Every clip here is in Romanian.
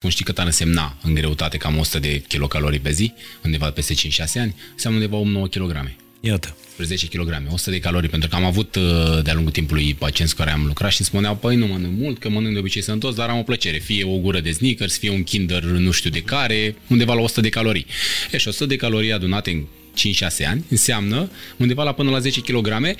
Cum știi cât ar însemna în greutate cam 100 de kilocalorii pe zi, undeva peste 5-6 ani, înseamnă undeva 9 kg. Iată. 10 kg, 100 de calorii, pentru că am avut uh, de-a lungul timpului pacienți cu care am lucrat și îmi spuneau, păi nu mănânc mult, că mănânc de obicei sănătos, dar am o plăcere, fie o gură de sneakers, fie un kinder nu știu de care, undeva la 100 de calorii. E, și 100 de calorii adunate în 5-6 ani înseamnă undeva la până la 10 kg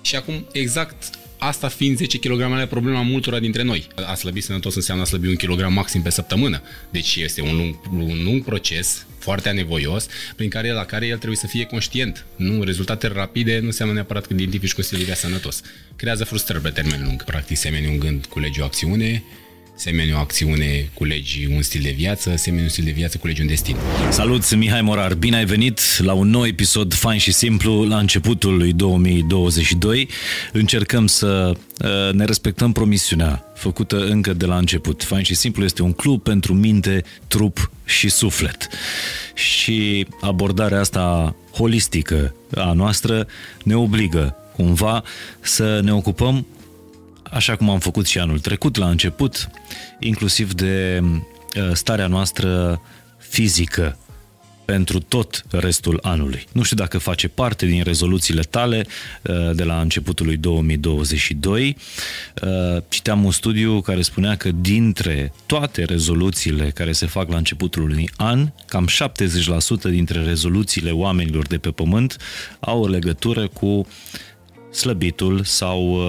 și acum exact asta fiind 10 kg ale problema multora dintre noi. A slăbi sănătos înseamnă a slăbi un kilogram maxim pe săptămână. Deci este un lung, un lung proces foarte anevoios, prin care la care el trebuie să fie conștient. Nu, rezultate rapide nu înseamnă neapărat că identifici cu stil de viață sănătos. Creează frustrări pe termen lung. Practic semeni un gând cu legi o acțiune, semeni o acțiune, culegi un stil de viață, semeni un stil de viață, culegi un destin. Salut, sunt Mihai Morar, bine ai venit la un nou episod fain și simplu la începutul lui 2022. Încercăm să uh, ne respectăm promisiunea făcută încă de la început. Fain și simplu este un club pentru minte, trup și suflet. Și abordarea asta holistică a noastră ne obligă cumva să ne ocupăm așa cum am făcut și anul trecut la început, inclusiv de uh, starea noastră fizică pentru tot restul anului. Nu știu dacă face parte din rezoluțiile tale uh, de la începutul lui 2022. Uh, citeam un studiu care spunea că dintre toate rezoluțiile care se fac la începutul unui an, cam 70% dintre rezoluțiile oamenilor de pe pământ au legătură cu slăbitul sau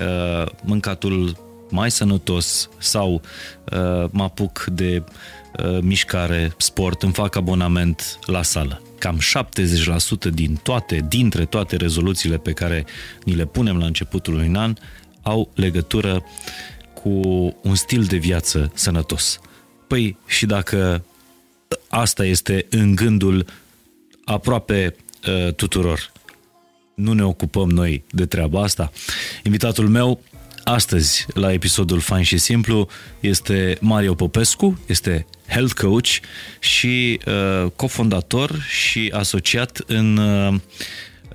Uh, mâncatul mai sănătos sau uh, mă apuc de uh, mișcare, sport, îmi fac abonament la sală. Cam 70% din toate, dintre toate rezoluțiile pe care ni le punem la începutul unui an au legătură cu un stil de viață sănătos. Păi și dacă asta este în gândul aproape uh, tuturor, nu ne ocupăm noi de treaba asta. Invitatul meu astăzi la episodul Fain și Simplu este Mario Popescu, este health coach și uh, cofondator și asociat în uh,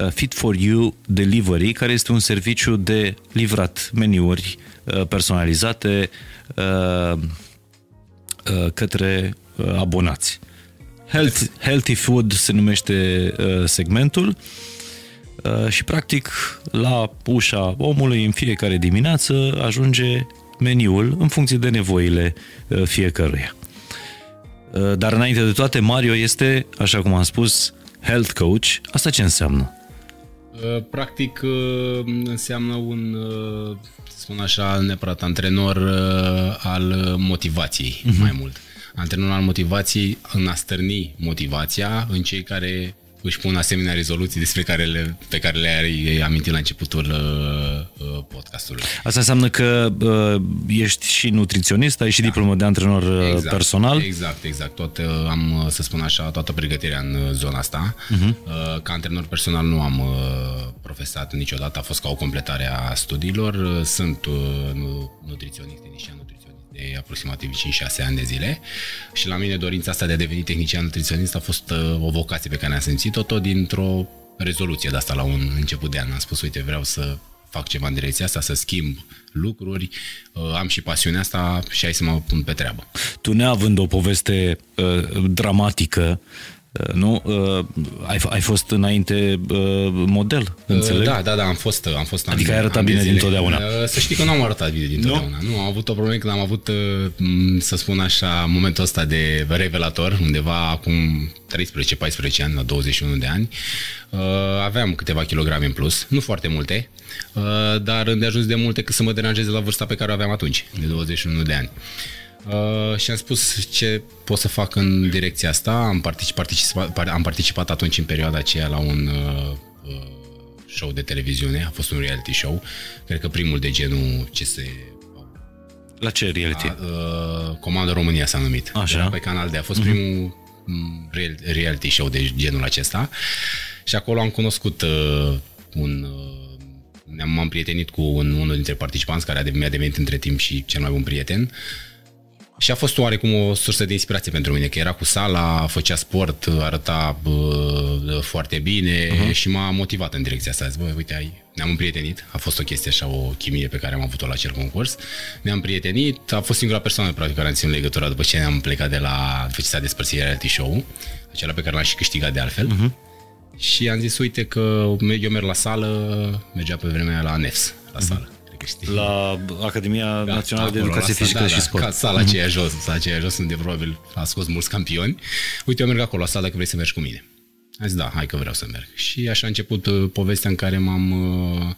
Fit for You Delivery, care este un serviciu de livrat meniuri uh, personalizate uh, uh, către uh, abonați. Health, healthy Food se numește uh, segmentul Uh, și practic la ușa omului în fiecare dimineață ajunge meniul în funcție de nevoile uh, fiecăruia. Uh, dar înainte de toate, Mario este, așa cum am spus, health coach. Asta ce înseamnă? Practic înseamnă un, să spun așa, neapărat antrenor al motivației uh-huh. mai mult. Antrenor al motivației în a stârni motivația în cei care își pun asemenea rezoluții despre care le, pe care le-ai amintit la începutul uh, uh, podcastului. Asta înseamnă că uh, ești și nutriționist, ai și da. diplomă de antrenor uh, exact, personal? Exact, exact. Tot, uh, am, uh, să spun așa, toată pregătirea în zona asta. Uh-huh. Uh, ca antrenor personal nu am uh, profesat niciodată, a fost ca o completare a studiilor. Sunt uh, nutriționist, inițial de aproximativ 5-6 ani de zile și la mine dorința asta de a deveni tehnician nutriționist a fost uh, o vocație pe care am simțit-o tot dintr-o rezoluție de asta la un început de an. Am spus, uite, vreau să fac ceva în direcția asta, să schimb lucruri, uh, am și pasiunea asta și hai să mă pun pe treabă. Tu neavând o poveste uh, dramatică, Uh, nu? Uh, ai, ai fost înainte uh, model, înțeleg? Da, da, da, am fost. Am fost adică ai arătat bine din totdeauna. Să știi că nu am arătat bine din totdeauna. Nu? nu, am avut o problemă când am avut, să spun așa, momentul ăsta de revelator, undeva acum 13-14 ani, la 21 de ani. Aveam câteva kilograme în plus, nu foarte multe, dar îndeajuns de multe că să mă deranjeze la vârsta pe care o aveam atunci, de 21 de ani. Uh, și am spus ce pot să fac în direcția asta. Am participat, participat, am participat atunci în perioada aceea la un uh, uh, show de televiziune, a fost un reality show, cred că primul de genul ce se... La ce reality? A, uh, Comandă România s-a numit. Așa. pe canal de a fost mm-hmm. primul mm, reality show de genul acesta și acolo am cunoscut uh, un uh, ne-am prietenit cu un, unul dintre participanți care mi-a devenit între timp și cel mai bun prieten Și a fost oarecum o sursă de inspirație pentru mine, că era cu sala, făcea sport, arăta bă, foarte bine uh-huh. și m-a motivat în direcția asta. Zis, bă, uite, ai, ne-am împrietenit, a fost o chestie așa, o chimie pe care am avut-o la cer concurs. Ne-am împrietenit, a fost singura persoană practic care am ținut legătura după ce ne-am plecat de la, după ce s-a despărțit reality show acela pe care l-am și câștigat de altfel. Uh-huh. Și am zis, uite că eu merg la sală, mergea pe vremea la ANEFS, la uh-huh. Sală știi? La Academia da, Națională de Educație Fizică da, și da, Sport. Ca sala aceea mm-hmm. jos, sala aceea jos, unde probabil a scos mulți campioni. Uite, eu merg acolo la sală dacă vrei să mergi cu mine. Am zis, da, hai că vreau să merg. Și așa a început uh, povestea în care m-am uh,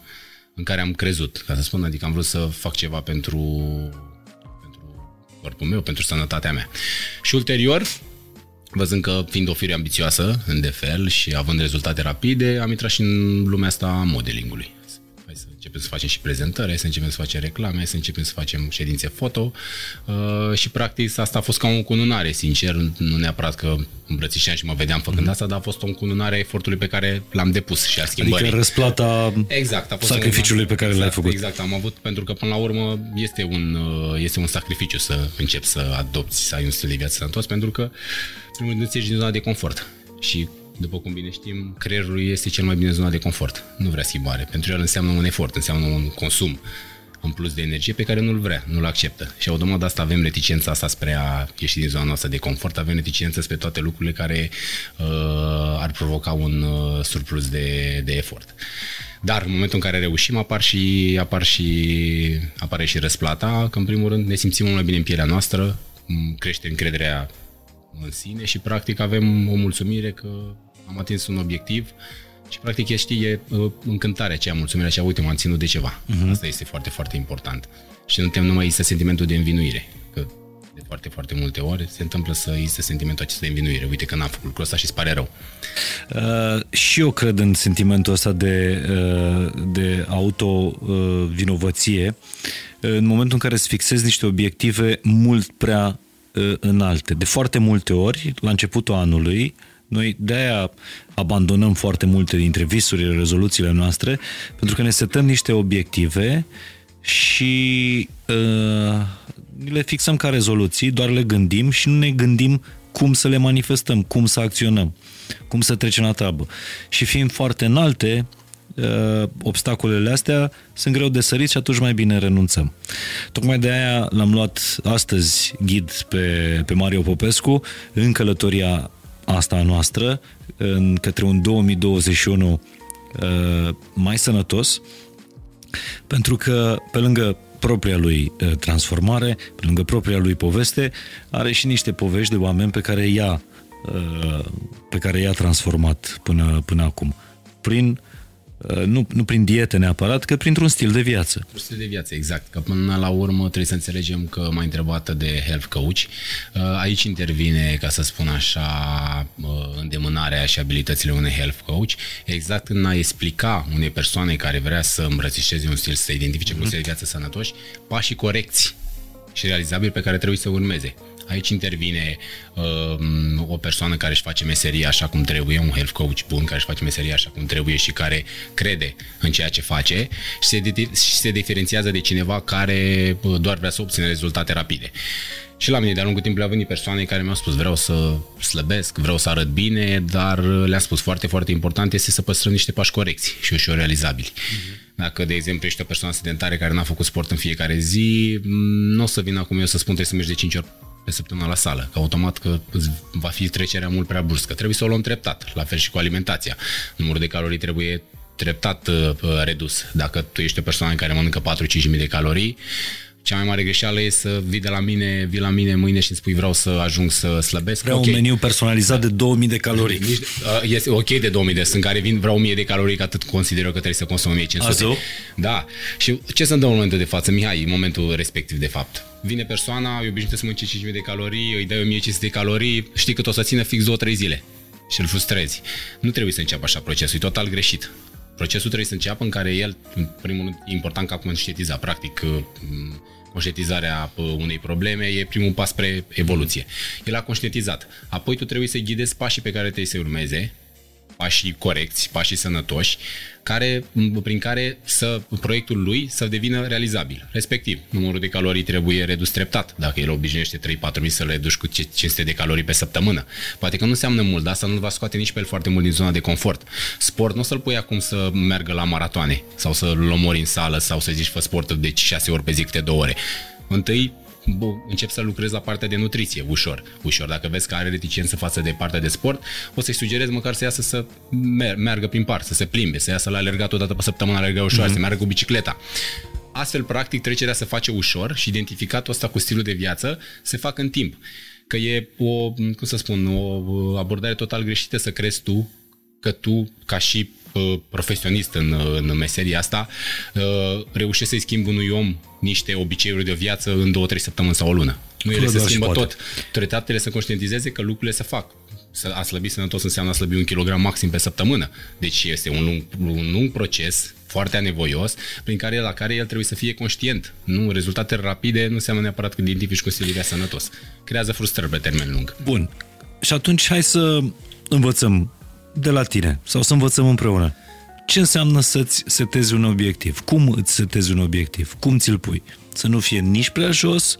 în care am crezut, ca să spun, adică am vrut să fac ceva pentru, pentru corpul meu, pentru sănătatea mea. Și ulterior, văzând că fiind o fire ambițioasă în defel și având rezultate rapide, am intrat și în lumea asta a modelingului începem să facem și prezentări, să începem să facem reclame, să începem să facem ședințe foto uh, și practic asta a fost ca o cununare, sincer, nu neapărat că îmbrățișeam și mă vedeam făcând mm-hmm. asta, dar a fost o cununare a efortului pe care l-am depus și a schimbării. Adică răsplata exact, a fost sacrificiului pe care exact, l-ai făcut. Exact, am avut, pentru că până la urmă este un, uh, este un sacrificiu să începi să adopți, să ai un stil de viață sănătos, pentru că primul rând îți din zona de confort și după cum bine știm, creierul este cel mai bine zona de confort. Nu vrea schimbare. Pentru el înseamnă un efort, înseamnă un consum în plus de energie pe care nu-l vrea, nu-l acceptă. Și automat asta avem reticența asta spre a ieși din zona noastră de confort, avem reticență spre toate lucrurile care uh, ar provoca un uh, surplus de, de efort. Dar în momentul în care reușim apar și, apar și, apare și răsplata, că în primul rând ne simțim mult mai bine în pielea noastră, crește încrederea în sine și practic avem o mulțumire că am atins un obiectiv și practic e, știi, e uh, încântarea aceea, mulțumirea aceea, uite, m-am ținut de ceva. Uh-huh. Asta este foarte, foarte important. Și nu tem numai este sentimentul de învinuire, că de foarte, foarte multe ori se întâmplă să existe sentimentul acesta de învinuire. Uite că n-am făcut lucrul ăsta și îți pare rău. Uh, și eu cred în sentimentul ăsta de, uh, de auto-vinovăție uh, în momentul în care îți fixezi niște obiective mult prea uh, înalte. De foarte multe ori, la începutul anului, noi de-aia abandonăm foarte multe dintre visurile, rezoluțiile noastre, pentru că ne setăm niște obiective și uh, le fixăm ca rezoluții, doar le gândim și nu ne gândim cum să le manifestăm, cum să acționăm, cum să trecem la treabă. Și fiind foarte înalte, uh, obstacolele astea sunt greu de sărit și atunci mai bine renunțăm. Tocmai de aia l-am luat astăzi ghid pe, pe Mario Popescu în călătoria asta noastră în către un 2021 uh, mai sănătos, pentru că pe lângă propria lui uh, transformare, pe lângă propria lui poveste, are și niște povești de oameni pe care ea uh, pe care i-a transformat până, până acum. Prin Uh, nu, nu prin diete neapărat, că printr-un stil de viață. Un stil de viață, exact. Că până la urmă trebuie să înțelegem că m-a întrebat de health coach. Uh, aici intervine, ca să spun așa, uh, îndemânarea și abilitățile unui health coach, exact în a explica unei persoane care vrea să îmbrățișeze un stil, să identifice mm-hmm. un stil de viață sănătoși, pașii corecți și realizabili pe care trebuie să urmeze. Aici intervine uh, o persoană care își face meseria așa cum trebuie, un health coach bun care își face meseria așa cum trebuie și care crede în ceea ce face și se, de- și se diferențiază de cineva care uh, doar vrea să obțină rezultate rapide. Și la mine de-a lungul timpului au venit persoane care mi-au spus vreau să slăbesc, vreau să arăt bine, dar le-am spus foarte, foarte important este să păstrăm niște pași corecți și ușor realizabili. Uh-huh. Dacă, de exemplu, ești o persoană sedentară care n-a făcut sport în fiecare zi, nu o să vin acum eu să spun trebuie să mergi de 5 ori pe săptămână la sală, că automat că va fi trecerea mult prea bruscă. Trebuie să o luăm treptat, la fel și cu alimentația. Numărul de calorii trebuie treptat uh, redus. Dacă tu ești o persoană care mănâncă 4-5 de calorii, cea mai mare greșeală e să vii de la mine, vii la mine mâine și îmi spui vreau să ajung să slăbesc. Vreau okay. un meniu personalizat de 2000 de calorii. Nici, uh, este ok de 2000 de, sunt care vin vreau 1000 de calorii, că atât consider eu că trebuie să consum 1500. Azu? Da. Și ce se întâmplă în momentul de față, Mihai, în momentul respectiv de fapt? Vine persoana, e obișnuită să mănânce 5000 de calorii, îi dai 1500 de calorii, știi că o să țină fix 2-3 zile și îl frustrezi. Nu trebuie să înceapă așa procesul, e total greșit. Procesul trebuie să înceapă în care el, în primul rând, e important ca conștientiza, practic, uh, conștientizarea unei probleme e primul pas spre evoluție. El a conștientizat. Apoi tu trebuie să ghidezi pașii pe care trebuie să urmeze pașii corecți, pașii sănătoși, care, prin care să, proiectul lui să devină realizabil. Respectiv, numărul de calorii trebuie redus treptat. Dacă el obișnuiește 3-4 mii să le duci cu 500 de calorii pe săptămână. Poate că nu înseamnă mult, dar asta nu va scoate nici pe el foarte mult din zona de confort. Sport nu o să-l pui acum să meargă la maratoane sau să-l omori în sală sau să zici fă sport de 6 ori pe zi câte 2 ore. Întâi încep să lucrezi la partea de nutriție, ușor. Ușor, dacă vezi că are reticență față de partea de sport, o să-i sugerezi măcar să iasă să meargă prin parc, să se plimbe, să iasă la alergat o dată pe săptămână, alerga ușor, mm-hmm. să meargă cu bicicleta. Astfel, practic, trecerea se face ușor și identificatul ăsta cu stilul de viață se fac în timp. Că e o, cum să spun, o abordare total greșită să crezi tu că tu, ca și Uh, profesionist în, uh, în meseria asta, uh, reușește să-i schimb unui om niște obiceiuri de viață în două, trei săptămâni sau o lună. Nu ele se schimbă tot. Treptat trebuie să conștientizeze că lucrurile se fac. Să a slăbi sănătos înseamnă a slăbi un kilogram maxim pe săptămână. Deci este un lung, un lung proces foarte anevoios, prin care, la care el trebuie să fie conștient. Nu, rezultate rapide nu înseamnă neapărat că identifici cu stil sănătos. Creează frustrări pe termen lung. Bun. Și atunci hai să învățăm de la tine sau să învățăm împreună. Ce înseamnă să-ți setezi un obiectiv? Cum îți setezi un obiectiv? Cum ți-l pui? Să nu fie nici prea jos,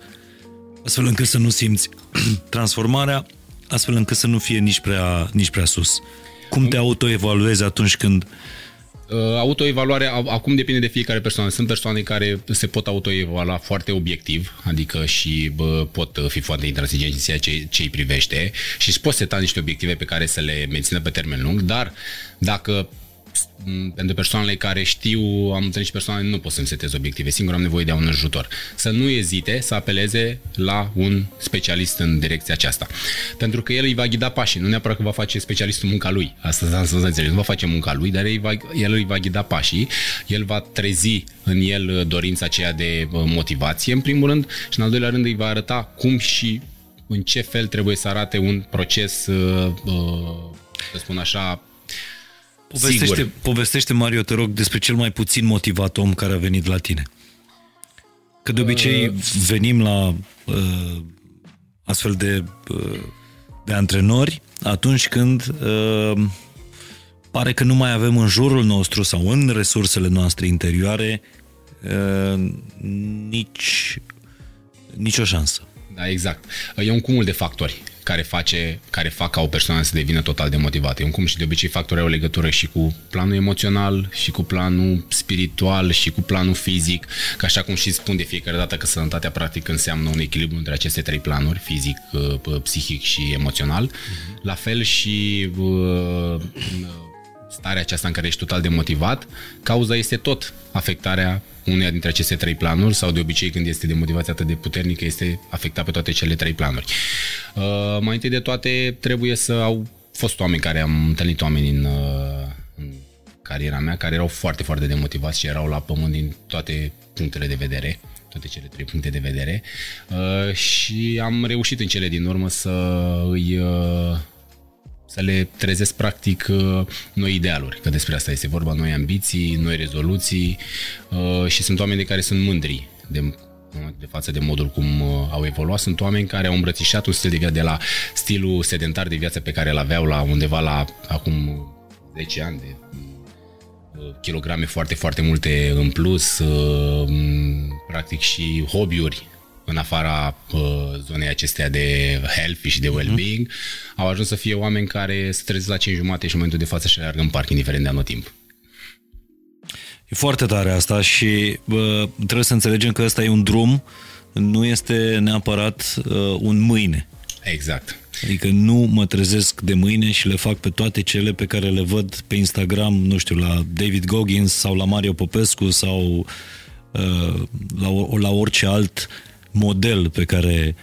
astfel încât să nu simți transformarea, astfel încât să nu fie nici prea, nici prea sus. Cum te autoevaluezi atunci când Uh, autoevaluarea acum depinde de fiecare persoană. Sunt persoane care se pot autoevalua foarte obiectiv, adică și bă, pot fi foarte intransigenți în ceea ce, ce îi privește și își pot seta niște obiective pe care să le mențină pe termen lung, dar dacă pentru persoanele care știu, am întâlnit și persoane, nu pot să-mi setez obiective, singur am nevoie de un ajutor. Să nu ezite să apeleze la un specialist în direcția aceasta. Pentru că el îi va ghida pașii, nu neapărat că va face specialistul munca lui. Asta am să înțeleg, nu va face munca lui, dar el îi, va, el îi va ghida pașii, el va trezi în el dorința aceea de motivație, în primul rând, și în al doilea rând îi va arăta cum și în ce fel trebuie să arate un proces, uh, uh, să spun așa, Povestește, Sigur. povestește, Mario, te rog, despre cel mai puțin motivat om care a venit la tine. Că de obicei uh... venim la uh, astfel de, uh, de antrenori atunci când uh, pare că nu mai avem în jurul nostru sau în resursele noastre interioare uh, nici, nicio șansă. Da, exact. E un cumul de factori care, face, care fac ca o persoană să devină total demotivată. E un cum și de obicei factorii au legătură și cu planul emoțional, și cu planul spiritual, și cu planul fizic, că așa cum și spun de fiecare dată că sănătatea practic înseamnă un echilibru între aceste trei planuri, fizic, uh, psihic și emoțional. Uh-huh. La fel și uh, starea aceasta în care ești total demotivat, cauza este tot afectarea uneia dintre aceste trei planuri sau de obicei când este de motivație atât de puternică este afectat pe toate cele trei planuri. Uh, mai întâi de toate trebuie să au fost oameni care am întâlnit oameni în, uh, în cariera mea care erau foarte, foarte demotivați și erau la pământ din toate punctele de vedere toate cele trei puncte de vedere uh, și am reușit în cele din urmă să îi uh, să le trezesc practic uh, noi idealuri, că despre asta este vorba, noi ambiții, noi rezoluții uh, și sunt oameni de care sunt mândri de de față de modul cum uh, au evoluat. Sunt oameni care au îmbrățișat un stil de viață de la stilul sedentar de viață pe care îl aveau la undeva la acum 10 ani de kilograme foarte, foarte multe în plus, practic și hobby-uri în afara uh, zonei acestea de health și de mhm. well-being, uh-huh. au ajuns să fie oameni care se trezesc la 5 jumate și în momentul de față și alergă în parc, indiferent de anotimp. E foarte tare asta și bă, trebuie să înțelegem că ăsta e un drum, nu este neapărat uh, un mâine. Exact. Adică nu mă trezesc de mâine și le fac pe toate cele pe care le văd pe Instagram, nu știu, la David Goggins sau la Mario Popescu sau uh, la, la orice alt model pe care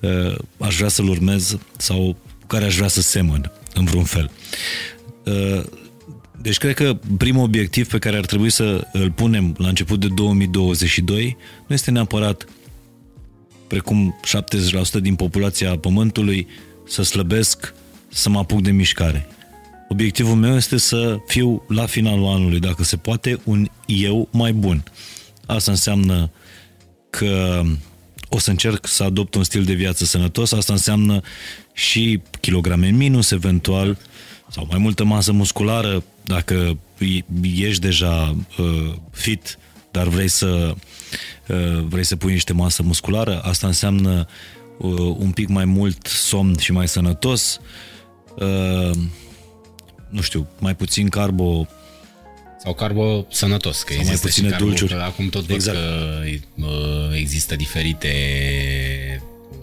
uh, aș vrea să-l urmez sau care aș vrea să semăn în vreun fel. Uh, deci cred că primul obiectiv pe care ar trebui să îl punem la început de 2022 nu este neapărat precum 70% din populația Pământului să slăbesc, să mă apuc de mișcare. Obiectivul meu este să fiu la finalul anului, dacă se poate, un eu mai bun. Asta înseamnă că o să încerc să adopt un stil de viață sănătos, asta înseamnă și kilograme minus eventual, sau mai multă masă musculară, dacă ești deja uh, fit, dar vrei să uh, vrei să pui niște masă musculară, asta înseamnă uh, un pic mai mult somn și mai sănătos, uh, nu știu, mai puțin carbo sau carbo sănătos, că Sau mai puține carbo, dulciuri. Că acum tot văd Exact. că uh, există diferite uh,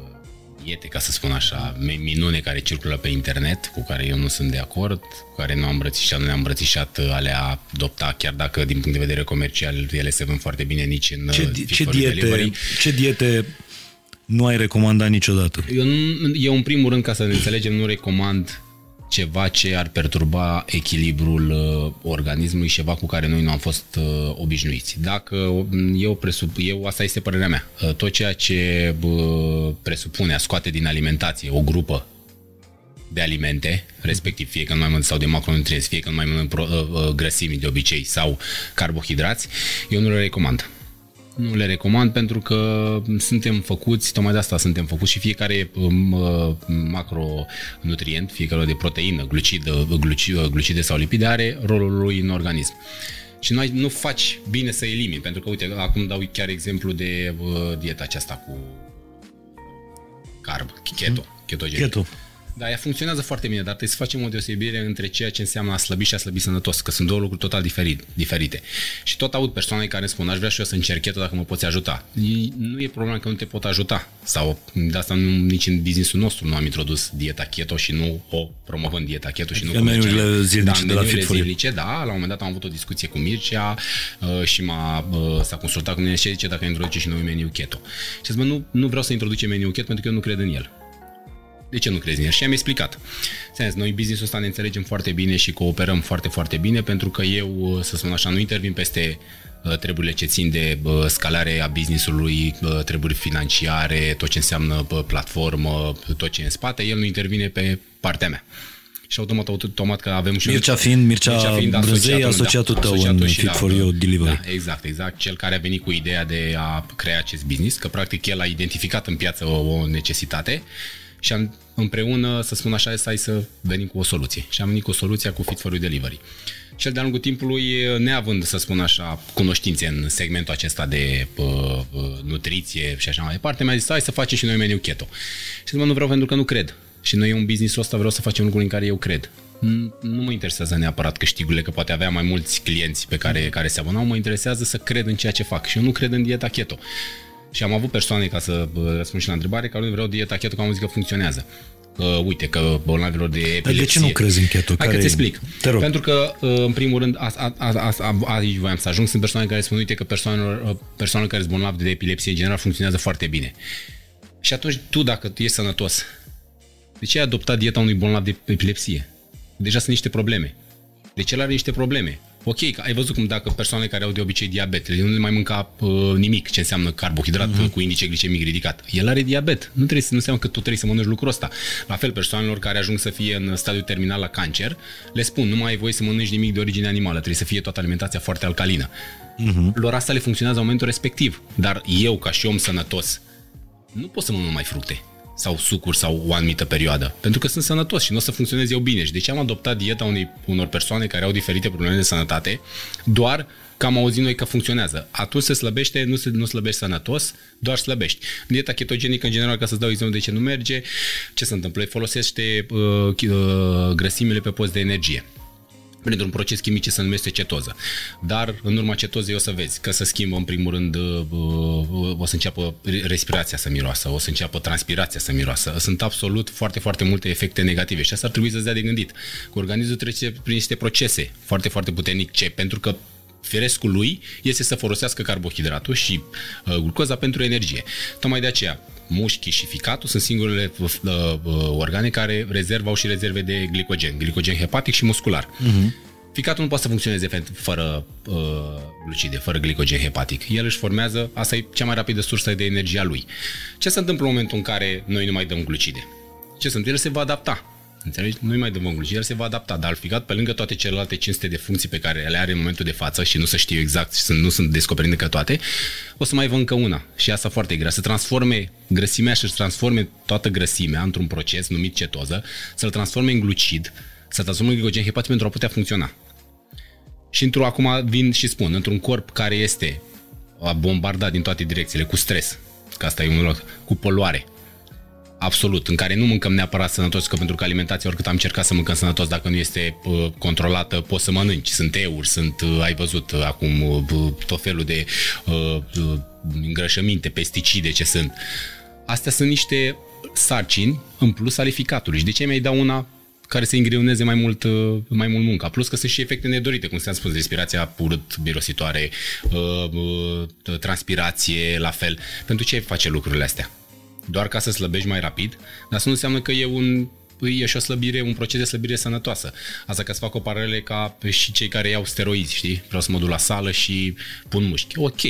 diete, ca să spun așa, mi- minune care circulă pe internet, cu care eu nu sunt de acord, cu care nu am îmbrățișat, nu ne-am îmbrățișat uh, a le adopta, chiar dacă din punct de vedere comercial ele se vând foarte bine nici în ce, uh, di- fit ce, for diete, delivery. ce diete nu ai recomandat niciodată? Eu, nu- eu, în primul rând, ca să ne înțelegem, nu recomand ceva ce ar perturba echilibrul uh, organismului, ceva cu care noi nu am fost uh, obișnuiți. Dacă uh, eu presup, eu, asta este părerea mea, uh, tot ceea ce uh, presupune a scoate din alimentație o grupă de alimente, respectiv fie că nu mai mănânc sau de macronutrienți, fie că nu mai mănânc pro, uh, uh, grăsimi de obicei sau carbohidrați, eu nu le recomand. Nu le recomand pentru că suntem făcuți, tocmai de asta suntem făcuți și fiecare um, uh, macronutrient, fiecare de proteină, glucidă, gluci, glucide sau lipide are rolul lui în organism. Și nu, ai, nu faci bine să elimini, pentru că, uite, acum dau chiar exemplu de uh, dieta aceasta cu carb, keto, ketogenic. Keto. Da, ea funcționează foarte bine, dar trebuie să facem o deosebire între ceea ce înseamnă a slăbi și a slăbi sănătos, că sunt două lucruri total diferit, diferite. Și tot aud persoane care spun, aș vrea și eu să încerc keto dacă mă poți ajuta. E- Nu e problema că nu te pot ajuta. Sau de asta nu, nici în businessul nostru nu am introdus dieta keto și nu o promovăm dieta keto și nu În menurile comercializăm. zilnice da, de la în menurile Fit for You. zilnice, da, la un moment dat am avut o discuție cu Mircea uh, și m-a, uh, s-a consultat cu mine și zice dacă introduce și noi meniu keto. Și zic, bă, nu, nu vreau să introducem meniu keto pentru că eu nu cred în el. De ce nu crezi în el? Și am explicat. Ți-am zis, noi business-ul ăsta ne înțelegem foarte bine și cooperăm foarte, foarte bine pentru că eu, să spun așa, nu intervin peste uh, treburile ce țin de uh, scalare a business-ului, uh, treburi financiare, tot ce înseamnă uh, platformă, tot ce e în spate, el nu intervine pe partea mea. Și automat, automat că avem și Mircea fiind- Mircea Brânzei, asociatul tău în și Fit for You Delivery. Da, exact, exact. Cel care a venit cu ideea de a crea acest business, că practic el a identificat în piață o, o necesitate și am împreună, să spun așa, hai să venim cu o soluție. Și am venit cu soluția cu Fit for You Delivery. Cel de-a lungul timpului, neavând, să spun așa, cunoștințe în segmentul acesta de uh, uh, nutriție și așa mai departe, mi-a zis, hai să facem și noi meniu keto. Și zic, mă, nu vreau pentru că nu cred. Și noi în business-ul ăsta vreau să facem lucruri în care eu cred. Nu nu mă interesează neapărat câștigurile, că poate avea mai mulți clienți pe care, care se abonau, mă interesează să cred în ceea ce fac. Și eu nu cred în dieta keto. Și am avut persoane, ca să bă, răspund și la întrebare, care nu vreau dieta keto, că am zis că funcționează. Uh, uite că bolnavilor de epilepsie... Dar de ce nu crezi în keto? Hai Care că-ți e- explic. Te rog. Pentru că, uh, în primul rând, a, a, a, a, a, aici voiam să ajung, sunt persoane care spun, uite că persoanelor, uh, persoanele care sunt bolnavi de epilepsie, în general, funcționează foarte bine. Și atunci, tu, dacă tu ești sănătos, de ce ai adoptat dieta unui bolnav de epilepsie? Deja sunt niște probleme. Deci el are niște probleme. Ok, că ai văzut cum dacă persoane care au de obicei diabet, el nu le mai mânca uh, nimic ce înseamnă carbohidrat uh-huh. cu indice glicemic ridicat. El are diabet. Nu trebuie să nu înseamnă că tu trebuie să mănânci lucrul ăsta. La fel, persoanelor care ajung să fie în stadiu terminal la cancer, le spun, nu mai ai voie să mănânci nimic de origine animală, trebuie să fie toată alimentația foarte alcalină. Uh-huh. Lor asta le funcționează în momentul respectiv. Dar eu, ca și om sănătos, nu pot să mănânc mai fructe sau sucuri sau o anumită perioadă, pentru că sunt sănătos și nu o să funcționez eu bine. Și de ce am adoptat dieta unei, unor persoane care au diferite probleme de sănătate, doar că am auzit noi că funcționează. Atunci se slăbește, nu, se, nu slăbești sănătos, doar slăbești. Dieta ketogenică, în general, ca să-ți dau exemplu de ce nu merge, ce se întâmplă? Îi Folosește uh, chi- uh, grăsimile pe post de energie printr-un proces chimic ce se numește cetoză. Dar în urma cetozei o să vezi că se schimbă în primul rând uh, uh, o să înceapă respirația să miroasă, o să înceapă transpirația să miroasă. Sunt absolut foarte, foarte multe efecte negative și asta ar trebui să-ți dea de gândit. Că organismul trece prin niște procese foarte, foarte puternice pentru că firescul lui este să folosească carbohidratul și uh, glucoza pentru energie. Tocmai de aceea, mușchii și ficatul sunt singurele uh, uh, organe care rezervă au și rezerve de glicogen, glicogen hepatic și muscular. Uh-huh. Ficatul nu poate să funcționeze fe- fără uh, glucide, fără glicogen hepatic. El își formează, asta e cea mai rapidă sursă de energie a lui. Ce se întâmplă în momentul în care noi nu mai dăm glucide? Ce se întâmplă? El se va adapta. Înțelegi? Nu-i mai dăm glucide, el se va adapta, dar ficat, pe lângă toate celelalte 500 de funcții pe care le are în momentul de față și nu să știu exact și sunt, nu sunt descoperite că toate, o să mai vă încă una și asta foarte grea, să transforme grăsimea și să transforme toată grăsimea într-un proces numit cetoză, să-l transforme în glucid, să-ți glicogen hepatic pentru a putea funcționa. Și într-o, acum vin și spun, într-un corp care este bombardat din toate direcțiile, cu stres, că asta e un loc, cu poluare, absolut, în care nu mâncăm neapărat sănătos, că pentru că alimentația, oricât am încercat să mâncăm sănătos, dacă nu este uh, controlată, poți să mănânci. Sunt euri, sunt, uh, ai văzut uh, acum uh, tot felul de uh, uh, îngrășăminte, pesticide ce sunt. Astea sunt niște sarcini în plus ale ficatului. Și de ce mi-ai da una care să îngreuneze mai mult, uh, mai mult munca. Plus că sunt și efecte nedorite, cum ți-am spus, respirația urât, birositoare, uh, uh, transpirație, la fel. Pentru ce face lucrurile astea? Doar ca să slăbești mai rapid, dar asta nu înseamnă că e un e și o slăbire, un proces de slăbire sănătoasă. Asta ca să fac o paralele ca și cei care iau steroizi, știi? Vreau să mă duc la sală și pun mușchi. Ok,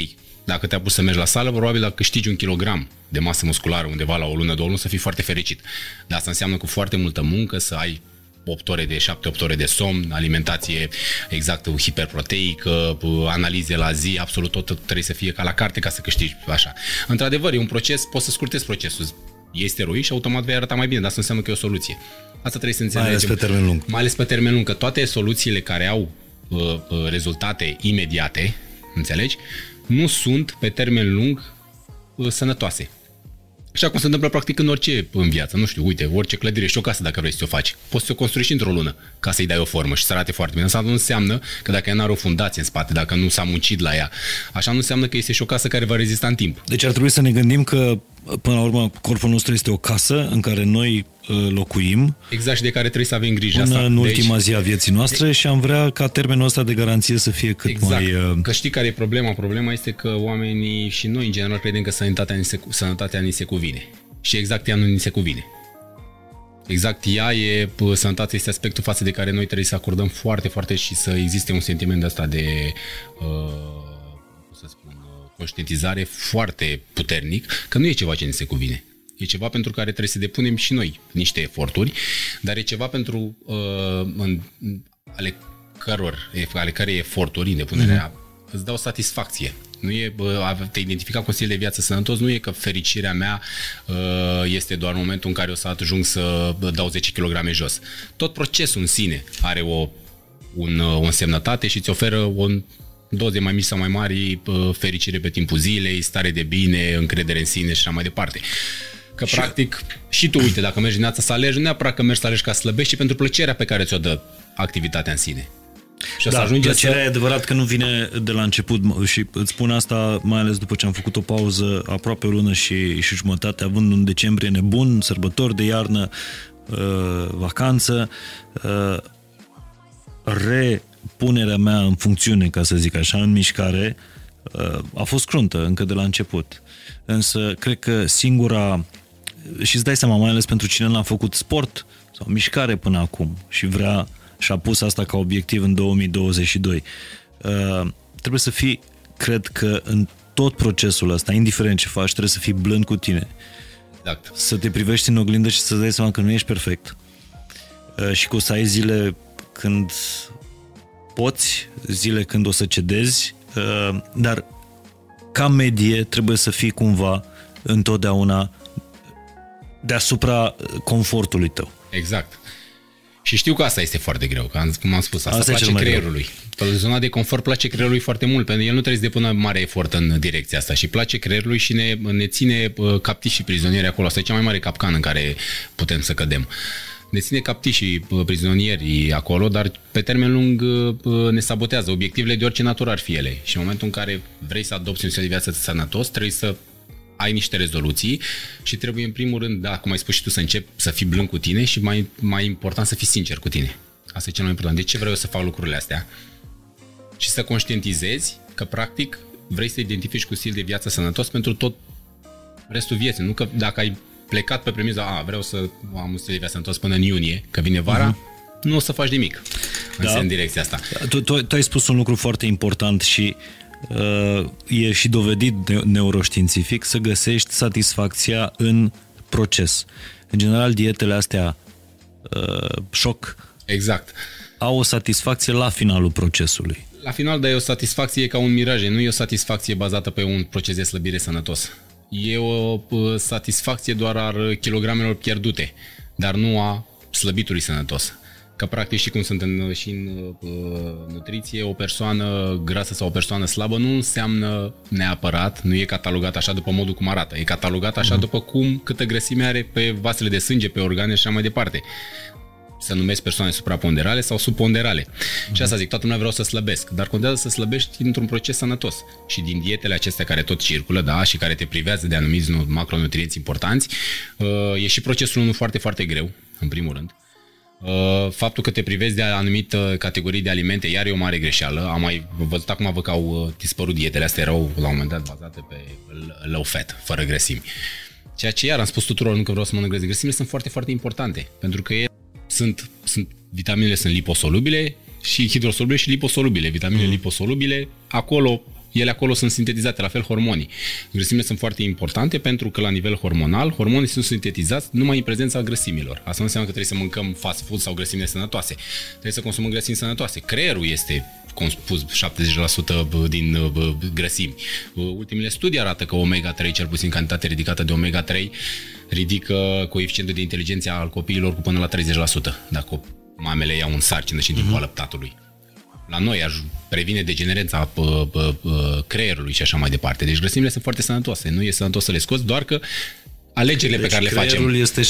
dacă te-a pus să mergi la sală, probabil dacă câștigi un kilogram de masă musculară undeva la o lună, două luni, să fii foarte fericit. Dar asta înseamnă cu foarte multă muncă să ai 8 ore de 7-8 ore de somn, alimentație exactă, hiperproteică, analize la zi, absolut tot trebuie să fie ca la carte ca să câștigi așa. Într-adevăr, e un proces, poți să scurtezi procesul. Este eroi și automat vei arăta mai bine, dar asta înseamnă că e o soluție. Asta trebuie să înțelegem. Mai ales pe termen lung. Mai ales pe termen lung, că toate soluțiile care au uh, uh, rezultate imediate, înțelegi, nu sunt pe termen lung uh, sănătoase. Așa cum se întâmplă practic în orice în viață. Nu știu, uite, orice clădire și o casă dacă vrei să o faci. Poți să o construiești într-o lună ca să-i dai o formă și să arate foarte bine. Asta nu înseamnă că dacă ea nu are o fundație în spate, dacă nu s-a muncit la ea, așa nu înseamnă că este și o casă care va rezista în timp. Deci ar trebui să ne gândim că până la urmă, corpul nostru este o casă în care noi uh, locuim. Exact și de care trebuie să avem grijă. Până asta. în ultima zi a vieții noastre de... și am vrea ca termenul ăsta de garanție să fie cât exact. mai... Uh... Că știi care e problema? Problema este că oamenii și noi, în general, credem că sănătatea ni se, sănătatea ni se cuvine. Și exact ea nu ni se cuvine. Exact ea e, sănătatea este aspectul față de care noi trebuie să acordăm foarte, foarte și să existe un sentiment de asta de, uh, să spun, conștientizare foarte puternic, că nu e ceva ce ne se cuvine. E ceva pentru care trebuie să depunem și noi niște eforturi, dar e ceva pentru uh, în, ale căror, ale cărei eforturi, depunerea, mm-hmm. îți dau satisfacție. Nu e bă, te identifica cu stil de viață sănătos, nu e că fericirea mea uh, este doar momentul în care o să ajung să dau 10 kg jos. Tot procesul în sine are o, un, o însemnătate și îți oferă un doze mai mici sau mai mari, fericire pe timpul zilei, stare de bine, încredere în sine și așa mai departe. Că și practic și tu, uite, dacă mergi dimineața să alegi, nu neapărat că mergi să alegi ca să slăbești, ci pentru plăcerea pe care ți-o dă activitatea în sine. Și da, ajunge plăcerea să... e adevărat că nu vine de la început și îți spun asta mai ales după ce am făcut o pauză aproape o lună și, și jumătate, având un decembrie nebun, sărbători de iarnă, uh, vacanță, uh, repunerea mea în funcțiune, ca să zic așa, în mișcare, uh, a fost cruntă încă de la început. Însă, cred că singura, și îți dai seama, mai ales pentru cine n-a făcut sport sau mișcare până acum și vrea și-a pus asta ca obiectiv în 2022. Uh, trebuie să fii, cred că în tot procesul ăsta, indiferent ce faci, trebuie să fii blând cu tine. Exact. Să te privești în oglindă și să-ți dai seama că nu ești perfect. Uh, și că o să ai zile când poți, zile când o să cedezi, uh, dar ca medie trebuie să fii cumva întotdeauna deasupra confortului tău. Exact. Și știu că asta este foarte greu, că cum am spus, asta, asta place creierului. Greu. Zona de confort place creierului foarte mult, pentru că el nu trebuie să depună mare efort în direcția asta și place creierului și ne, ne ține captivi și prizonieri acolo. Asta e cea mai mare capcan în care putem să cădem. Ne ține captivi și prizonieri acolo, dar pe termen lung ne sabotează obiectivele de orice natură ar fi ele. Și în momentul în care vrei să adopți un stil de viață sănătos, trebuie să ai niște rezoluții și trebuie în primul rând, da, cum ai spus și tu, să începi să fii blând cu tine și mai, mai important să fii sincer cu tine. Asta e cel mai important. De ce vreau eu să fac lucrurile astea? Și să conștientizezi că practic vrei să identifici cu stil de viață sănătos pentru tot restul vieții. Nu că dacă ai plecat pe premiza, a, vreau să am un stil de viață sănătos până în iunie, că vine vara, uh-huh. nu o să faci nimic da. în direcția asta. Tu, tu, tu ai spus un lucru foarte important și Uh, e și dovedit neuroștiințific să găsești satisfacția în proces. În general, dietele astea uh, șoc exact. au o satisfacție la finalul procesului. La final, dar e o satisfacție ca un miraj, nu e o satisfacție bazată pe un proces de slăbire sănătos. E o uh, satisfacție doar a kilogramelor pierdute, dar nu a slăbitului sănătos. Că practic și cum sunt în, și în uh, nutriție, o persoană grasă sau o persoană slabă nu înseamnă neapărat, nu e catalogat așa după modul cum arată, e catalogat așa mm. după cum, câtă grăsime are pe vasele de sânge, pe organe și așa mai departe să numesc persoane supraponderale sau subponderale. Mm-hmm. Și asta zic, toată lumea vreau să slăbesc, dar contează să slăbești într-un proces sănătos. Și din dietele acestea care tot circulă, da, și care te privează de anumiți macronutrienți importanți, uh, e și procesul unul foarte, foarte greu, în primul rând. Uh, faptul că te privezi de anumită categorii de alimente, iar e o mare greșeală. Am mai văzut acum văd că au uh, dispărut dietele astea, erau la un moment dat bazate pe low fat, fără grăsimi. Ceea ce iar am spus tuturor, nu că vreau să mănânc grăsimi, grăsimile sunt foarte, foarte importante, pentru că e sunt, sunt vitaminele sunt liposolubile și hidrosolubile și liposolubile. Vitaminele mm. liposolubile, acolo ele acolo sunt sintetizate, la fel hormonii. Grăsimile sunt foarte importante pentru că la nivel hormonal, hormonii sunt sintetizați numai în prezența grăsimilor. Asta nu înseamnă că trebuie să mâncăm fast food sau grăsimi sănătoase. Trebuie să consumăm grăsimi sănătoase. Creierul este spus, 70% din grăsimi. Ultimele studii arată că omega-3, cel puțin cantitate ridicată de omega-3, ridică coeficientul de inteligență al copiilor cu până la 30%, dacă mamele iau un sarcină și în timpul mm-hmm. alăptatului. La noi aș previne degenerența creierului și așa mai departe. Deci grăsimile sunt foarte sănătoase. Nu e sănătos să le scoți, doar că alegerile deci pe care le facem. creierul este 70%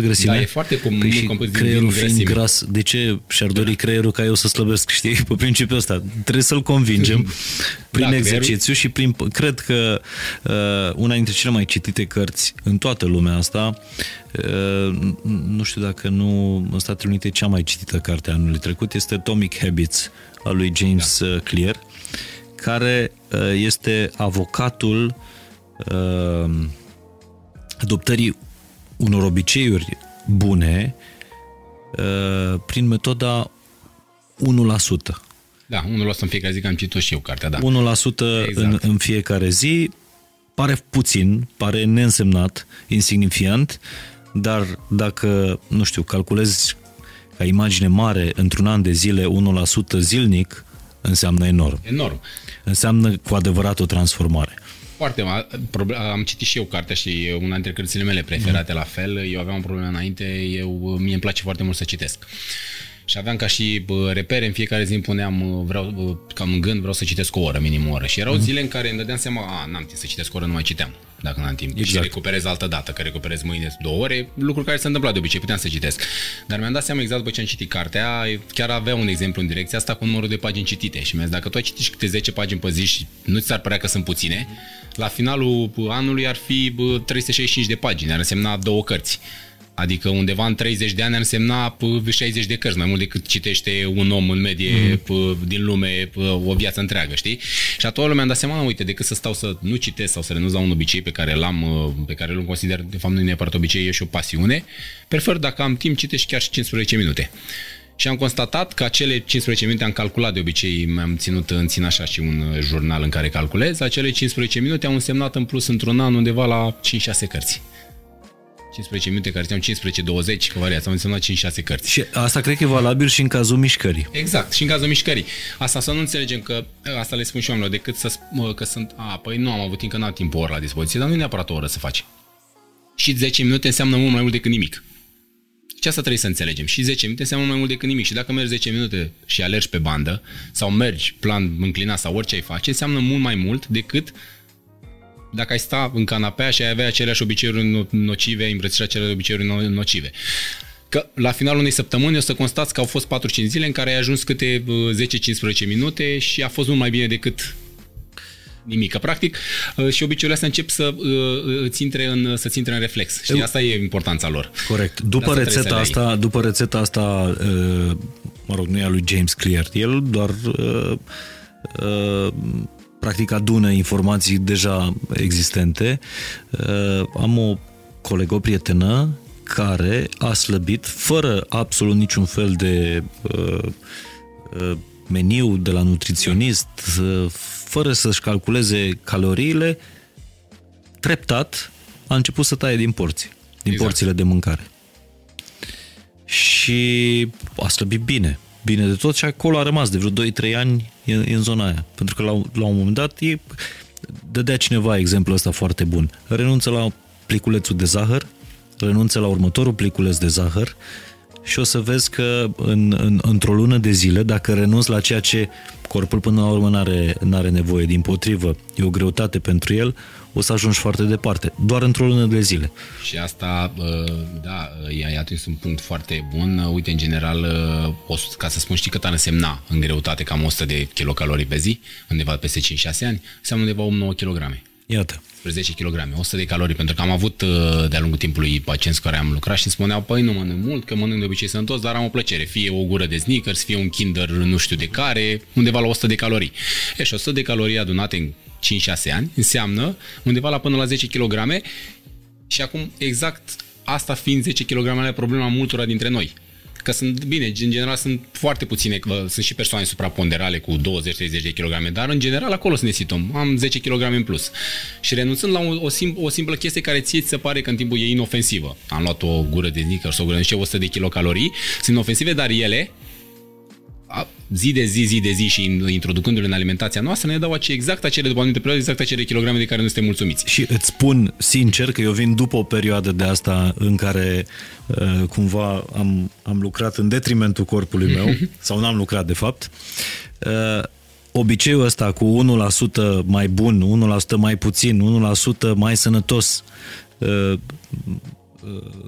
grăsime? Da, e foarte cum păi și creierul fiind gras, de ce și-ar dori da. creierul ca eu să slăbesc, știi? Pe principiul ăsta. Trebuie să-l convingem prin da, exercițiu creierul... și prin... Cred că uh, una dintre cele mai citite cărți în toată lumea asta, uh, nu știu dacă nu în Statele Unite cea mai citită carte anului trecut, este Atomic Habits al lui James da. Uh, Clear, care uh, este avocatul uh, adoptării unor obiceiuri bune uh, prin metoda 1%. Da, 1% în fiecare zi, că am citit și eu cartea, da. 1% exact. în, în fiecare zi pare puțin, pare neînsemnat, insignifiant, dar dacă, nu știu, calculezi ca imagine mare într-un an de zile 1% zilnic, înseamnă enorm. Enorm. Înseamnă cu adevărat o transformare. Foarte Am citit și eu cartea și una dintre cărțile mele preferate mm. la fel. Eu aveam o problemă înainte, eu, mie îmi place foarte mult să citesc. Și aveam ca și repere, în fiecare zi îmi puneam, vreau, cam în gând, vreau să citesc o oră, minim o oră. Și erau mm. zile în care îmi dădeam seama, a, n-am timp să citesc o oră, nu mai citeam dacă n-am timp. Exact. Și recuperez altă dată, că recuperez mâine două ore, lucruri care se întâmplă de obicei, puteam să citesc. Dar mi-am dat seama exact după ce am citit cartea, chiar avea un exemplu în direcția asta cu numărul de pagini citite și mi-a zis, dacă tu ai citit câte 10 pagini pe zi și nu ți ar părea că sunt puține, la finalul anului ar fi 365 de pagini, ar însemna două cărți. Adică undeva în 30 de ani ar însemna 60 de cărți, mai mult decât citește un om în medie mm. din lume o viață întreagă, știi? Și atunci mi-am dat seama, uite, decât să stau să nu citesc sau să renunț la un obicei pe care l-am, pe care îl consider, de fapt nu e neapărat obicei, e și o pasiune, prefer dacă am timp citești chiar și 15 minute. Și am constatat că acele 15 minute am calculat de obicei, mi-am ținut în țin așa și un jurnal în care calculez, acele 15 minute au însemnat în plus într-un an undeva la 5-6 cărți. 15 minute care țineau 15-20, că variați, au însemnat 5-6 cărți. Și asta cred că e valabil și în cazul mișcării. Exact, și în cazul mișcării. Asta să nu înțelegem că, asta le spun și oamenilor, decât să că sunt, a, păi nu am avut timp, că n-am timp o oră la dispoziție, dar nu e neapărat o oră să faci. Și 10 minute înseamnă mult mai mult decât nimic. Și asta trebuie să înțelegem. Și 10 minute înseamnă mai mult decât nimic. Și dacă mergi 10 minute și alergi pe bandă, sau mergi plan înclinat sau orice ai face, înseamnă mult mai mult decât dacă ai sta în canapea și ai avea aceleași obiceiuri nocive, ai îmbrățișa aceleași obiceiuri nocive. Că la finalul unei săptămâni o să constați că au fost 4-5 zile în care ai ajuns câte 10-15 minute și a fost mult mai bine decât nimic. Practic, uh, și obiceiurile astea încep să uh, îți intre în, să-ți intre în reflex. Și asta e importanța lor. Corect. După asta rețeta asta, după rețeta asta, uh, mă rog, nu e a lui James Clear, el doar practic adună informații deja existente. Am o colegă, o prietenă, care a slăbit fără absolut niciun fel de meniu de la nutriționist, fără să-și calculeze caloriile, treptat a început să taie din porții, din exact. porțiile de mâncare. Și a slăbit bine, bine de tot și acolo a rămas de vreo 2-3 ani în, în zona aia. Pentru că la, la un moment dat e, dădea cineva exemplul ăsta foarte bun. Renunță la pliculețul de zahăr, renunță la următorul pliculeț de zahăr și o să vezi că în, în, într-o lună de zile, dacă renunți la ceea ce corpul până la urmă n-are, n-are nevoie, din potrivă, e o greutate pentru el, o să ajungi foarte departe, doar într-o lună de zile. Și asta, da, i-ai atins un punct foarte bun. Uite, în general, ca să spun, știi cât ar însemna în greutate cam 100 de kilocalorii pe zi, undeva peste 5-6 ani, înseamnă undeva 8-9 kg. Iată. 10 kg, 100 de calorii, pentru că am avut de-a lungul timpului pacienți care am lucrat și îmi spuneau, păi nu mănânc mult, că mănânc de obicei sănătos, dar am o plăcere, fie o gură de sneakers, fie un kinder nu știu de care, undeva la 100 de calorii. E, și 100 de calorii adunate în 5-6 ani înseamnă undeva la până la 10 kg și acum exact asta fiind 10 kg problema multora dintre noi. Că sunt, bine, în general sunt foarte puține, sunt și persoane supraponderale cu 20-30 de kg, dar în general acolo să ne situăm. Am 10 kg în plus. Și renunțând la o, o, sim, o simplă chestie care ție ți se pare că în timpul e inofensivă. Am luat o gură de sneakers, o gură de 100 de kilocalorii, sunt inofensive, dar ele zi de zi, zi de zi și introducându-le în alimentația noastră, ne dau ace, exact acele, după anumite perioade, exact acele kilograme de care nu suntem mulțumiți. Și îți spun sincer că eu vin după o perioadă de asta în care uh, cumva am, am lucrat în detrimentul corpului meu, sau n-am lucrat de fapt. Uh, obiceiul ăsta cu 1% mai bun, 1% mai puțin, 1% mai sănătos uh,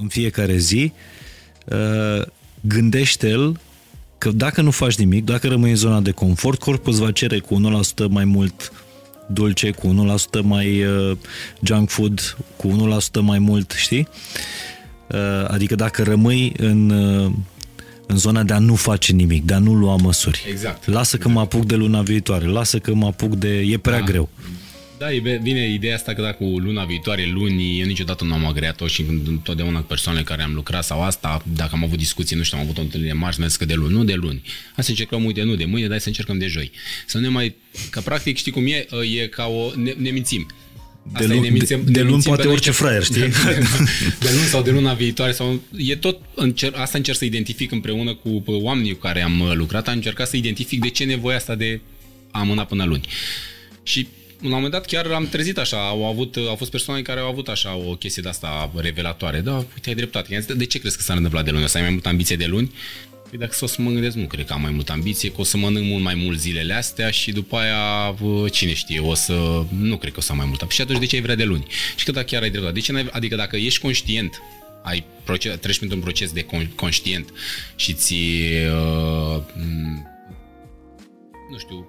în fiecare zi, gândește-l că dacă nu faci nimic, dacă rămâi în zona de confort, corpul îți va cere cu 1% mai mult dulce, cu 1% mai uh, junk food, cu 1% mai mult, știi? Uh, adică dacă rămâi în, uh, în zona de a nu face nimic, de a nu lua măsuri. Exact. Lasă că mă apuc de luna viitoare, lasă că mă apuc de... e prea da. greu. Da, e bine ideea asta că dacă luna viitoare, luni, eu niciodată nu am agreat-o și întotdeauna cu persoanele care am lucrat sau asta, dacă am avut discuții, nu știu, am avut o întâlnire mare, mi că de luni, nu de luni. Hai să încercăm, uite, nu de mâine, dar să încercăm de joi. Să ne mai, că practic, știi cum e, e ca o, ne, ne mințim. Asta de, luni, mințim, de, de luni poate orice fraier, știi? De, de luni sau de luna viitoare sau e tot încer, asta încerc să identific împreună cu oamenii cu care am lucrat, am încercat să identific de ce nevoia asta de a amâna până luni. Și un moment dat chiar am trezit așa, au, avut, au fost persoane care au avut așa o chestie de asta revelatoare. Da, uite, ai dreptate. De ce crezi că s-a întâmplat de luni? O să ai mai multă ambiție de luni? Păi dacă o să mă gândesc, nu cred că am mai multă ambiție, că o să mănânc mult mai mult zilele astea și după aia, cine știe, o să... Nu cred că o să am mai multă. Și atunci de ce ai vrea de luni? Și că dacă chiar ai dreptate. De ce n-ai... Adică dacă ești conștient ai proces, treci printr-un proces de con, conștient și ți uh, nu știu,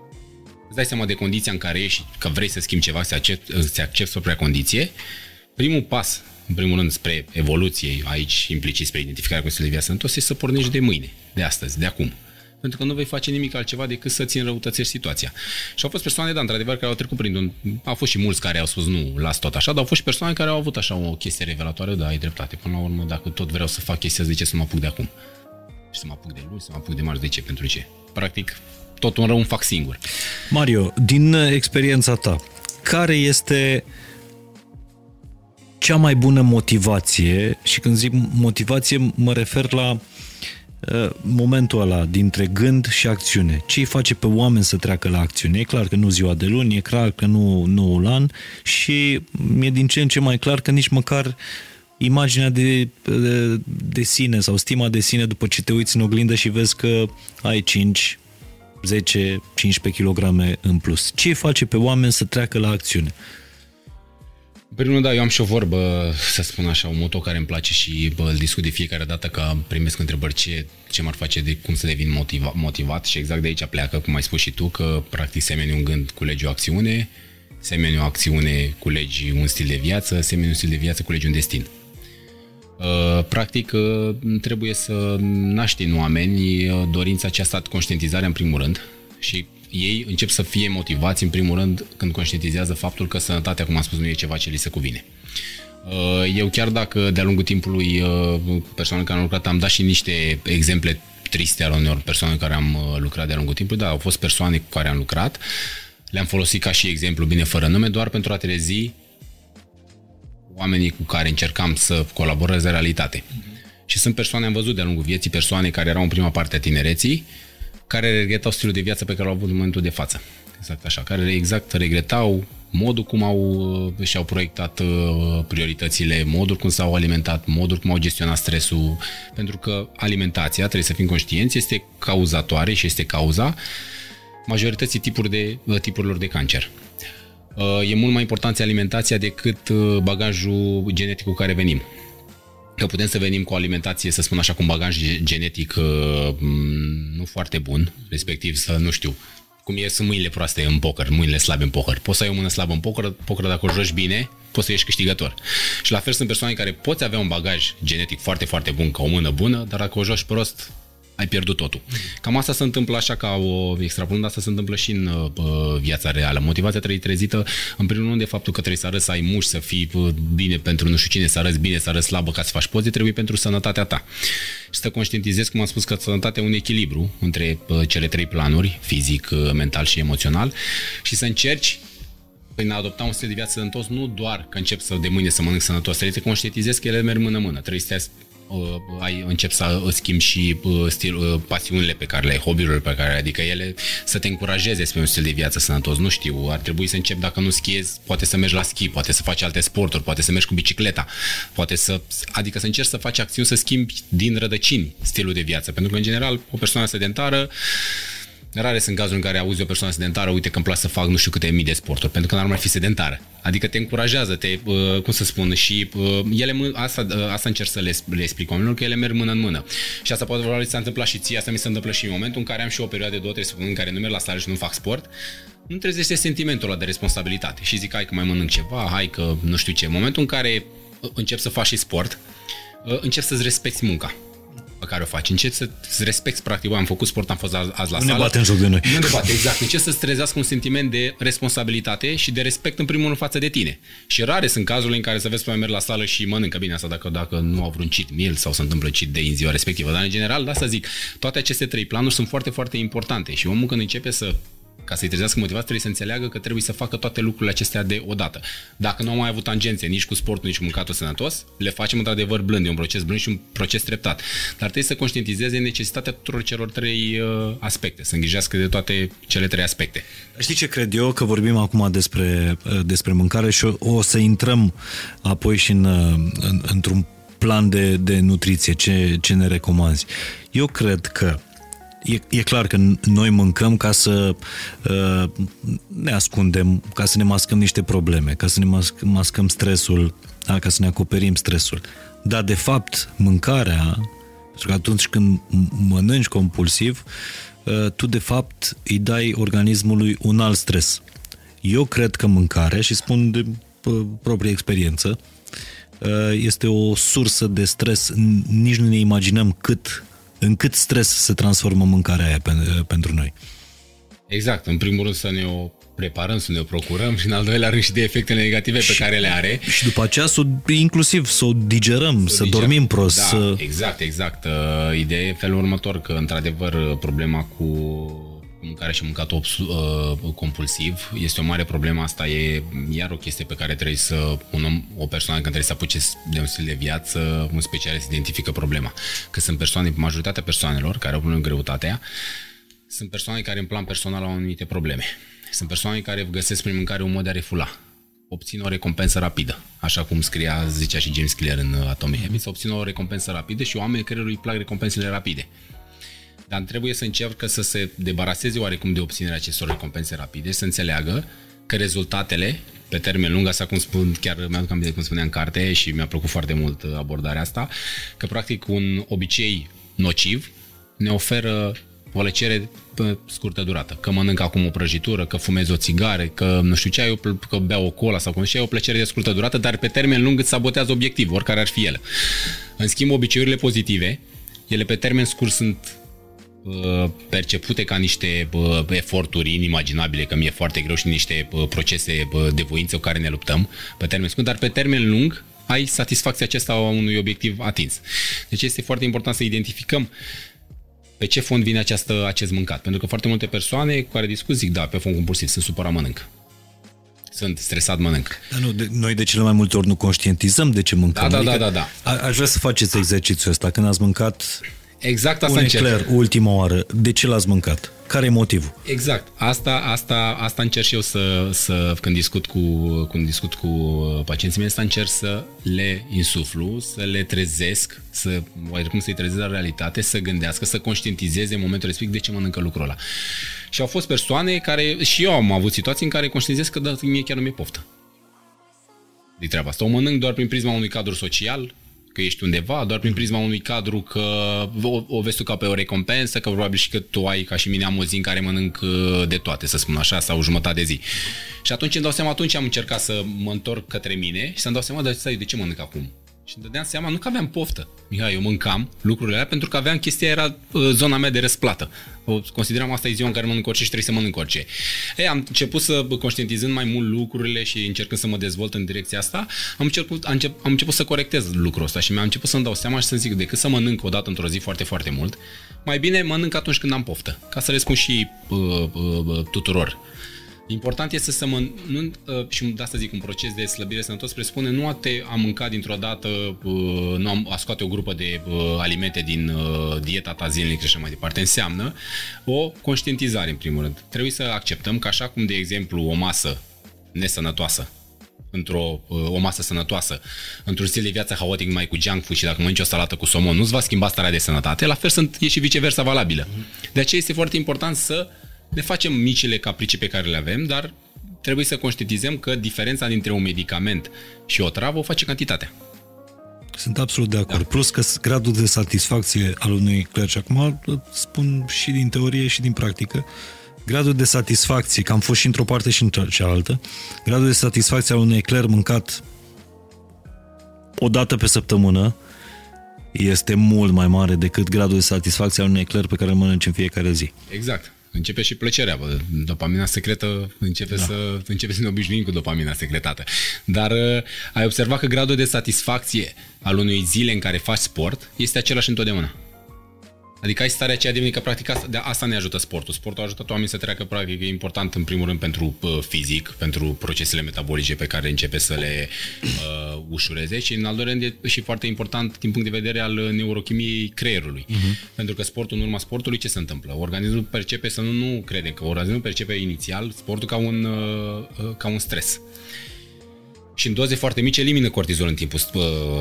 dai seama de condiția în care ești, că vrei să schimbi ceva, să accepti, să accepti propria condiție, primul pas, în primul rând, spre evoluție, aici implicit spre identificarea cu de viață sănătos, este să pornești de mâine, de astăzi, de acum. Pentru că nu vei face nimic altceva decât să-ți înrăutățești situația. Și au fost persoane, da, într-adevăr, care au trecut prin un... Au fost și mulți care au spus nu, las tot așa, dar au fost și persoane care au avut așa o chestie revelatoare, da, ai dreptate. Până la urmă, dacă tot vreau să fac chestia, de ce să mă apuc de acum? Și să mă apuc de luni, să mă apuc de marți, de ce? Pentru ce? Practic, tot un rău îmi fac singur. Mario, din experiența ta, care este cea mai bună motivație și când zic motivație mă refer la uh, momentul ăla dintre gând și acțiune. Ce îi face pe oameni să treacă la acțiune? E clar că nu ziua de luni, e clar că nu noul an și e din ce în ce mai clar că nici măcar imaginea de, de, de sine sau stima de sine după ce te uiți în oglindă și vezi că ai 5, 10-15 kg în plus. Ce face pe oameni să treacă la acțiune? Primul da, eu am și o vorbă, să spun așa, un moto care îmi place și bă, îl discut de fiecare dată că primesc întrebări ce, ce m-ar face de cum să devin motiva, motivat și exact de aici pleacă, cum ai spus și tu, că practic semeni un gând culegi o acțiune, semeni o acțiune culegi un stil de viață, semeni un stil de viață culegi un destin. Uh, practic, uh, trebuie să naști în oameni uh, dorința aceasta de conștientizare în primul rând și ei încep să fie motivați în primul rând când conștientizează faptul că sănătatea, cum am spus, nu e ceva ce li se cuvine. Eu chiar dacă de-a lungul timpului persoane care am lucrat am dat și niște exemple triste ale unor persoane care am lucrat de-a lungul timpului, dar au fost persoane cu care am lucrat, le-am folosit ca și exemplu, bine, fără nume, doar pentru a trezi oamenii cu care încercam să colaborez în realitate. Uh-huh. Și sunt persoane, am văzut de-a lungul vieții, persoane care erau în prima parte a tinereții, care regretau stilul de viață pe care l-au avut în momentul de față. exact așa, care exact regretau modul cum au, uh, și-au proiectat uh, prioritățile, modul cum s-au alimentat, modul cum au gestionat stresul, pentru că alimentația, trebuie să fim conștienți, este cauzatoare și este cauza majorității tipuri de, uh, tipurilor de cancer. E mult mai important alimentația decât bagajul genetic cu care venim. Că putem să venim cu o alimentație, să spun așa, cu un bagaj genetic nu foarte bun, respectiv să, nu știu, cum e, sunt mâinile proaste în poker, mâinile slabe în poker. Poți să ai o mână slabă în poker, poker dacă o joci bine, poți să ieși câștigător. Și la fel sunt persoane care poți avea un bagaj genetic foarte, foarte bun, ca o mână bună, dar dacă o joci prost, ai pierdut totul. Cam asta se întâmplă așa ca o extrapolând, asta se întâmplă și în uh, viața reală. Motivația trebuie trezită în primul rând de faptul că trebuie să arăți să ai muși, să fii uh, bine pentru nu știu cine, să arăți bine, să arăți slabă ca să faci poze, trebuie pentru sănătatea ta. Și să conștientizezi, cum am spus, că sănătatea e un echilibru între uh, cele trei planuri, fizic, uh, mental și emoțional și să încerci prin a adopta un stil de viață sănătos, nu doar că încep să de mâine să mănânc sănătos, trebuie să conștientizezi că ele merg mână-mână. Trebuie să uh, ai încep să schimbi și uh, stil, uh, pasiunile pe care le ai, hobby-urile pe care le ai, adică ele să te încurajeze spre un stil de viață sănătos. Nu știu, ar trebui să încep dacă nu schiezi, poate să mergi la schi, poate să faci alte sporturi, poate să mergi cu bicicleta, poate să, adică să încerci să faci acțiuni să schimbi din rădăcini stilul de viață, pentru că în general o persoană sedentară Rare sunt cazuri în care auzi o persoană sedentară, uite că îmi place să fac nu știu câte mii de sporturi, pentru că n-ar mai fi sedentară. Adică te încurajează, te, uh, cum să spun, și uh, ele, asta, uh, asta încerc să le, le explic oamenilor, că ele merg mână în mână. Și asta poate probabil s-a întâmplat și ție, asta mi se întâmplă și în momentul în care am și o perioadă de 2 trei săptămâni în care nu merg la sală și nu fac sport, nu trezește sentimentul ăla de responsabilitate și zic, hai că mai mănânc ceva, hai că nu știu ce. În momentul în care încep să faci și sport, încep să-ți respecti munca pe care o faci. Încet să-ți respecti, practic, am făcut sport, am fost azi la sală. Nu ne bate în joc de noi. Nu ne bate, exact. Încet să-ți trezească un sentiment de responsabilitate și de respect, în primul rând, față de tine. Și rare sunt cazurile în care să vezi pe merg la sală și mănâncă bine asta dacă, dacă nu au vreun cheat meal sau se întâmplă cheat day în ziua respectivă. Dar, în general, da, să zic, toate aceste trei planuri sunt foarte, foarte importante și omul când începe să ca să-i trezească motivat, trebuie să înțeleagă că trebuie să facă toate lucrurile acestea de odată. Dacă nu au mai avut tangențe nici cu sportul, nici cu mâncatul sănătos, le facem într-adevăr blând, e un proces blând și un proces treptat. Dar trebuie să conștientizeze necesitatea tuturor celor trei uh, aspecte, să îngrijească de toate cele trei aspecte. Știi ce cred eu? Că vorbim acum despre, uh, despre mâncare și o, o să intrăm apoi și în, uh, în, într-un plan de, de nutriție, ce, ce ne recomanzi. Eu cred că e, e clar că noi mâncăm ca să uh, ne ascundem, ca să ne mascăm niște probleme, ca să ne masc- mascăm stresul, da? ca să ne acoperim stresul. Dar, de fapt, mâncarea, pentru că atunci când mănânci compulsiv, uh, tu, de fapt, îi dai organismului un alt stres. Eu cred că mâncarea, și spun de uh, proprie experiență, uh, este o sursă de stres, nici nu ne imaginăm cât în cât stres se transformă mâncarea aia pentru noi. Exact, în primul rând să ne o preparăm, să ne o procurăm și în al doilea rând și de efectele negative și, pe care le are. Și după aceea să inclusiv să o digerăm, să, să digerăm. dormim prost. Da, să... exact, exact. Uh, ideea e felul următor, că într-adevăr problema cu mâncare și mâncat obs, uh, compulsiv este o mare problemă. Asta e iar o chestie pe care trebuie să un om, o persoană când trebuie să apuce de un stil de viață, un specialist identifică problema. Că sunt persoane, majoritatea persoanelor care au problemă greutatea, sunt persoane care în plan personal au anumite probleme. Sunt persoane care găsesc prin mâncare un mod de a refula obțin o recompensă rapidă, așa cum scria, zicea și James Clear în Atomic Habits, obțin o recompensă rapidă și oamenii care îi plac recompensele rapide dar trebuie să încercă să se debaraseze oarecum de obținerea acestor recompense rapide, să înțeleagă că rezultatele pe termen lung, asta cum spun, chiar mi-aduc aminte cum spunea în carte și mi-a plăcut foarte mult abordarea asta, că practic un obicei nociv ne oferă o plăcere pe scurtă durată. Că mănânc acum o prăjitură, că fumez o țigară, că nu știu ce, ai, că beau o cola sau cum știu, ai o plăcere de scurtă durată, dar pe termen lung îți sabotează obiectiv, oricare ar fi el. În schimb, obiceiurile pozitive, ele pe termen scurt sunt Uh, percepute ca niște uh, eforturi inimaginabile, că mi-e foarte greu și niște uh, procese de voință cu care ne luptăm pe termen scurt, dar pe termen lung ai satisfacția acesta a unui obiectiv atins. Deci este foarte important să identificăm pe ce fond vine această, acest mâncat. Pentru că foarte multe persoane cu care discut zic, da, pe fond compulsiv, sunt supărat, mănânc. Sunt stresat, mănânc. Dar nu, de, noi de cele mai multe ori nu conștientizăm de ce mâncăm. Da, da, adică da, da, da. A, aș vrea să faceți exercițiul ăsta. Când ați mâncat Exact asta un încerc. ecler ultima oară, de ce l-ați mâncat? Care e motivul? Exact. Asta, asta, asta încerc și eu să, să când, discut cu, când discut cu pacienții mei, asta încerc să le insuflu, să le trezesc, să, cum să-i trezesc la realitate, să gândească, să conștientizeze în momentul respectiv de ce mănâncă lucrul ăla. Și au fost persoane care, și eu am avut situații în care conștientizez că da, mie chiar nu mi-e poftă. De treaba asta. O mănânc doar prin prisma unui cadru social, că ești undeva, doar prin prisma unui cadru că o, o vezi tu ca pe o recompensă, că probabil și că tu ai, ca și mine, am o zi în care mănânc uh, de toate, să spun așa, sau jumătate de zi. Și atunci îmi dau seama, atunci am încercat să mă întorc către mine și să-mi dau seama, de, stai, de ce mănânc acum? Și îmi dădeam seama, nu că aveam poftă. Mihai, eu mâncam lucrurile alea pentru că aveam chestia, era uh, zona mea de răsplată. O consideram asta e ziua în care mănânc orice și trebuie să mănânc orice. Ei, am început să, conștientizând mai mult lucrurile și încercând să mă dezvolt în direcția asta, am început, am început, am început să corectez lucrul ăsta și mi-am început să-mi dau seama și să zic, decât să mănânc o dată într-o zi foarte, foarte mult, mai bine mănânc atunci când am poftă, ca să le spun și uh, uh, tuturor. Important este să mă... Nu, uh, și de asta zic, un proces de slăbire sănătos presupune nu a te a mâncat dintr-o dată, uh, nu am, a scoate o grupă de uh, alimente din uh, dieta ta zilnică și așa mai departe. Înseamnă o conștientizare, în primul rând. Trebuie să acceptăm că așa cum, de exemplu, o masă nesănătoasă într-o uh, o masă sănătoasă, într-un stil de viață haotic mai cu junk food și dacă mănânci o salată cu somon, nu-ți va schimba starea de sănătate, la fel sunt, e și viceversa valabilă. De aceea este foarte important să ne facem micile capricii pe care le avem, dar trebuie să conștientizăm că diferența dintre un medicament și o travă o face cantitatea. Sunt absolut de acord. Da. Plus că gradul de satisfacție al unui clerc, și acum spun și din teorie și din practică, gradul de satisfacție, că am fost și într-o parte și într-o cealaltă, gradul de satisfacție al unui ecler mâncat o dată pe săptămână este mult mai mare decât gradul de satisfacție al unui ecler pe care îl mănânci în fiecare zi. Exact începe și plăcerea. Bă. Dopamina secretă începe, da. să, începe să ne obișnuim cu dopamina secretată. Dar uh, ai observat că gradul de satisfacție al unui zile în care faci sport este același întotdeauna. Adică ai starea aceea de bine, că practic asta, de asta ne ajută sportul. Sportul ajută oamenii să treacă, practic, e important în primul rând pentru uh, fizic, pentru procesele metabolice pe care începe să le uh, ușureze și în al doilea rând e și foarte important din punct de vedere al neurochimiei creierului. Uh-huh. Pentru că sportul, în urma sportului, ce se întâmplă? Organismul percepe, să nu, nu crede că organismul percepe inițial sportul ca un, uh, uh ca un stres și în doze foarte mici elimină cortizol în timpul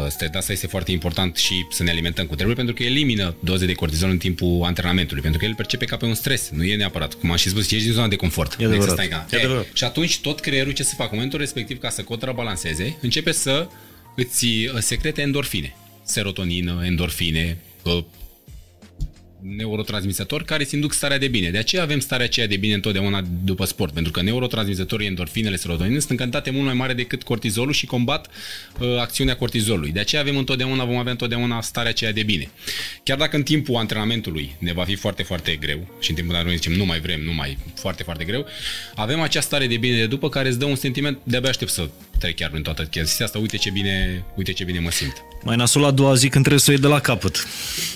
stres. Asta este foarte important și să ne alimentăm cu trebuie pentru că elimină doze de cortizol în timpul antrenamentului, pentru că el percepe ca pe un stres. Nu e neapărat, cum am și spus, ești din zona de confort. E adevărat. Stai ca. E, e, și atunci tot creierul ce să facă? În momentul respectiv, ca să contrabalanceze, începe să îți uh, secrete endorfine. Serotonină, endorfine, uh, neurotransmisători care îți induc starea de bine. De aceea avem starea aceea de bine întotdeauna după sport, pentru că neurotransmisătorii, endorfinele, serotoninele sunt încântate mult mai mare decât cortizolul și combat uh, acțiunea cortizolului. De aceea avem întotdeauna, vom avea întotdeauna starea aceea de bine. Chiar dacă în timpul antrenamentului ne va fi foarte, foarte greu și în timpul antrenamentului zicem nu mai vrem, nu mai, foarte, foarte greu, avem această stare de bine de după care îți dă un sentiment, de-abia aștept să trec chiar prin toată chestia asta, uite ce bine, uite ce bine mă simt. Mai nasol la doua zi când trebuie să o iei de la capăt.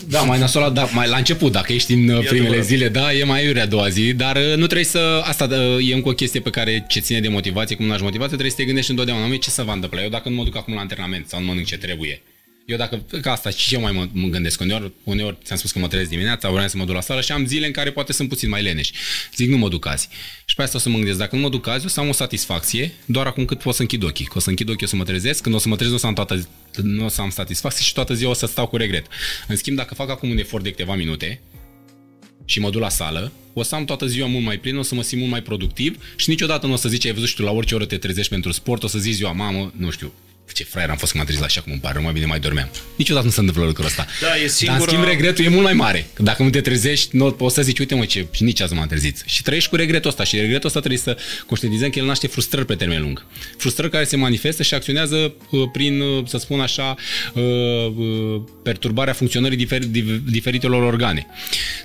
Da, mai nasol la, da, mai la început, dacă ești în e primele adevărat. zile, da, e mai iurea a doua zi, dar uh, nu trebuie să, asta uh, e încă o chestie pe care ce ține de motivație, cum lași motivație, trebuie să te gândești întotdeauna, ce să va întâmpla eu dacă nu mă duc acum la antrenament sau nu mănânc ce trebuie eu dacă, că asta și eu mai mă, mă gândesc, uneori, uneori ți-am spus că mă trezesc dimineața, vreau să mă duc la sală și am zile în care poate sunt puțin mai leneși. Zic, nu mă duc azi. Și pe asta o să mă gândesc, dacă nu mă duc azi, o să am o satisfacție, doar acum cât pot să închid ochii. Că o să închid ochii, o să mă trezesc, când o să mă trezesc, o să am, toată, nu o să am satisfacție și toată ziua o să stau cu regret. În schimb, dacă fac acum un efort de câteva minute, și mă duc la sală, o să am toată ziua mult mai plin, o să mă simt mult mai productiv și niciodată nu o să zici, ai văzut și tu la orice oră te trezești pentru sport, o să zici ziua, mamă, nu știu, ce fraier am fost când m-am trezit la așa cum îmi pare, mai bine mai dormeam. Niciodată nu se întâmplă lucrul ăsta. Da, e singura... Dar în schimb regretul e mult mai mare. Dacă nu te trezești, nu poți să zici, uite mă, ce, și nici azi m-am trezit. Și trăiești cu regretul ăsta și regretul ăsta trebuie să conștientizăm că el naște frustrări pe termen lung. Frustrări care se manifestă și acționează uh, prin, uh, să spun așa, uh, perturbarea funcționării difer, diferitelor organe.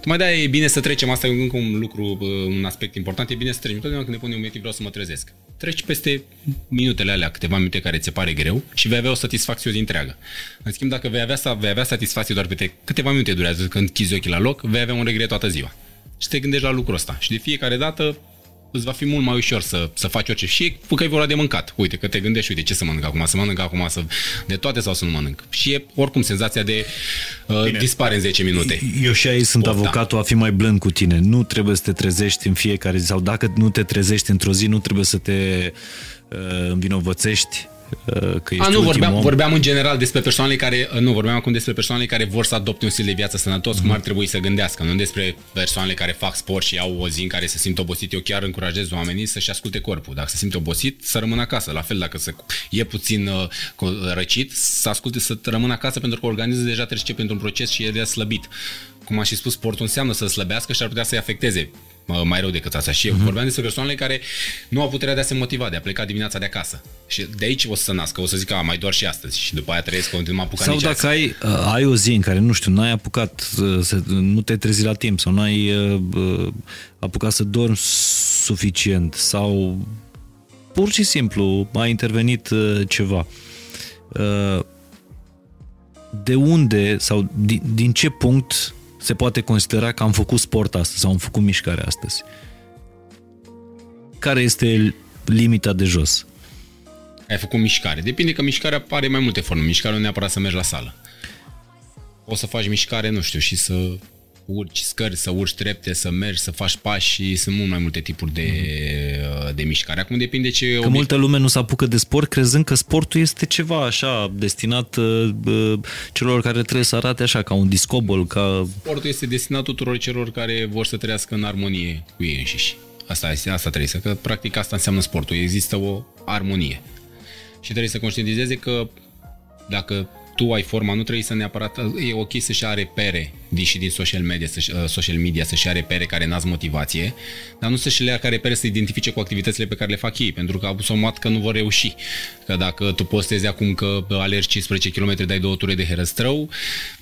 Mai de e bine să trecem, asta e încă un lucru, un aspect important, e bine să trecem. Totdeauna când ne punem un vreau să mă trezesc. Treci peste minutele alea, câteva minute care ți se pare greu și vei avea o satisfacție o întreagă. În schimb, dacă vei avea, vei avea satisfacție doar pe câteva minute durează când chizi ochii la loc, vei avea un regret toată ziua. Și te gândești la lucrul ăsta. Și de fiecare dată îți va fi mult mai ușor să, să faci orice. Și că e vorba de mâncat. Uite, că te gândești, uite, ce să mănânc acum? Să mănânc acum să, de toate sau să nu mănânc? Și e oricum senzația de uh, dispare în 10 minute. Eu și aici sunt Pofta. avocatul a fi mai blând cu tine. Nu trebuie să te trezești în fiecare zi sau dacă nu te trezești într-o zi, nu trebuie să te uh, învinovățești Uh, că ești A, nu, vorbeam, om. vorbeam în general despre persoanele care, uh, nu, vorbeam acum despre persoanele care vor să adopte un stil de viață sănătos, mm-hmm. cum ar trebui să gândească, nu despre persoanele care fac sport și au o zi în care se simt obosit. Eu chiar încurajez oamenii să-și asculte corpul. Dacă se simte obosit, să rămână acasă. La fel, dacă se e puțin uh, răcit, să asculte să rămână acasă pentru că organismul deja trece printr-un proces și e de slăbit cum am și spus, sportul înseamnă să slăbească și ar putea să-i afecteze mai rău decât asta. Și uh-huh. vorbeam despre persoanele care nu au puterea de a se motiva, de a pleca dimineața de acasă. Și de aici o să nască, o să zic că mai doar și astăzi și după aia trăiesc că nu m-am apucat Sau nici dacă ai, uh, ai o zi în care, nu știu, n-ai apucat, uh, să, nu te trezi la timp sau n-ai uh, uh, apucat să dormi suficient sau pur și simplu a intervenit uh, ceva. Uh, de unde sau din, din ce punct se poate considera că am făcut sport astăzi sau am făcut mișcare astăzi? Care este limita de jos? Ai făcut mișcare. Depinde că mișcarea apare mai multe forme. Mișcarea nu neapărat să mergi la sală. O să faci mișcare, nu știu, și să urci scări, să urci trepte, să mergi, să faci pași și sunt mult mai multe tipuri de, mm-hmm. de mișcare. Acum depinde ce... Că obiect... multă lume nu se apucă de sport crezând că sportul este ceva așa destinat uh, uh, celor care trebuie să arate așa ca un discobol, ca... Sportul este destinat tuturor celor care vor să trăiască în armonie cu ei înșiși. Asta, este, asta trebuie să, că practic asta înseamnă sportul. Există o armonie. Și trebuie să conștientizeze că dacă tu ai forma, nu trebuie să neapărat, e ok să-și are repere și din social media, să uh, social media să-și are repere care n-ați motivație, dar nu să-și le ia ca repere să identifice cu activitățile pe care le fac ei, pentru că au somat că nu vor reuși. Că dacă tu postezi acum că alergi 15 km, dai două ture de herăstrău,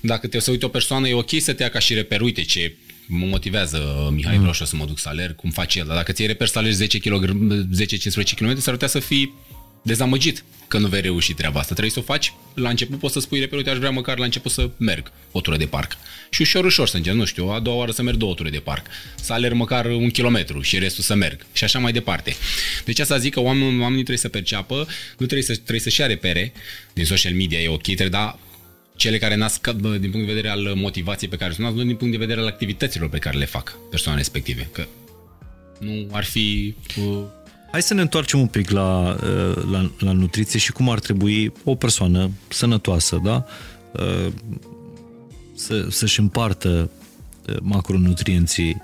dacă te o să uite o persoană, e ok să te ia ca și reper, uite ce mă motivează Mihai, vreau mm. să mă duc să alerg, cum face el. Dar dacă ți-ai reper să alergi 10 kg, 10-15 km, s-ar putea să fii dezamăgit că nu vei reuși treaba asta. Trebuie să o faci la început, poți să spui repede, uite, aș vrea măcar la început să merg o tură de parc. Și ușor, ușor să încep, nu știu, a doua oară să merg două ture de parc. Să alerg măcar un kilometru și restul să merg. Și așa mai departe. Deci asta zic că oamenii, oamenii trebuie să perceapă, nu trebuie, să, trebuie să-și ia repere din social media, e ok, trebuie, dar cele care nasc din punct de vedere al motivației pe care sunt nu din punct de vedere al activităților pe care le fac persoanele respective. Că nu ar fi uh, Hai să ne întoarcem un pic la, uh, la, la nutriție și cum ar trebui o persoană sănătoasă, da? Uh, să, să-și împartă uh, macronutrienții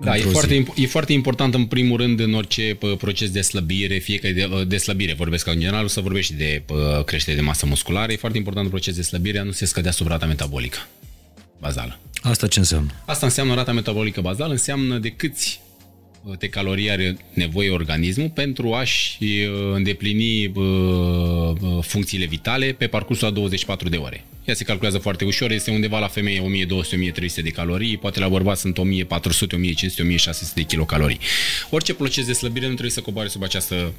da, e foarte, e foarte important în primul rând în orice proces de slăbire, fie că de, de slăbire, vorbesc în general, o să vorbești de creștere de masă musculară, e foarte important în proces de slăbire a nu se scădea sub rata metabolică bazală. Asta ce înseamnă? Asta înseamnă rata metabolică bazală, înseamnă de câți de calorii are nevoie organismul pentru a-și uh, îndeplini uh, uh, funcțiile vitale pe parcursul a 24 de ore. Ea se calculează foarte ușor, este undeva la femeie 1200-1300 de calorii, poate la bărbat sunt 1400, 1500, 1600 de kilocalorii. Orice proces de slăbire nu trebuie să coboare sub această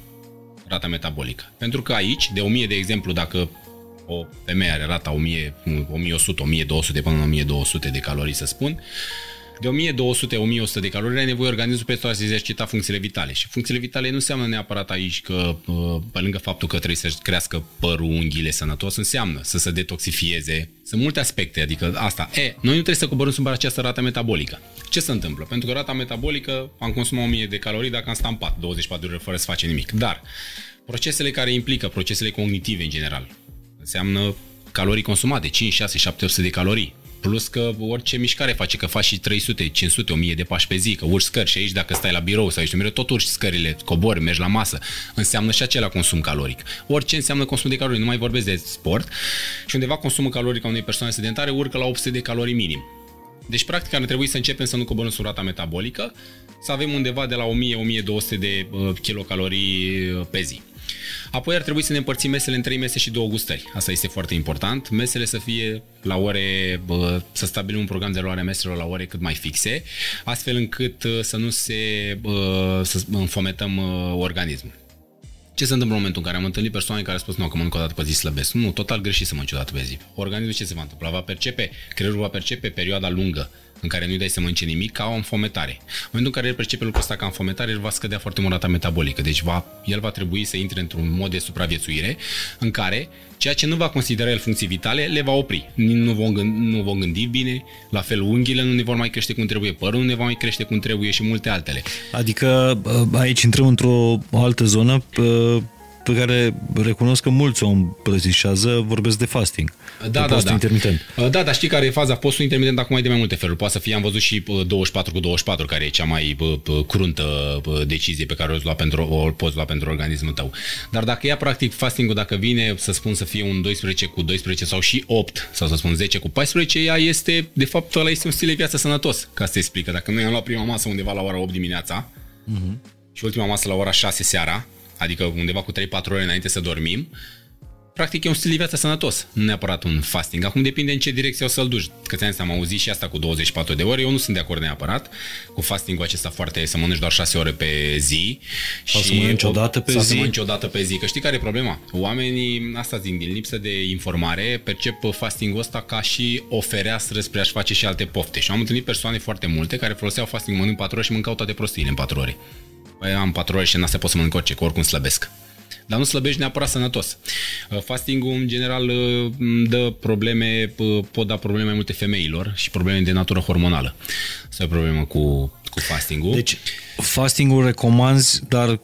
rata metabolică. Pentru că aici, de 1000 de exemplu, dacă o femeie are rata 1000, 1100, 1200 până la 1200 de calorii, să spun, de 1200-1100 de calorii are nevoie organismul pentru a se exercita funcțiile vitale. Și funcțiile vitale nu înseamnă neapărat aici că, uh, pe lângă faptul că trebuie să crească părul, unghiile sănătos, înseamnă să se detoxifieze. Sunt multe aspecte, adică asta. E, noi nu trebuie să coborâm sub această rată metabolică. Ce se întâmplă? Pentru că rata metabolică, am consumat 1000 de calorii dacă am stampat 24 de ore fără să face nimic. Dar procesele care implică, procesele cognitive în general, înseamnă calorii consumate, 5, 6, 700 de calorii Plus că orice mișcare face, că faci și 300, 500, 1000 de pași pe zi, că urci scări și aici dacă stai la birou sau ești în birou, tot urci scările, cobori, mergi la masă. Înseamnă și acela consum caloric. Orice înseamnă consum de calorii, nu mai vorbesc de sport. Și undeva consumul caloric a unei persoane sedentare urcă la 800 de calorii minim. Deci, practic, ar trebui să începem să nu coborâm sub rata metabolică, să avem undeva de la 1000-1200 de uh, kilocalorii uh, pe zi. Apoi ar trebui să ne împărțim mesele în trei mese și două gustări. Asta este foarte important. Mesele să fie la ore, bă, să stabilim un program de luare meselor la ore cât mai fixe, astfel încât uh, să nu se, bă, să înfometăm uh, organismul. Ce se întâmplă în momentul în care am întâlnit persoane care au spus nu, că mănânc o dată pe zi slăbesc? Nu, total greșit să mănânci o dată pe zi. Organismul ce se va întâmpla? Va percepe, creierul va percepe perioada lungă în care nu-i dai să mănânce nimic, ca o înfometare. În momentul în care el percepe lucrul ăsta ca înfometare, el va scădea foarte mult rata metabolică. Deci va, el va trebui să intre într-un mod de supraviețuire în care ceea ce nu va considera el funcții vitale le va opri. Nu vom, gândi, nu vom gândi bine, la fel unghiile nu ne vor mai crește cum trebuie, părul nu ne va mai crește cum trebuie și multe altele. Adică aici intrăm într-o altă zonă pe care recunosc că mulți o îmbrățișează, vorbesc de fasting. Da, de da, postul da. intermitent. Uh, da, dar știi care e faza? Postul intermitent acum e de mai multe feluri. Poate să fie, am văzut și 24 uh, cu 24, care e cea mai uh, cruntă decizie pe care o, lua pentru, o poți lua pentru organismul tău. Dar dacă ia practic fasting dacă vine, să spun să fie un 12 cu 12 sau și 8, sau să spun 10 cu 14, ea este, de fapt, ăla este un stil de viață sănătos, ca să te explică. Dacă noi am luat prima masă undeva la ora 8 dimineața uh-huh. și ultima masă la ora 6 seara, adică undeva cu 3-4 ore înainte să dormim, practic e un stil de viață sănătos, nu neapărat un fasting. Acum depinde în ce direcție o să-l duci. Că ți am auzit și asta cu 24 de ore, eu nu sunt de acord neapărat cu fastingul acesta foarte, să mănânci doar 6 ore pe zi. Sau și să mănânci o dată pe sau zi. să mănânci o dată pe zi. Că știi care e problema? Oamenii, asta zic, din lipsă de informare, percep fastingul ăsta ca și o fereastră spre a-și face și alte pofte. Și am întâlnit persoane foarte multe care foloseau fasting mănânc 4 ore și mâncau toate prostiile în 4 ore. Păi am 4 ore și n se pot să mănânc orice, că oricum slăbesc. Dar nu slăbești neapărat sănătos. Uh, fastingul, în general, uh, dă probleme, uh, pot da probleme mai multe femeilor și probleme de natură hormonală. Asta e o problemă cu, cu fastingul. Deci, fastingul recomanzi, dar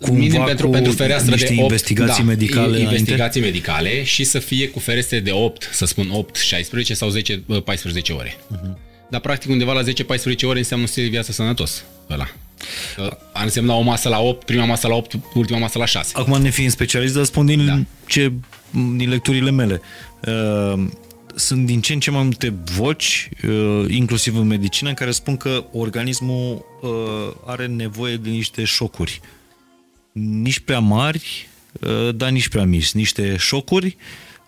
cumva Minim pentru, cu pentru fereastră niște de 8, investigații da, medicale investigații înainte? medicale și să fie cu ferestre de 8, să spun 8, 16 sau 10, 14 ore. Uh-huh. Dar practic undeva la 10-14 ore înseamnă un stil de viață sănătos. Ăla. Ar însemna o masă la 8, prima masă la 8, ultima masă la 6. Acum ne fiind specialist, dar spun din, da. ce, din lecturile mele. Uh, sunt din ce în ce mai multe voci, uh, inclusiv în medicină, în care spun că organismul uh, are nevoie de niște șocuri. Nici prea mari, uh, dar nici prea mici. Niște șocuri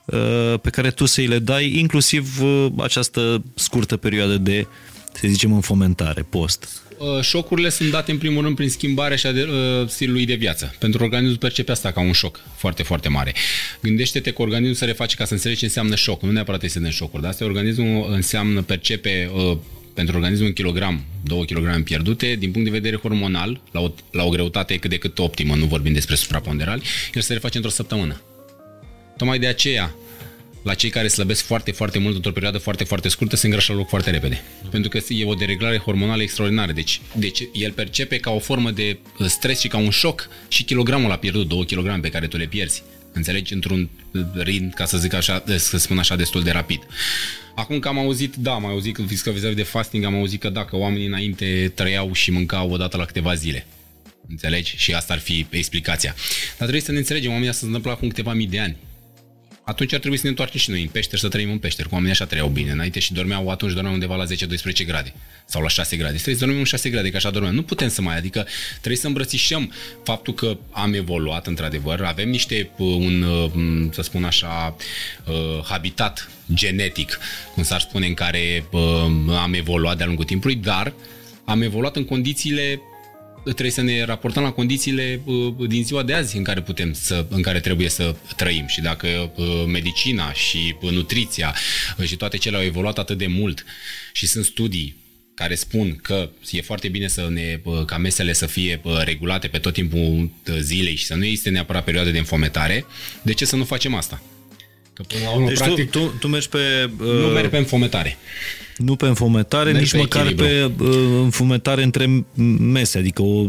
uh, pe care tu să-i le dai, inclusiv uh, această scurtă perioadă de, să zicem, înfomentare, post. Uh, șocurile sunt date în primul rând prin schimbarea și de, uh, stilului de viață. Pentru organismul percepe asta ca un șoc foarte, foarte mare. Gândește-te că organismul se reface ca să înțelegi ce înseamnă șoc. Nu neapărat este de șocuri, dar asta organismul înseamnă, percepe uh, pentru organismul un kilogram, 2 kg pierdute, din punct de vedere hormonal, la o, la o greutate cât de cât optimă, nu vorbim despre supraponderali, el se reface într-o săptămână. Tocmai de aceea, la cei care slăbesc foarte, foarte mult într-o perioadă foarte, foarte scurtă, se îngrașă loc foarte repede. Pentru că e o dereglare hormonală extraordinară. Deci, deci el percepe ca o formă de uh, stres și ca un șoc și kilogramul a pierdut, 2 kg pe care tu le pierzi. Înțelegi? Într-un ritm, ca să zic așa, să spun așa, destul de rapid. Acum că am auzit, da, am auzit că vis-a-vis de fasting, am auzit că da, că oamenii înainte trăiau și mâncau o dată la câteva zile. Înțelegi? Și asta ar fi explicația. Dar trebuie să ne înțelegem, oamenii asta se întâmplă acum câteva mii de ani atunci ar trebui să ne întoarcem și noi în peșteri, să trăim în peșteri. Cum oamenii așa trăiau bine. Înainte și dormeau, atunci dormeau undeva la 10-12 grade sau la 6 grade. Trebuie să dormim în 6 grade, că așa dormeam. Nu putem să mai, adică trebuie să îmbrățișăm faptul că am evoluat într-adevăr, avem niște, uh, un, uh, să spun așa, uh, habitat genetic, cum s-ar spune, în care am evoluat de-a lungul timpului, dar am evoluat în condițiile trebuie să ne raportăm la condițiile uh, din ziua de azi în care putem să, în care trebuie să trăim și dacă uh, medicina și uh, nutriția și toate cele au evoluat atât de mult și sunt studii care spun că e foarte bine să ne, ca mesele să fie regulate pe tot timpul zilei și să nu existe neapărat perioade de înfometare, de ce să nu facem asta? Că până la urmă, deci practic, tu, tu, tu mergi pe... Uh, nu mergi pe înfometare. Nu pe înfometare, mergi nici pe măcar echilibru. pe uh, înfometare între mese, adică o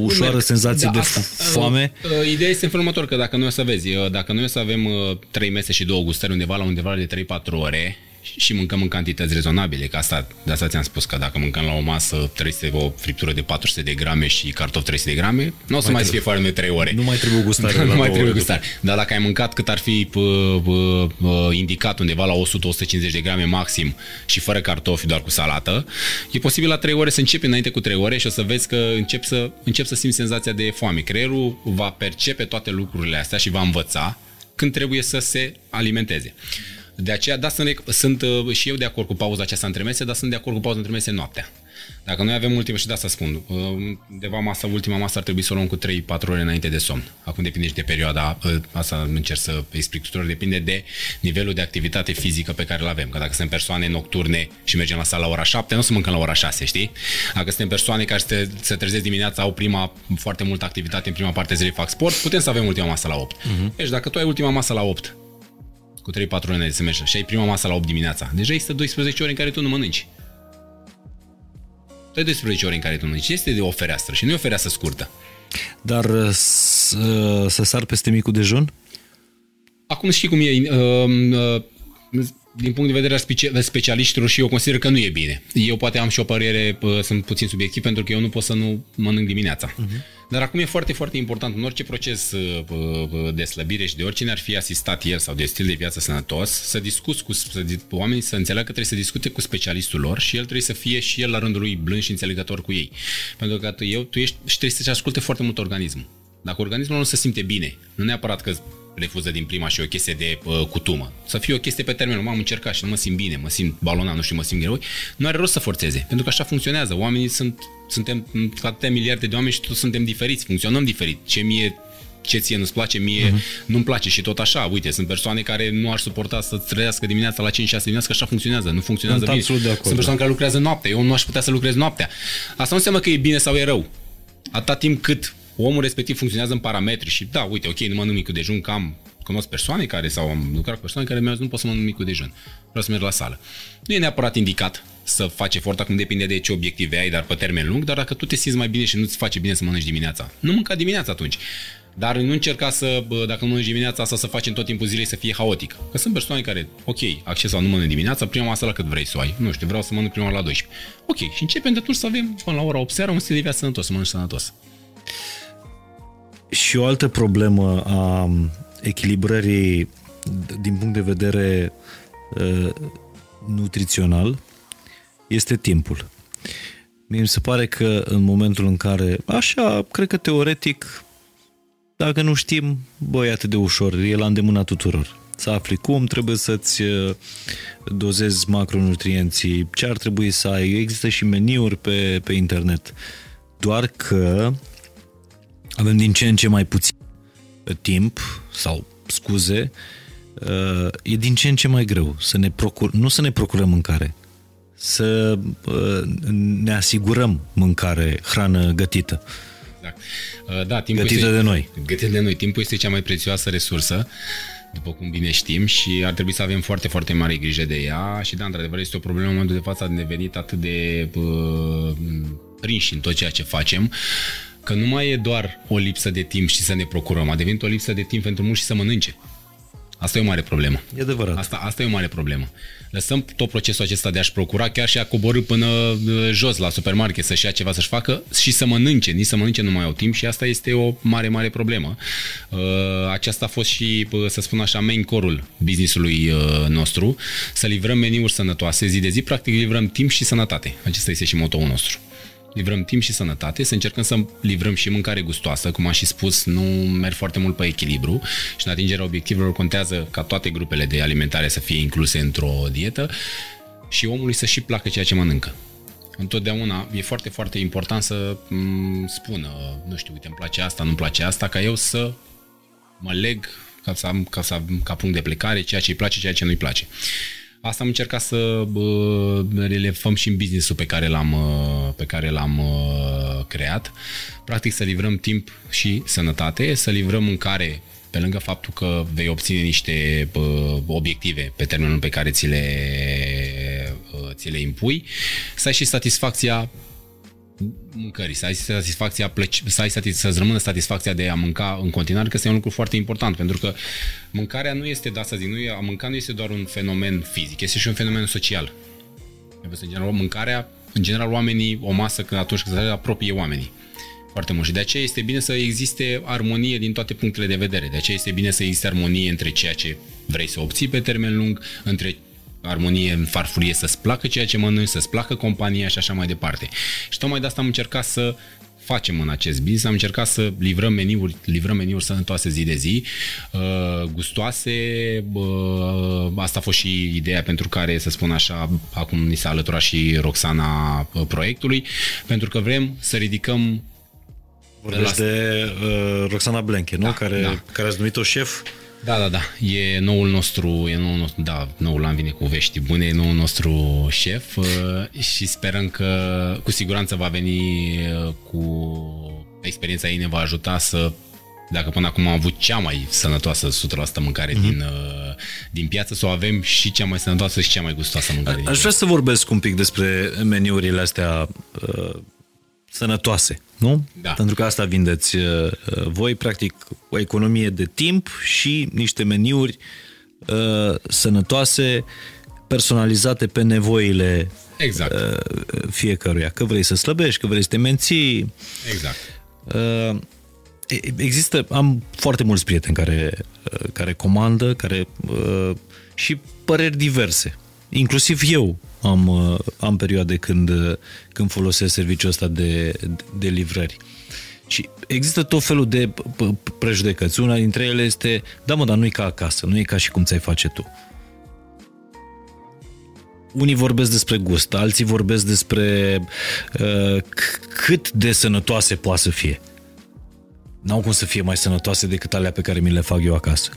ușoară merg. senzație da, de asta, foame. Uh, uh, ideea este în felul următor, că dacă noi o să vezi, uh, dacă noi o să avem uh, trei mese și două gustări undeva la undeva de 3-4 ore, și mâncăm în cantități rezonabile, că asta, de asta ți-am spus că dacă mâncăm la o masă 300, o friptură de 400 de grame și cartofi 300 de grame, nu o să mai, mai fie foarte de 3 ore. Nu mai trebuie gustare. nu mai trebuie gustare. Dar dacă ai mâncat cât ar fi p- p- p- indicat undeva la 100-150 de grame maxim și fără cartofi, doar cu salată, e posibil la 3 ore să începi înainte cu 3 ore și o să vezi că încep să, încep să simți senzația de foame. Creierul va percepe toate lucrurile astea și va învăța când trebuie să se alimenteze. De aceea, da, sunt, sunt uh, și eu de acord cu pauza aceasta între mese, dar sunt de acord cu pauza între mese noaptea. Dacă noi avem ultima, și de asta spun, uh, undeva masa, ultima masă ar trebui să o luăm cu 3-4 ore înainte de somn. Acum depinde și de perioada, uh, asta încerc să explic tuturor, depinde de nivelul de activitate fizică pe care îl avem. Că dacă sunt persoane nocturne și mergem la sala la ora 7, nu o să mâncăm la ora 6, știi? Dacă suntem persoane care se, se trezesc dimineața, au prima, foarte multă activitate în prima parte zilei, fac sport, putem să avem ultima masă la 8. Uh-huh. Deci dacă tu ai ultima masă la 8, cu 3-4 ore de să mergi și ai prima masă la 8 dimineața, deja este 12 ore în care tu nu mănânci. Tu ai 12 ore în care tu mănânci. Este de o fereastră și nu e o fereastră scurtă. Dar uh, să, să sar peste micul dejun? Acum știi cum e. Uh, uh, din punct de vedere al specialiștilor și eu consider că nu e bine. Eu poate am și o părere, sunt puțin subiectiv, pentru că eu nu pot să nu mănânc dimineața. Uh-huh. Dar acum e foarte, foarte important în orice proces de slăbire și de oricine ar fi asistat el sau de stil de viață sănătos, să discuți cu să, oamenii să înțeleagă că trebuie să discute cu specialistul lor și el trebuie să fie și el la rândul lui blând și înțelegător cu ei. Pentru că tu, eu, tu ești și trebuie să-ți asculte foarte mult organismul. Dacă organismul nu se simte bine, nu neapărat că refuză din prima și o chestie de uh, cutumă. Să fie o chestie pe termen, m-am încercat și nu mă simt bine, mă simt balonat, nu știu, mă simt greu. Nu are rost să forțeze, pentru că așa funcționează. Oamenii sunt, suntem atâtea miliarde de oameni și toți suntem diferiți, funcționăm diferit. Ce mie ce ție nu-ți place, mie uh-huh. nu-mi place și tot așa. Uite, sunt persoane care nu ar suporta să trăiască dimineața la 5-6 dimineața, că așa funcționează, nu funcționează bine. De acord, sunt persoane da. care lucrează noaptea, eu nu aș putea să lucrez noaptea. Asta nu înseamnă că e bine sau e rău. Atâta timp cât omul respectiv funcționează în parametri și da, uite, ok, nu mănânc micul dejun, cam cunosc persoane care sau am lucrat cu persoane care mi-au zis nu pot să mănânc micul dejun, vreau să merg la sală. Nu e neapărat indicat să faci efort, acum depinde de ce obiective ai, dar pe termen lung, dar dacă tu te simți mai bine și nu-ți face bine să mănânci dimineața, nu mânca dimineața atunci. Dar nu încerca să, dacă nu mănânci dimineața asta, să faci în tot timpul zilei să fie haotic. Că sunt persoane care, ok, acces sau nu mănânc dimineața, prima masă la cât vrei să o ai. Nu știu, vreau să mănânc prima la 12. Ok, și începem de atunci să avem până la ora 8 seara un stil de viață sănătos, să mănânci sănătos. Și o altă problemă a echilibrării din punct de vedere uh, nutrițional este timpul. Mi se pare că în momentul în care, așa, cred că teoretic, dacă nu știm, băi, atât de ușor, e la îndemâna tuturor. Să afli cum trebuie să-ți uh, dozezi macronutrienții, ce ar trebui să ai. Există și meniuri pe, pe internet. Doar că avem din ce în ce mai puțin timp sau scuze, uh, e din ce în ce mai greu să ne procur, nu să ne procurăm mâncare, să uh, ne asigurăm mâncare, hrană gătită. Da, uh, da timpul gătită este, de noi. Gătită de noi. Timpul este cea mai prețioasă resursă după cum bine știm și ar trebui să avem foarte, foarte mare grijă de ea și da, într-adevăr este o problemă în momentul de față a devenit atât de uh, prinși în tot ceea ce facem că nu mai e doar o lipsă de timp și să ne procurăm, a devenit o lipsă de timp pentru mulți și să mănânce. Asta e o mare problemă. E adevărat. Asta, asta e o mare problemă. Lăsăm tot procesul acesta de a-și procura, chiar și a coborâ până uh, jos la supermarket să-și ia ceva să-și facă și să mănânce. Nici să mănânce nu mai au timp și asta este o mare, mare problemă. Uh, aceasta a fost și, uh, să spun așa, main core-ul business-ului nostru, să livrăm meniuri sănătoase zi de zi, practic livrăm timp și sănătate. Acesta este și motoul nostru livrăm timp și sănătate, să încercăm să livrăm și mâncare gustoasă, cum am și spus, nu merg foarte mult pe echilibru și în atingerea obiectivelor contează ca toate grupele de alimentare să fie incluse într-o dietă și omului să și placă ceea ce mănâncă. Întotdeauna e foarte, foarte important să m- spună, nu știu, uite, îmi place asta, nu-mi place asta, ca eu să mă leg ca să am, ca, să am, ca punct de plecare ceea ce îi place, ceea ce nu-i place. Asta am încercat să bă, relevăm și în business-ul pe care l-am, pe care l-am creat. Practic să livrăm timp și sănătate, să livrăm mâncare pe lângă faptul că vei obține niște bă, obiective pe termenul pe care ți le, ți le impui, să ai și satisfacția mâncării, să ai satisfacția, plăci, să ai satis, să-ți rămână satisfacția de a mânca în continuare, că este un lucru foarte important, pentru că mâncarea nu este, da să zic, nu e, a mânca nu este doar un fenomen fizic, este și un fenomen social. În general, mâncarea, în general, oamenii, o masă, când atunci când se apropie oamenii foarte mult și de aceea este bine să existe armonie din toate punctele de vedere. De aceea este bine să existe armonie între ceea ce vrei să obții pe termen lung, între armonie în farfurie, să-ți placă ceea ce mănânci, să-ți placă compania și așa mai departe. Și tocmai de asta am încercat să facem în acest business. Am încercat să livrăm meniuri, livrăm meniuri sănătoase zi de zi, uh, gustoase. Uh, asta a fost și ideea pentru care, să spun așa, acum ni s-a alăturat și Roxana uh, proiectului, pentru că vrem să ridicăm Vorbești de, de uh, Roxana Blenche, nu? Da, care, da. care ați numit-o șef da, da, da. E noul nostru, e noul nostru, da, noul an vine cu vești bune, e noul nostru șef uh, și sperăm că cu siguranță va veni uh, cu experiența ei ne va ajuta să dacă până acum am avut cea mai sănătoasă 100% mâncare mm-hmm. din, uh, din piață, să o avem și cea mai sănătoasă și cea mai gustoasă mâncare. Aș vrea să vorbesc un pic despre meniurile astea uh, sănătoase, nu? Da. Pentru că asta vindeți uh, voi, practic, o economie de timp și niște meniuri uh, sănătoase, personalizate pe nevoile exact. uh, fiecăruia. Că vrei să slăbești, că vrei să te menții. Exact. Uh, există, am foarte mulți prieteni care, uh, care comandă, care uh, și păreri diverse. Inclusiv eu am, uh, am perioade când, uh, când folosesc serviciul ăsta de, de livrări. Și există tot felul de prejudecăți. Una dintre ele este, da mă, dar nu e ca acasă, nu e ca și cum ți-ai face tu. Unii vorbesc despre gust, alții vorbesc despre uh, cât de sănătoase poate să fie. N-au cum să fie mai sănătoase decât alea pe care mi le fac eu acasă.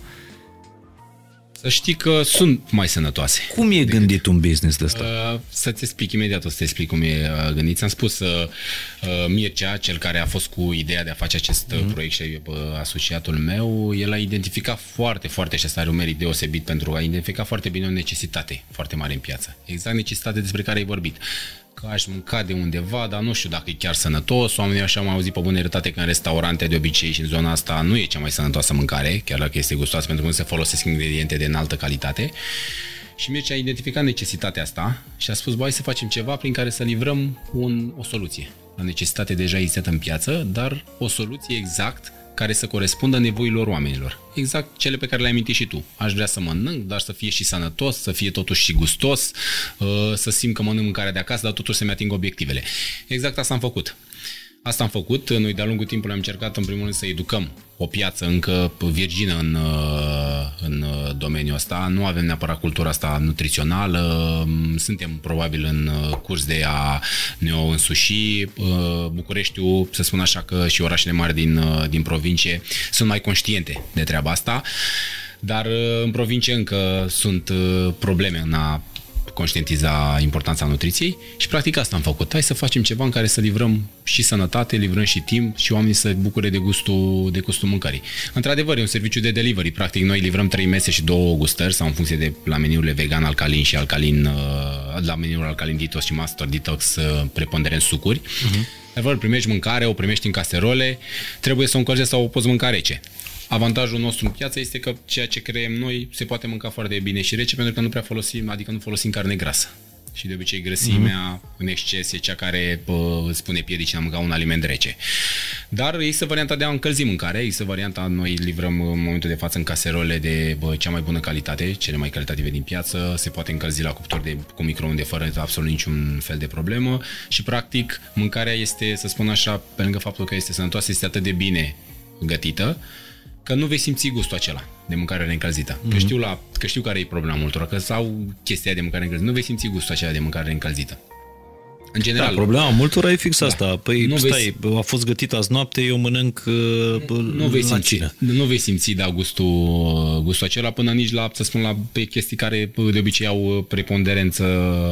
Să știi că sunt mai sănătoase. Cum e gândit un business de ăsta? Uh, să-ți explic imediat, o să te explic cum e uh, gândit. Ți-am spus uh, uh, Mircea, cel care a fost cu ideea de a face acest mm-hmm. proiect și uh, asociatul meu, el a identificat foarte, foarte și asta are un merit deosebit pentru a identifica foarte bine o necesitate foarte mare în piață. Exact necesitate despre care ai vorbit că aș mânca de undeva, dar nu știu dacă e chiar sănătos. Oamenii așa am auzit pe bună dreptate că în restaurante de obicei și în zona asta nu e cea mai sănătoasă mâncare, chiar dacă este gustoasă, pentru că nu se folosesc ingrediente de înaltă calitate. Și Mircea a identificat necesitatea asta și a spus, băi, să facem ceva prin care să livrăm un, o soluție. O necesitate deja există în piață, dar o soluție exact care să corespundă nevoilor oamenilor. Exact cele pe care le-ai amintit și tu. Aș vrea să mănânc, dar să fie și sănătos, să fie totuși și gustos, uh, să simt că mănânc mâncarea de acasă, dar totuși să-mi ating obiectivele. Exact asta am făcut. Asta am făcut. Noi de-a lungul timpului am încercat în primul rând să educăm o piață încă virgină în, uh, în domeniul ăsta. Nu avem neapărat cultura asta nutrițională. Suntem probabil în uh, curs de a ne o însuși. Uh, Bucureștiul, să spun așa că și orașele mari din, din provincie sunt mai conștiente de treaba asta. Dar în provincie încă sunt probleme în a conștientiza importanța nutriției și practic asta am făcut. Hai să facem ceva în care să livrăm și sănătate, livrăm și timp și oamenii să bucure de gustul, de gustul mâncării. Într-adevăr, e un serviciu de delivery. Practic, noi livrăm trei mese și două gustări sau în funcție de la meniurile vegan, alcalin și alcalin, uh, la meniul alcalin detox și master detox, uh, preponderent sucuri. Uh-huh. Adevăr, primești mâncare, o primești în caserole, trebuie să o încălzești sau o poți mânca rece. Avantajul nostru în piață este că ceea ce creăm noi se poate mânca foarte bine și rece pentru că nu prea folosim, adică nu folosim carne grasă. Și de obicei grăsimea mm-hmm. în exces e cea care pă, spune piedicii a mânca un aliment rece. Dar există varianta de a încălzi mâncare, există varianta, noi livrăm în momentul de față în caserole de bă, cea mai bună calitate, cele mai calitative din piață, se poate încălzi la cuptor de, cu microunde fără absolut niciun fel de problemă și practic mâncarea este, să spun așa, pe lângă faptul că este sănătoasă, este atât de bine gătită, că nu vei simți gustul acela de mâncare reîncălzită. Mm-hmm. Că, știu la, că știu care e problema multor, că sau chestia de mâncare reîncălzită. Nu vei simți gustul acela de mâncare reîncălzită. În general. Da, problema multora e fix da. asta. Păi nu stai, vei... a fost gătit azi noapte, eu mănânc uh, nu vei simți, cină. Nu vei simți, da, gustul, gustul acela până nici la, să spun, la pe chestii care de obicei au preponderență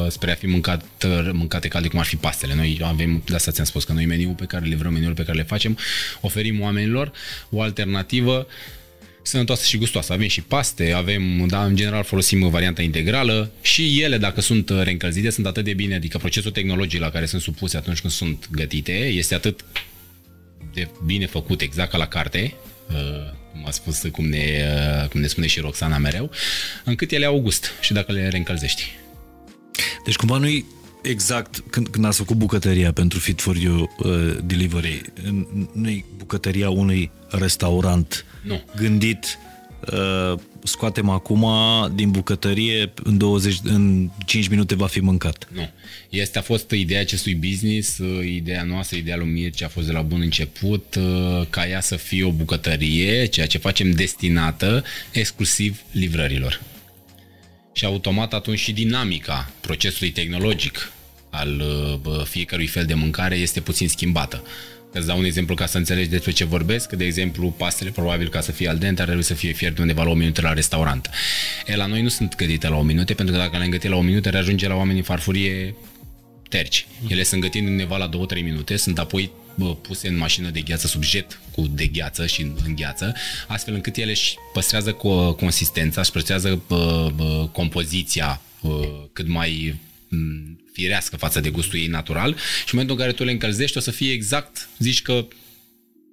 spre a fi mâncat, mâncate calde, cum ar fi pastele. Noi avem, de asta ți-am spus, că noi meniul pe care le vrem, meniul pe care le facem, oferim oamenilor o alternativă sănătoasă și gustoasă. Avem și paste, avem, da, în general folosim varianta integrală și ele, dacă sunt reîncălzite, sunt atât de bine, adică procesul tehnologiei la care sunt supuse atunci când sunt gătite este atât de bine făcut, exact ca la carte, uh, cum a spus, cum ne, uh, cum ne spune și Roxana mereu, încât ele au gust și dacă le reîncălzești. Deci cumva nu exact când, când ați făcut bucătăria pentru Fit for You uh, Delivery, nu e bucătăria unui restaurant nu. gândit uh, scoatem acum din bucătărie, în, 20, în 5 minute va fi mâncat. Nu. Este a fost ideea acestui business, uh, ideea noastră, ideea lui Mircea a fost de la bun început uh, ca ea să fie o bucătărie, ceea ce facem destinată exclusiv livrărilor. Și automat atunci și dinamica procesului tehnologic al uh, fiecărui fel de mâncare este puțin schimbată. Îți dau un exemplu ca să înțelegi despre ce vorbesc. De exemplu, pastele, probabil ca să fie al dente, ar trebui să fie fierte undeva la o minută la restaurant. E, la noi nu sunt gătite la o minute, pentru că dacă le îngăti la o minută, ajunge la oamenii farfurie terci. Ele sunt gătite undeva la 2-3 minute, sunt apoi bă, puse în mașină de gheață sub jet cu de gheață și în gheață, astfel încât ele își păstrează consistența, își păstrează bă, bă, compoziția bă, cât mai firească față de gustul ei natural și în momentul în care tu le încălzești o să fie exact, zici că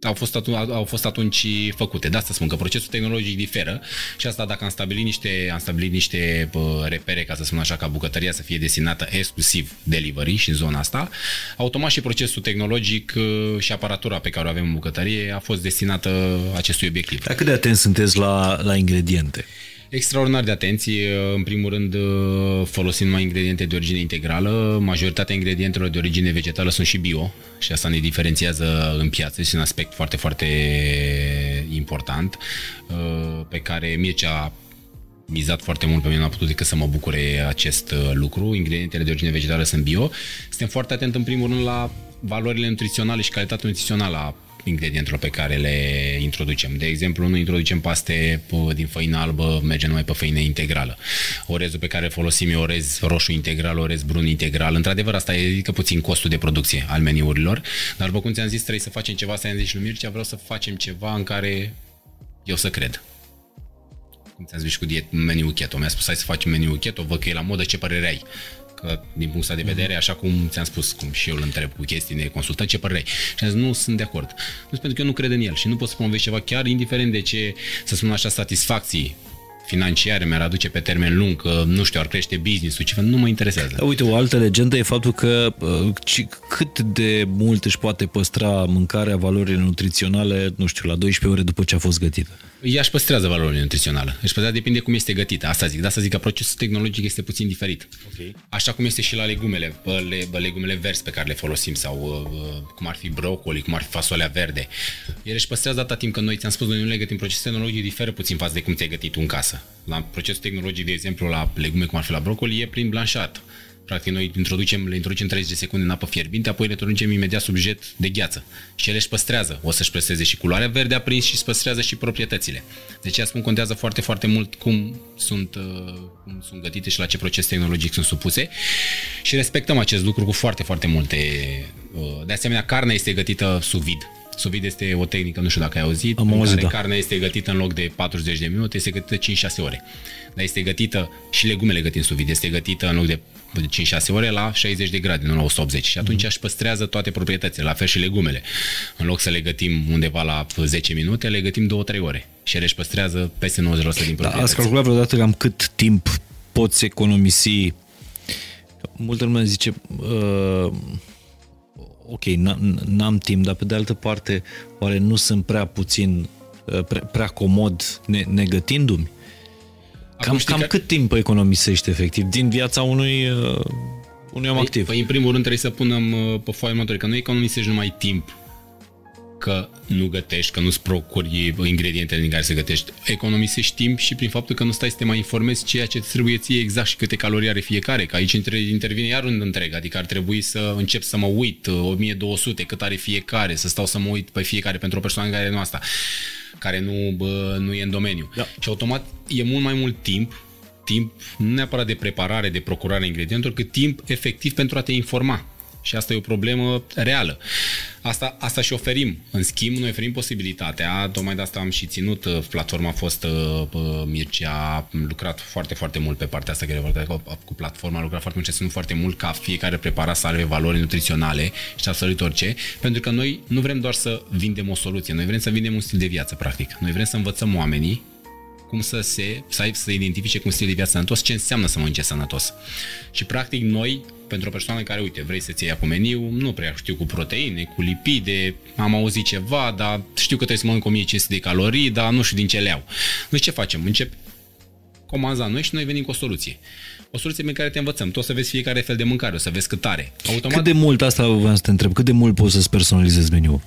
au fost, atunci, au fost atunci făcute. De asta spun că procesul tehnologic diferă și asta dacă am stabilit niște, am stabilit niște bă, repere, ca să spun așa, ca bucătăria să fie destinată exclusiv delivery și în zona asta, automat și procesul tehnologic și aparatura pe care o avem în bucătărie a fost destinată acestui obiectiv. Dar cât de atent sunteți la, la ingrediente? Extraordinar de atenție. În primul rând, folosim mai ingrediente de origine integrală. Majoritatea ingredientelor de origine vegetală sunt și bio și asta ne diferențiază în piață. Este un aspect foarte, foarte important pe care Mircea mizat foarte mult pe mine, n-a putut decât să mă bucure acest lucru. Ingredientele de origine vegetală sunt bio. Suntem foarte atent în primul rând la valorile nutriționale și calitatea nutrițională a ingredientelor pe care le introducem. De exemplu, nu introducem paste din făină albă, mergem numai pe făină integrală. Orezul pe care folosim e orez roșu integral, orez brun integral. Într-adevăr, asta ridică puțin costul de producție al meniurilor, dar după cum ți-am zis, trebuie să facem ceva, să am zis și lui Mircea, vreau să facem ceva în care eu să cred cum ți-am zis cu diet, meniu keto. Mi-a spus, hai să facem meniu keto, văd că e la modă, ce părere ai? Că din punctul de vedere, așa cum ți-am spus, cum și eu îl întreb cu chestii, ne consultăm, ce părere ai? Și am zis, nu sunt de acord. Nu pentru că eu nu cred în el și nu pot să promovez ceva chiar indiferent de ce, să spun așa, satisfacții financiare mi-ar aduce pe termen lung, că, nu știu, ar crește business-ul, ceva, nu mă interesează. Da, uite, o altă legendă e faptul că uh, cât de mult își poate păstra mâncarea valorile nutriționale, nu știu, la 12 ore după ce a fost gătită. Ea își păstrează valorile nutriționale. Își păstrează, depinde cum este gătită. Asta zic. De asta zic că procesul tehnologic este puțin diferit. Okay. Așa cum este și la legumele, legumele verzi pe care le folosim sau uh, cum ar fi brocoli, cum ar fi fasolea verde. Ele își păstrează atâta timp că noi ți-am spus, noi nu le gătim. Procesul tehnologic diferă puțin față de cum ți-ai gătit tu în casă. La procesul tehnologic, de exemplu, la legume cum ar fi la brocoli, e prin blanșat. Practic noi introducem, le introducem 30 de secunde în apă fierbinte, apoi le introducem imediat sub jet de gheață. Și ele își păstrează. O să-și păstreze și culoarea verde aprins și își păstrează și proprietățile. Deci, ea spun, contează foarte, foarte mult cum sunt, uh, cum sunt gătite și la ce proces tehnologic sunt supuse. Și respectăm acest lucru cu foarte, foarte multe... Uh, de asemenea, carnea este gătită sub vid Sous vide este o tehnică, nu știu dacă ai auzit, Am auzit, care da. carnea este gătită în loc de 40 de minute, este gătită 5-6 ore. Dar este gătită și legumele gătim sub vide, este gătită în loc de 5-6 ore la 60 de grade, nu la 180. Și atunci mm-hmm. își păstrează toate proprietățile, la fel și legumele. În loc să le gătim undeva la 10 minute, le gătim 2-3 ore. Și ele își păstrează peste 90% din proprietăți. Da, ați calculat vreodată cam cât timp poți economisi Multă lume zice uh, ok, n-am timp, dar pe de altă parte, oare nu sunt prea puțin, uh, prea, prea comod ne, negătindu-mi? Cam, cam că... cât timp economisești efectiv din viața unui, uh, unui om păi, activ? Păi, în primul rând trebuie să punem uh, pe foaia următoare, că nu economisești numai timp că nu gătești, că nu-ți procuri ingredientele din care să gătești. Economisești timp și prin faptul că nu stai să te mai informezi ceea ce trebuie ție exact și câte calorii are fiecare, că aici intervine iar un întreg, adică ar trebui să încep să mă uit 1200 cât are fiecare, să stau să mă uit pe fiecare pentru o persoană care nu asta, care nu, bă, nu e în domeniu. Da. Și automat e mult mai mult timp timp nu neapărat de preparare, de procurare ingredientelor, cât timp efectiv pentru a te informa. Și asta e o problemă reală. Asta, asta și oferim. În schimb, noi oferim posibilitatea, tocmai de asta am și ținut, uh, platforma a fost uh, Mircea, a lucrat foarte, foarte mult pe partea asta, care cu, cu platforma, a lucrat foarte mult, ținut foarte mult ca fiecare preparat să aibă valori nutriționale și absolut orice, pentru că noi nu vrem doar să vindem o soluție, noi vrem să vindem un stil de viață, practic. Noi vrem să învățăm oamenii cum să se, să, ai, să identifice cu un stil de viață sănătos, ce înseamnă să mănânce sănătos. Și practic noi, pentru o persoană care, uite, vrei să-ți iei cu meniu, nu prea știu cu proteine, cu lipide, am auzit ceva, dar știu că trebuie să mănânc 1500 de calorii, dar nu știu din ce le au. Deci ce facem? Încep comanzi la noi și noi venim cu o soluție. O soluție pe care te învățăm. Tu o să vezi fiecare fel de mâncare, o să vezi cât are. Automat... Cât de mult, asta vreau să te întreb, cât de mult poți să-ți personalizezi meniul?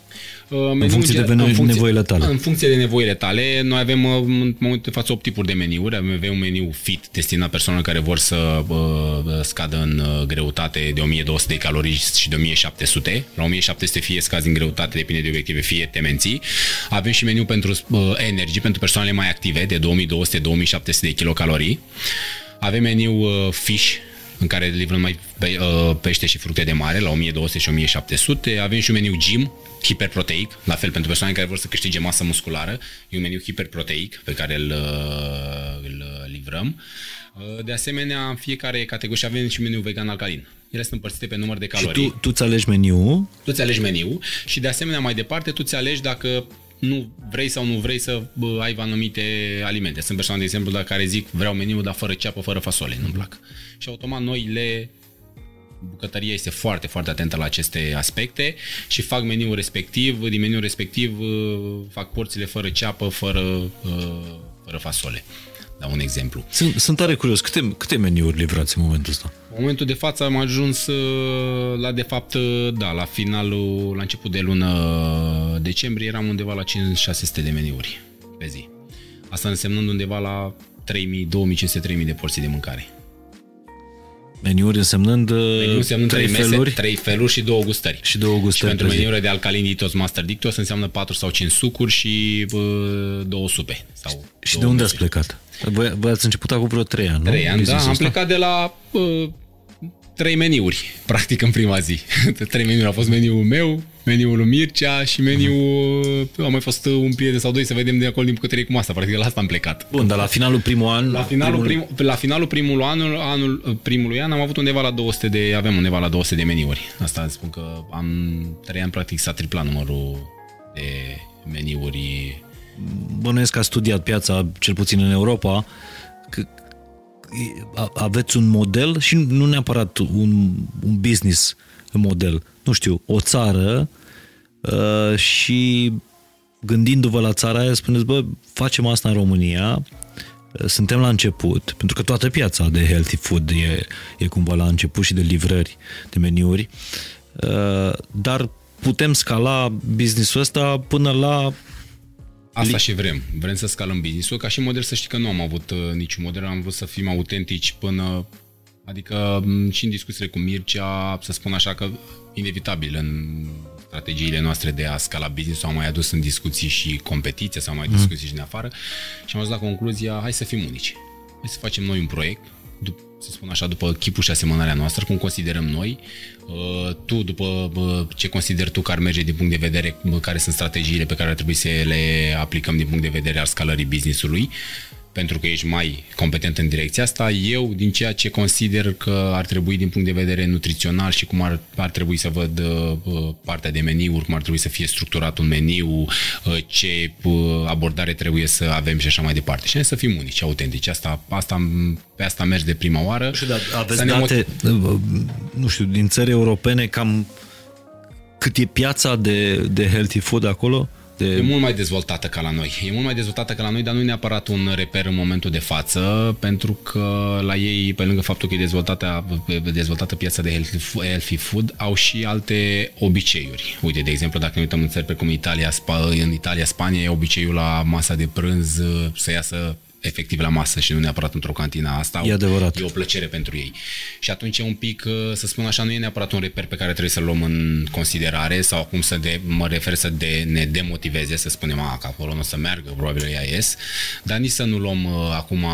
Uh, în funcție de în funcție, nevoile tale. În funcție de nevoile tale, noi avem uh, în momentul de față 8 tipuri de meniuri. Avem un meniu fit destinat persoanelor care vor să uh, scadă în uh, greutate de 1200 de calorii și de 1700. La 1700 fie scazi în greutate, depinde de obiective, fie te menții. Avem și meniu pentru uh, energie, pentru persoanele mai active, de 2200-2700 de kilocalorii. Avem meniu uh, fish, în care livrăm mai pe, uh, pește și fructe de mare la 1200 și 1700. Avem și un meniu gym, hiperproteic, la fel pentru persoane care vor să câștige masă musculară. E un meniu hiperproteic pe care îl, uh, îl livrăm. Uh, de asemenea, în fiecare categorie avem și meniu vegan alcalin. Ele sunt împărțite pe număr de calorii. Și tu, tu ți alegi meniu? Tu ți alegi meniu și de asemenea mai departe tu ți alegi dacă nu vrei sau nu vrei să bă, ai anumite alimente. Sunt persoane, de exemplu, dacă care zic vreau meniu, dar fără ceapă, fără fasole, nu-mi plac. Și automat noi le bucătăria este foarte, foarte atentă la aceste aspecte și fac meniul respectiv, din meniul respectiv fac porțile fără ceapă, fără, fără fasole da un exemplu. Sunt, sunt tare curios, câte, câte meniuri livrați în momentul ăsta? În momentul de față am ajuns uh, la, de fapt, uh, da, la finalul, la început de lună decembrie eram undeva la 5600 de meniuri pe zi. Asta însemnând undeva la 3000, 2500-3000 de porții de mâncare. Meniuri însemnând, uh, Meniuri însemnând trei, trei feluri? Mese, trei feluri și două gustări. Și două gustări. Și pentru meniurile de alcalin Ditos Master Dictos înseamnă 4 sau 5 sucuri și uh, două supe. Sau și de unde ați plecat? Voi, voi ați început acum vreo 3 ani, 3 ani, da. Am plecat de la uh, trei meniuri, practic, în prima zi. trei meniuri. A fost meniul meu, meniul lui Mircea și meniul... Uh-huh. A mai fost un prieten sau doi să vedem de acolo din bucătărie cum asta. Practic, la asta am plecat. Bun, dar la finalul primul an... La finalul, primul... Prim, la finalul primul anul, anul, primului an am avut undeva la 200 de... Avem undeva la 200 de meniuri. Asta spun că am trei ani, practic, s-a triplat numărul de meniuri bănuiesc că a studiat piața, cel puțin în Europa, că aveți un model și nu neapărat un, un business model, nu știu, o țară uh, și gândindu-vă la țara aia, spuneți, bă, facem asta în România, uh, suntem la început, pentru că toată piața de healthy food e, e cumva la început și de livrări, de meniuri, uh, dar putem scala businessul ăsta până la Asta și vrem. Vrem să scalăm business-ul. Ca și model să știi că nu am avut uh, niciun model, am vrut să fim autentici până... Adică și în discuțiile cu Mircea, să spun așa că inevitabil în strategiile noastre de a scala business au mai adus în discuții și competiție sau mai mm. discuții și în afară și am ajuns la concluzia, hai să fim unici. Hai să facem noi un proiect, să spun așa, după chipul și asemănarea noastră, cum considerăm noi, uh, tu după ce consideri tu că ar merge din punct de vedere, care sunt strategiile pe care ar trebui să le aplicăm din punct de vedere al scalării business-ului, pentru că ești mai competent în direcția asta, eu din ceea ce consider că ar trebui din punct de vedere nutrițional și cum ar, ar trebui să văd uh, partea de meniuri, cum ar trebui să fie structurat un meniu, uh, ce uh, abordare trebuie să avem și așa mai departe. Și să fim unici, autentici. Asta, asta, pe asta mergi de prima oară. Nu știu, dar aveți date, uh, nu știu, din țări europene cam cât e piața de, de healthy food acolo? De... E mult mai dezvoltată ca la noi. E mult mai dezvoltată ca la noi, dar nu e neapărat un reper în momentul de față, pentru că la ei, pe lângă faptul că e dezvoltată, dezvoltată piața de healthy food, au și alte obiceiuri. Uite, de exemplu, dacă ne uităm în țări precum Italia, în Italia, Spania, e obiceiul la masa de prânz să iasă efectiv la masă și nu neapărat într-o cantină asta. E adevărat. E o plăcere pentru ei. Și atunci e un pic, uh, să spun așa, nu e neapărat un reper pe care trebuie să-l luăm în considerare sau acum să de, mă refer să de, ne demotiveze, să spunem, a, că acolo nu o să meargă, probabil ea ies, dar nici să nu luăm uh, acum,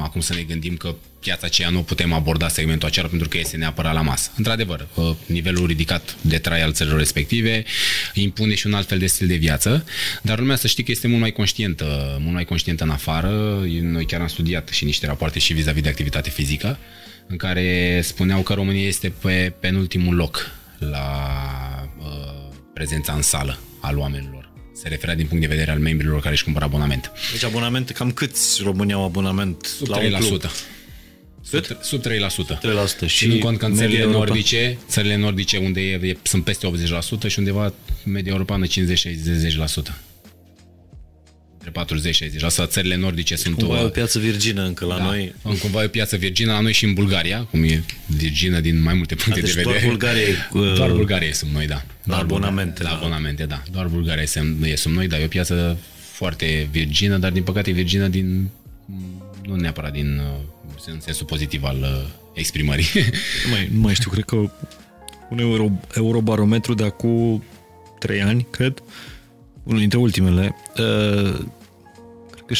acum să ne gândim că piața aceea nu putem aborda segmentul acela pentru că este neapărat la masă. Într-adevăr, uh, nivelul ridicat de trai al țărilor respective impune și un alt fel de stil de viață, dar lumea să știe că este mult mai conștientă, mult mai conștientă în afară. Noi chiar am studiat și niște rapoarte și vis-a-vis de activitate fizică, în care spuneau că România este pe penultimul loc la uh, prezența în sală al oamenilor se referea din punct de vedere al membrilor care își cumpără abonament. Deci abonament, cam câți români au abonament Sub la 3%. Un club? Cât? Sub 3%. 3%. Și în cont că în țările Europa? nordice, țările nordice unde e, sunt peste 80% și undeva media europeană 50-60%. între 40-60%. Țările nordice sunt Cumva o, o piață virgină încă la da, noi. în cumva e o piață virgină la noi și în Bulgaria, cum e virgină din mai multe puncte deci de vedere. doar Bulgaria e, uh, doar Bulgaria e sub noi, da. Doar abonamente, La da. abonamente, da. Doar Bulgaria e, sem- e sub noi, dar e o piață foarte virgină, dar din păcate e virgină din nu neapărat din uh, în sensul pozitiv al uh, exprimării. Nu mai, nu mai știu, cred că un euro, eurobarometru de acum 3 ani, cred, unul dintre ultimele, uh, cred că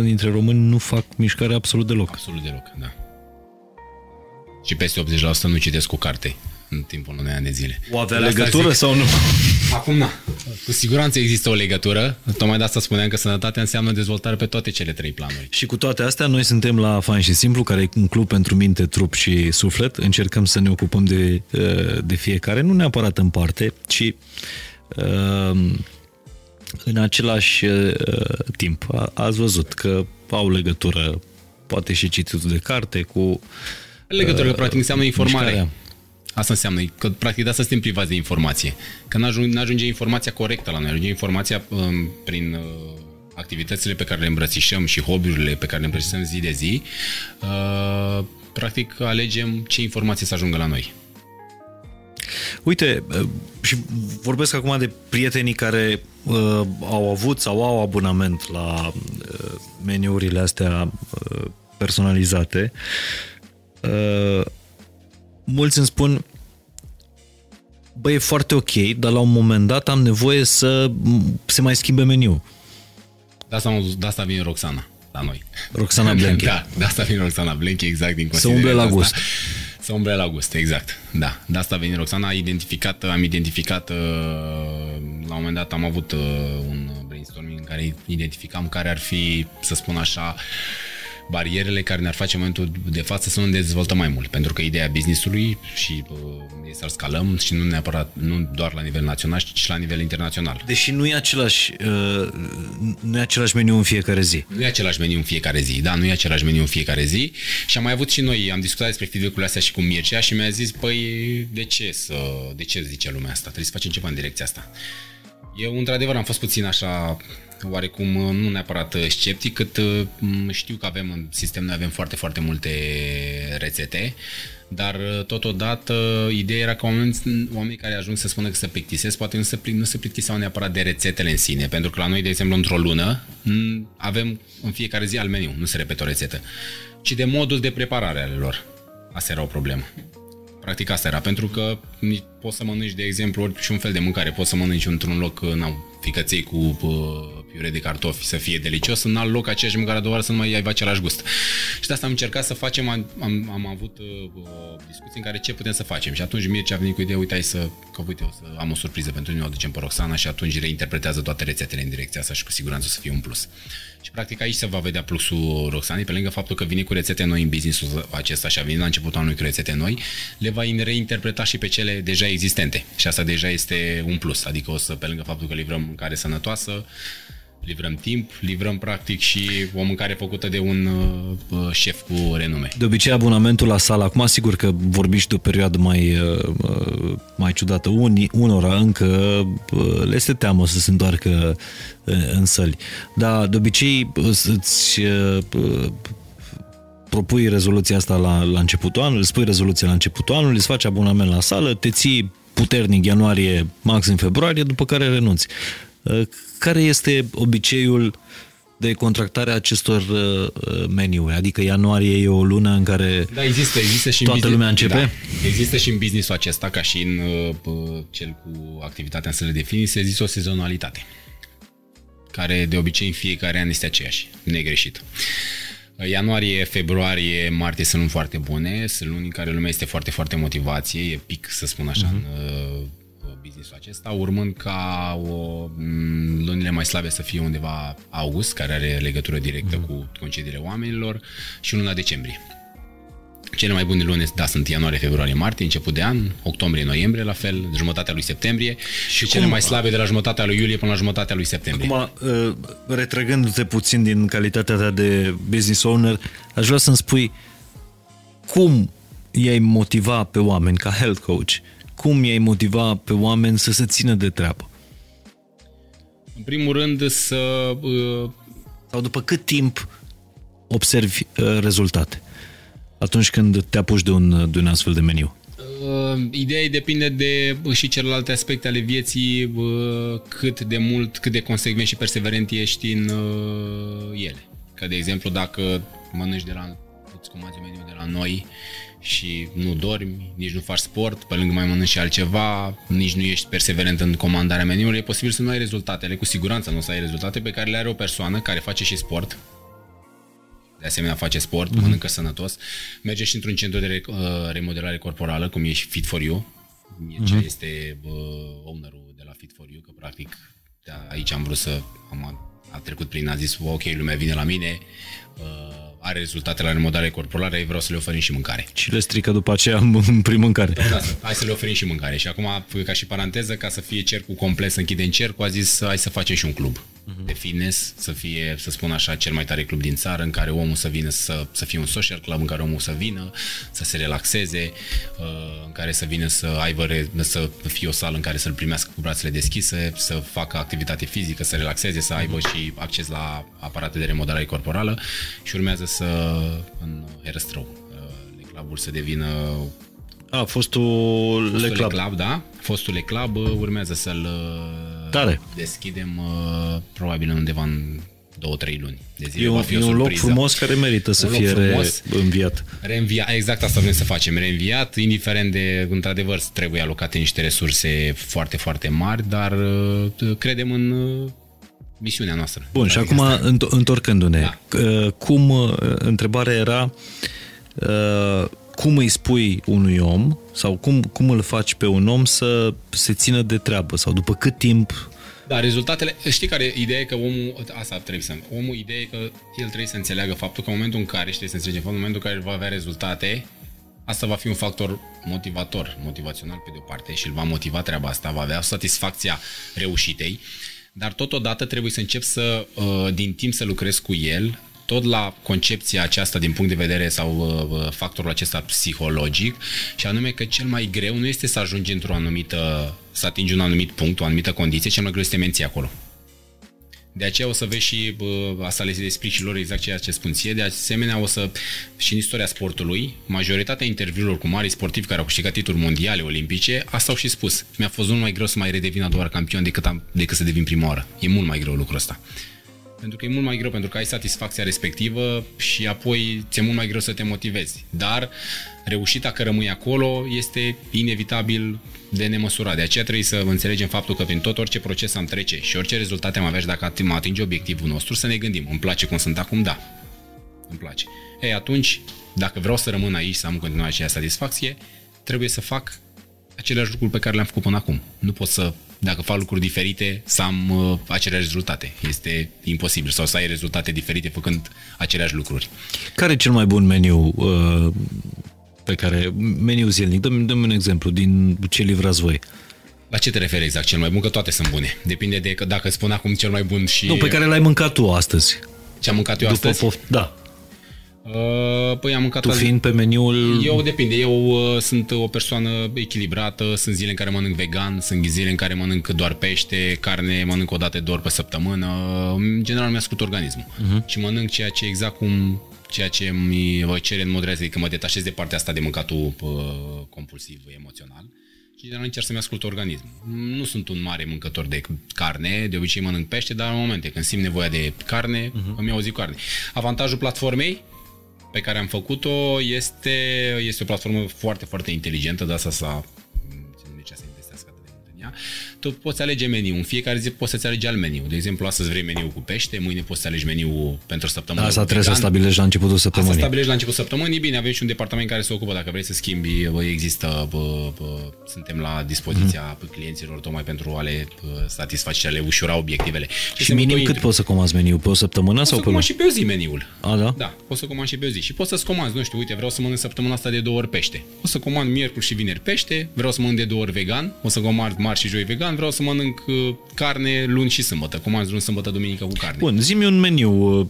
60-70% dintre români nu fac mișcare absolut deloc. Absolut deloc, da. Și peste 80% nu citesc cu carte în timpul unei ani de zile. O avea De asta legătură zic- sau nu? Acum, na. Cu siguranță există o legătură. Tocmai de asta spuneam că sănătatea înseamnă dezvoltare pe toate cele trei planuri. Și cu toate astea, noi suntem la Fain și Simplu, care e un club pentru minte, trup și suflet. Încercăm să ne ocupăm de, uh, de fiecare, nu neapărat în parte, ci uh, în același uh, timp. A- Ați văzut că au legătură, poate și cititul de carte, cu Legătură, că practic înseamnă informare. mișcarea. Asta înseamnă că practic de asta suntem privați de informație. Că nu ajunge, ajunge informația corectă la noi, ajunge informația um, prin uh, activitățile pe care le îmbrățișăm și hobby-urile pe care le îmbrățișăm zi de zi. Uh, practic alegem ce informație să ajungă la noi. Uite, uh, și vorbesc acum de prietenii care uh, au avut sau au abonament la uh, meniurile astea uh, personalizate. Uh, mulți îmi spun bă, e foarte ok, dar la un moment dat am nevoie să m- se mai schimbe meniul. De asta, am- de asta vine Roxana la noi. Roxana Blenche. Da, de asta vine Roxana Blenche, exact din Să umble la considerarea gust. asta. Să umble la gust, exact. Da, de asta vine Roxana. A identificat, am identificat, uh, la un moment dat am avut uh, un brainstorming în care identificam care ar fi, să spun așa, barierele care ne-ar face în momentul de față să nu ne dezvoltăm mai mult. Pentru că ideea businessului și uh, e să-l scalăm și nu neapărat, nu doar la nivel național, ci și la nivel internațional. Deși nu e același, uh, nu e același meniu în fiecare zi. Nu e același meniu în fiecare zi, da, nu e același meniu în fiecare zi și am mai avut și noi, am discutat despre feedback-urile astea și cu Mircea și mi-a zis, păi, de ce să, de ce zice lumea asta? Trebuie să facem ceva în direcția asta. Eu, într-adevăr, am fost puțin așa, oarecum, nu neapărat sceptic, cât m, știu că avem în sistem, noi avem foarte, foarte multe rețete, dar totodată ideea era că oamenii, oamenii care ajung să spună că se plictisesc, poate nu se, plic- nu se plictiseau neapărat de rețetele în sine, pentru că la noi, de exemplu, într-o lună, m, avem în fiecare zi al meniu, nu se repetă o rețetă, ci de modul de preparare ale lor. Asta era o problemă. Practic asta era, pentru că ni- poți să mănânci, de exemplu, orice un fel de mâncare. Poți să mănânci într-un loc, na, ficăței cu uh, piure de cartofi să fie delicios, în alt loc aceeași mâncare a doua oară să nu mai aibă același gust. Și de asta am încercat să facem, am, am, am avut uh, o discuție în care ce putem să facem. Și atunci Mircea a venit cu ideea, uite, hai să, că uite, o să am o surpriză pentru noi, o ducem pe Roxana și atunci reinterpretează toate rețetele în direcția asta și cu siguranță o să fie un plus. Și practic aici se va vedea plusul Roxanei, pe lângă faptul că vine cu rețete noi în businessul acesta și a venit la începutul anului cu rețete noi, le va reinterpreta și pe cele deja existente. Și asta deja este un plus, adică o să, pe lângă faptul că livrăm mâncare sănătoasă, livrăm timp, livrăm practic și o mâncare făcută de un uh, șef cu renume. De obicei, abonamentul la sală, acum sigur că vorbiți de o perioadă mai, uh, uh, mai ciudată. Unii, unora încă uh, le este teamă să se întoarcă uh, în săli. Dar de obicei uh, îți uh, uh, propui rezoluția asta la, la începutul anului, îți spui rezoluția la începutul anului, îți faci abonament la sală, te ții puternic ianuarie, maxim februarie, după care renunți. Uh, Care este obiceiul de contractare a acestor uh, uh, meniuri? Adică ianuarie e o lună în care Da, există, există și Toată în business, lumea începe? Da, există și în businessul acesta, ca și în uh, cel cu activitatea în săle de finis, există o sezonalitate care de obicei în fiecare an este aceeași, negreșit. Ianuarie, februarie, martie sunt luni foarte bune, sunt luni în care lumea este foarte, foarte motivație, e pic, să spun așa, uh-huh. în uh, businessul acesta, urmând ca o, m, lunile mai slabe să fie undeva august, care are legătură directă uh-huh. cu concediile oamenilor, și luna decembrie. Cele mai bune luni, da, sunt ianuarie, februarie, martie, început de an, octombrie, noiembrie, la fel, jumătatea lui septembrie și cele mai slabe de la jumătatea lui iulie până la jumătatea lui septembrie. Acum, uh, retrăgându-te puțin din calitatea ta de business owner, aș vrea să-mi spui cum i-ai motiva pe oameni ca health coach, cum i-ai motiva pe oameni să se țină de treabă? În primul rând să... Uh, Sau după cât timp observi uh, rezultate? Atunci când te apuci de un, de un astfel de meniu. Uh, ideea depinde de uh, și celelalte aspecte ale vieții, uh, cât de mult, cât de consecvent și perseverent ești în uh, ele. Că, de exemplu, dacă mănânci de la, îți comanzi un meniu de la noi și nu dormi, nici nu faci sport, pe lângă mai mănânci și altceva, nici nu ești perseverent în comandarea meniului, e posibil să nu ai rezultatele, cu siguranță nu o să ai rezultate pe care le are o persoană care face și sport, de asemenea face sport, mm-hmm. mănâncă sănătos, merge și într-un centru de re- uh, remodelare corporală, cum e și Fit for You, Mircea mm-hmm. este uh, ownerul de la Fit for You, că practic de aici am vrut să am, a trecut prin, a zis, ok, lumea vine la mine, uh, are rezultate la remodelare corporală, vreau să le oferim și mâncare. Și le strică după aceea în prin mâncare. Da, hai să le oferim și mâncare. Și acum, ca și paranteză, ca să fie cercul complet, să închidem cercul, a zis hai să facem și un club uh-huh. de fitness, să fie, să spun așa, cel mai tare club din țară, în care omul să vină să, să fie un social club, în care omul să vină, să se relaxeze, uh, în care să vină să aibă, să fie o sală în care să-l primească cu brațele deschise, să facă activitate fizică, să relaxeze, să aibă uh-huh. și acces la aparate de remodelare corporală și urmează să în Herăstrău. Uh, clubul să devină a, fostul, fostul Le Club. Club, da. Fostul Le Club urmează să-l Tare. deschidem probabil undeva în două, trei luni de zile. E un, Va fi e o un loc surpriză. frumos care merită să Un loc fie frumos. reînviat. Reînvia, exact asta vrem să facem, reînviat, indiferent de, într-adevăr, trebuie alocate niște resurse foarte, foarte mari, dar uh, credem în uh, misiunea noastră. Bun, și Practic acum asta- înt- întorcându-ne, Da. uh, cum, uh, întrebarea era uh, cum îi spui unui om sau cum, cum îl faci pe un om să se țină de treabă sau după cât timp? Da, rezultatele, știi care ideea e că omul, asta trebuie să, omul, ideea e că el trebuie să înțeleagă faptul că în momentul în care, și trebuie să înțelege faptul, în momentul în care va avea rezultate, asta va fi un factor motivator, motivațional pe de o parte și îl va motiva treaba asta, va avea satisfacția reușitei, dar totodată trebuie să încep să, uh, din timp să lucrez cu el, tot la concepția aceasta din punct de vedere sau uh, factorul acesta psihologic și anume că cel mai greu nu este să ajungi într-o anumită, să atingi un anumit punct, o anumită condiție, cel mai greu este să te menții acolo. De aceea o să vezi și bă, asta le explic și lor exact ceea ce spun ție. De asemenea, o să, și în istoria sportului, majoritatea interviurilor cu mari sportivi care au câștigat titluri mondiale, olimpice, asta au și spus. Mi-a fost mult mai greu să mai redevin a doua oară campion decât, am, decât să devin prima oară. E mult mai greu lucrul ăsta. Pentru că e mult mai greu, pentru că ai satisfacția respectivă și apoi ți-e mult mai greu să te motivezi. Dar reușita că rămâi acolo este inevitabil de nemăsurat. De aceea trebuie să înțelegem faptul că prin tot orice proces am trece și orice rezultate am avea și dacă mă atinge obiectivul nostru, să ne gândim, îmi place cum sunt acum? Da. Îmi place. Ei, atunci, dacă vreau să rămân aici, să am în continuare aceea satisfacție, trebuie să fac aceleași lucruri pe care le-am făcut până acum. Nu pot să, dacă fac lucruri diferite, să am uh, aceleași rezultate. Este imposibil. Sau să ai rezultate diferite făcând aceleași lucruri. care e cel mai bun meniu uh, pe care, meniu zilnic, dă-mi, dă un exemplu din ce livrați voi. La ce te referi exact cel mai bun? Că toate sunt bune. Depinde de că dacă spun acum cel mai bun și Nu, pe care l-ai mâncat tu astăzi. ce am mâncat eu După astăzi. poft, da. Uh, păi am mâncat Tu azi- fiind pe meniul... Eu depinde, eu uh, sunt o persoană echilibrată, sunt zile în care mănânc vegan, sunt zile în care mănânc doar pește, carne mănânc o dată de ori pe săptămână, în general mi ascult organismul uh-huh. și mănânc ceea ce exact cum ceea ce mi vă cere în mod real, adică mă detașez de partea asta de mâncatul uh, compulsiv emoțional și în general încerc să-mi ascult organismul. Nu sunt un mare mâncător de carne, de obicei mănânc pește, dar în momente când simt nevoia de carne, uh-huh. îmi iau o zi cu carne. Avantajul platformei pe care am făcut-o este, este o platformă foarte, foarte inteligentă, de asta s-a de ce să investească atât de mult în ea. Tu poți alege meniu. În fiecare zi poți să-ți alegi alt meniu. De exemplu, astăzi vrei meniu cu pește, mâine poți să alegi meniu pentru săptămână. Asta cu trebuie să vegan. stabilești la începutul Asta săptămânii. stabilești la început săptămânii. Bine, avem și un departament care se ocupă. Dacă vrei să schimbi, bă, există, bă, bă, suntem la dispoziția Mhm. clienților tocmai pentru a le bă, satisface și a le ușura obiectivele. Și se minim mută cât intri- poți să comanzi meniu? Pe o săptămână Poți sau să pe lună? comanzi și pe o zi meniul. A, da? Da, poți să comanzi și pe o zi. Și poți să-ți comanzi, nu știu, uite, vreau să mănânc săptămâna asta de două ori pește. O să comand miercuri și vineri pește, vreau să mănânc de două ori vegan, o să comand marți și joi vegan, vreau să mănânc uh, carne luni și sâmbătă. Comand luni, sâmbătă, duminică cu carne. Bun, zi-mi un meniu uh,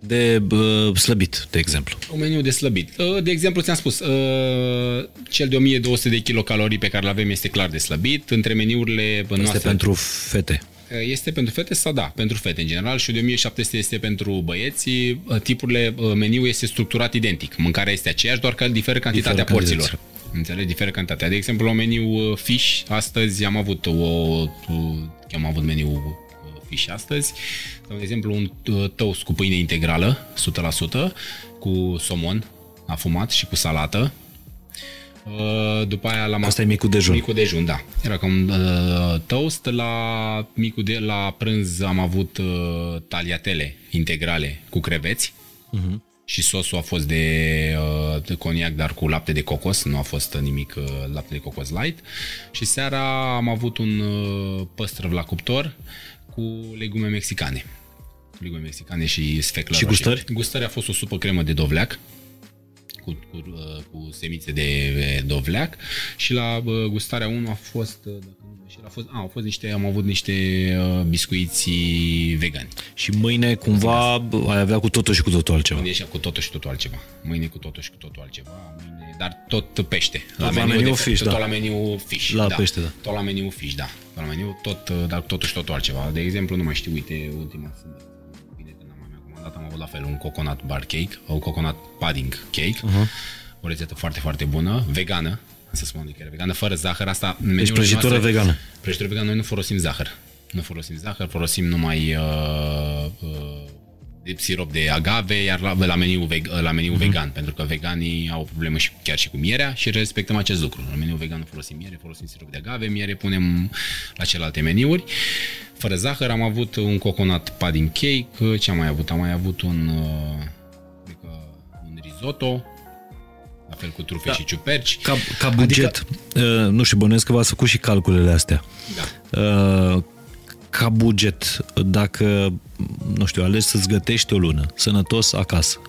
De uh, slăbit, de exemplu. Un meniu de slăbit. Uh, De exemplu, ți-am spus, uh, cel de 1200 de kilocalorii pe care îl avem este clar de slăbit. Între meniurile Este noastre... pentru fete. Este pentru fete sau da, pentru fete în general și de 1700 este pentru băieți. Tipurile meniu este structurat identic. Mâncarea este aceeași, doar că diferă cantitatea Diferă porților. cantitățile. Înțelegi? Diferă cantitatea. De exemplu, la meniu fish, astăzi am avut o, am avut meniu fish astăzi. Sau, de exemplu, un uh, toast cu pâine integrală, 100%, cu somon afumat și cu salată. Uh, După aia la Asta e micul dejun. Micul dejun, da. Era ca un uh, toast. La, micul de, la prânz am avut uh, taliatele integrale cu creveți. Mhm. Și sosul a fost de, uh, de coniac, dar cu lapte de cocos, nu a fost nimic uh, lapte de cocos light. Și seara am avut un uh, păstrăv la cuptor cu legume mexicane. Legume mexicane și sfeclă Și roșie. gustări? Gustări a fost o supă cremă de dovleac cu, cu, uh, cu semințe de eh, dovleac și la uh, gustarea 1 a fost, uh, dacă nu mă înșel, a fost, a, au fost niște, am avut niște uh, biscuiți vegani. Și mâine cumva ai avea cu totul și cu totul altceva. Mâine și cu totul și totul altceva. Mâine cu totul și cu totul altceva. Mâine, dar tot pește. La meniu de, fish, tot da. la meniu fish. La da. pește, da. Tot la meniu fish, da. Tot la meniu, tot, uh, dar cu totul și totul altceva. De exemplu, nu mai știu, uite, ultima sâmbătă, bine când am mai comandat, am avut la fel un coconut bar cake, o coconut pudding cake. Uh-huh. O rețetă foarte, foarte bună, vegană, să spun că era vegană, fără zahăr. Asta, Deci meniurile prăjitură noastre- vegană. Prăjitură vegană, noi nu folosim zahăr. Nu folosim zahăr, folosim numai uh, uh, de sirop de agave, iar la, la meniu, veg, la meniu mm-hmm. vegan, pentru că veganii au o problemă și chiar și cu mierea și respectăm acest lucru. La meniu vegan nu folosim miere, folosim sirop de agave, miere punem la celelalte meniuri. Fără zahăr am avut un coconut pudding cake, ce am mai avut? Am mai avut un, uh, cred că un risotto, la fel cu trufe da. și ciuperci. Ca, ca buget, adică... nu știu, bănuiesc că v-ați făcut și calculele astea. Da. Uh, ca buget, dacă, nu știu, alegi să-ți gătești o lună, sănătos acasă,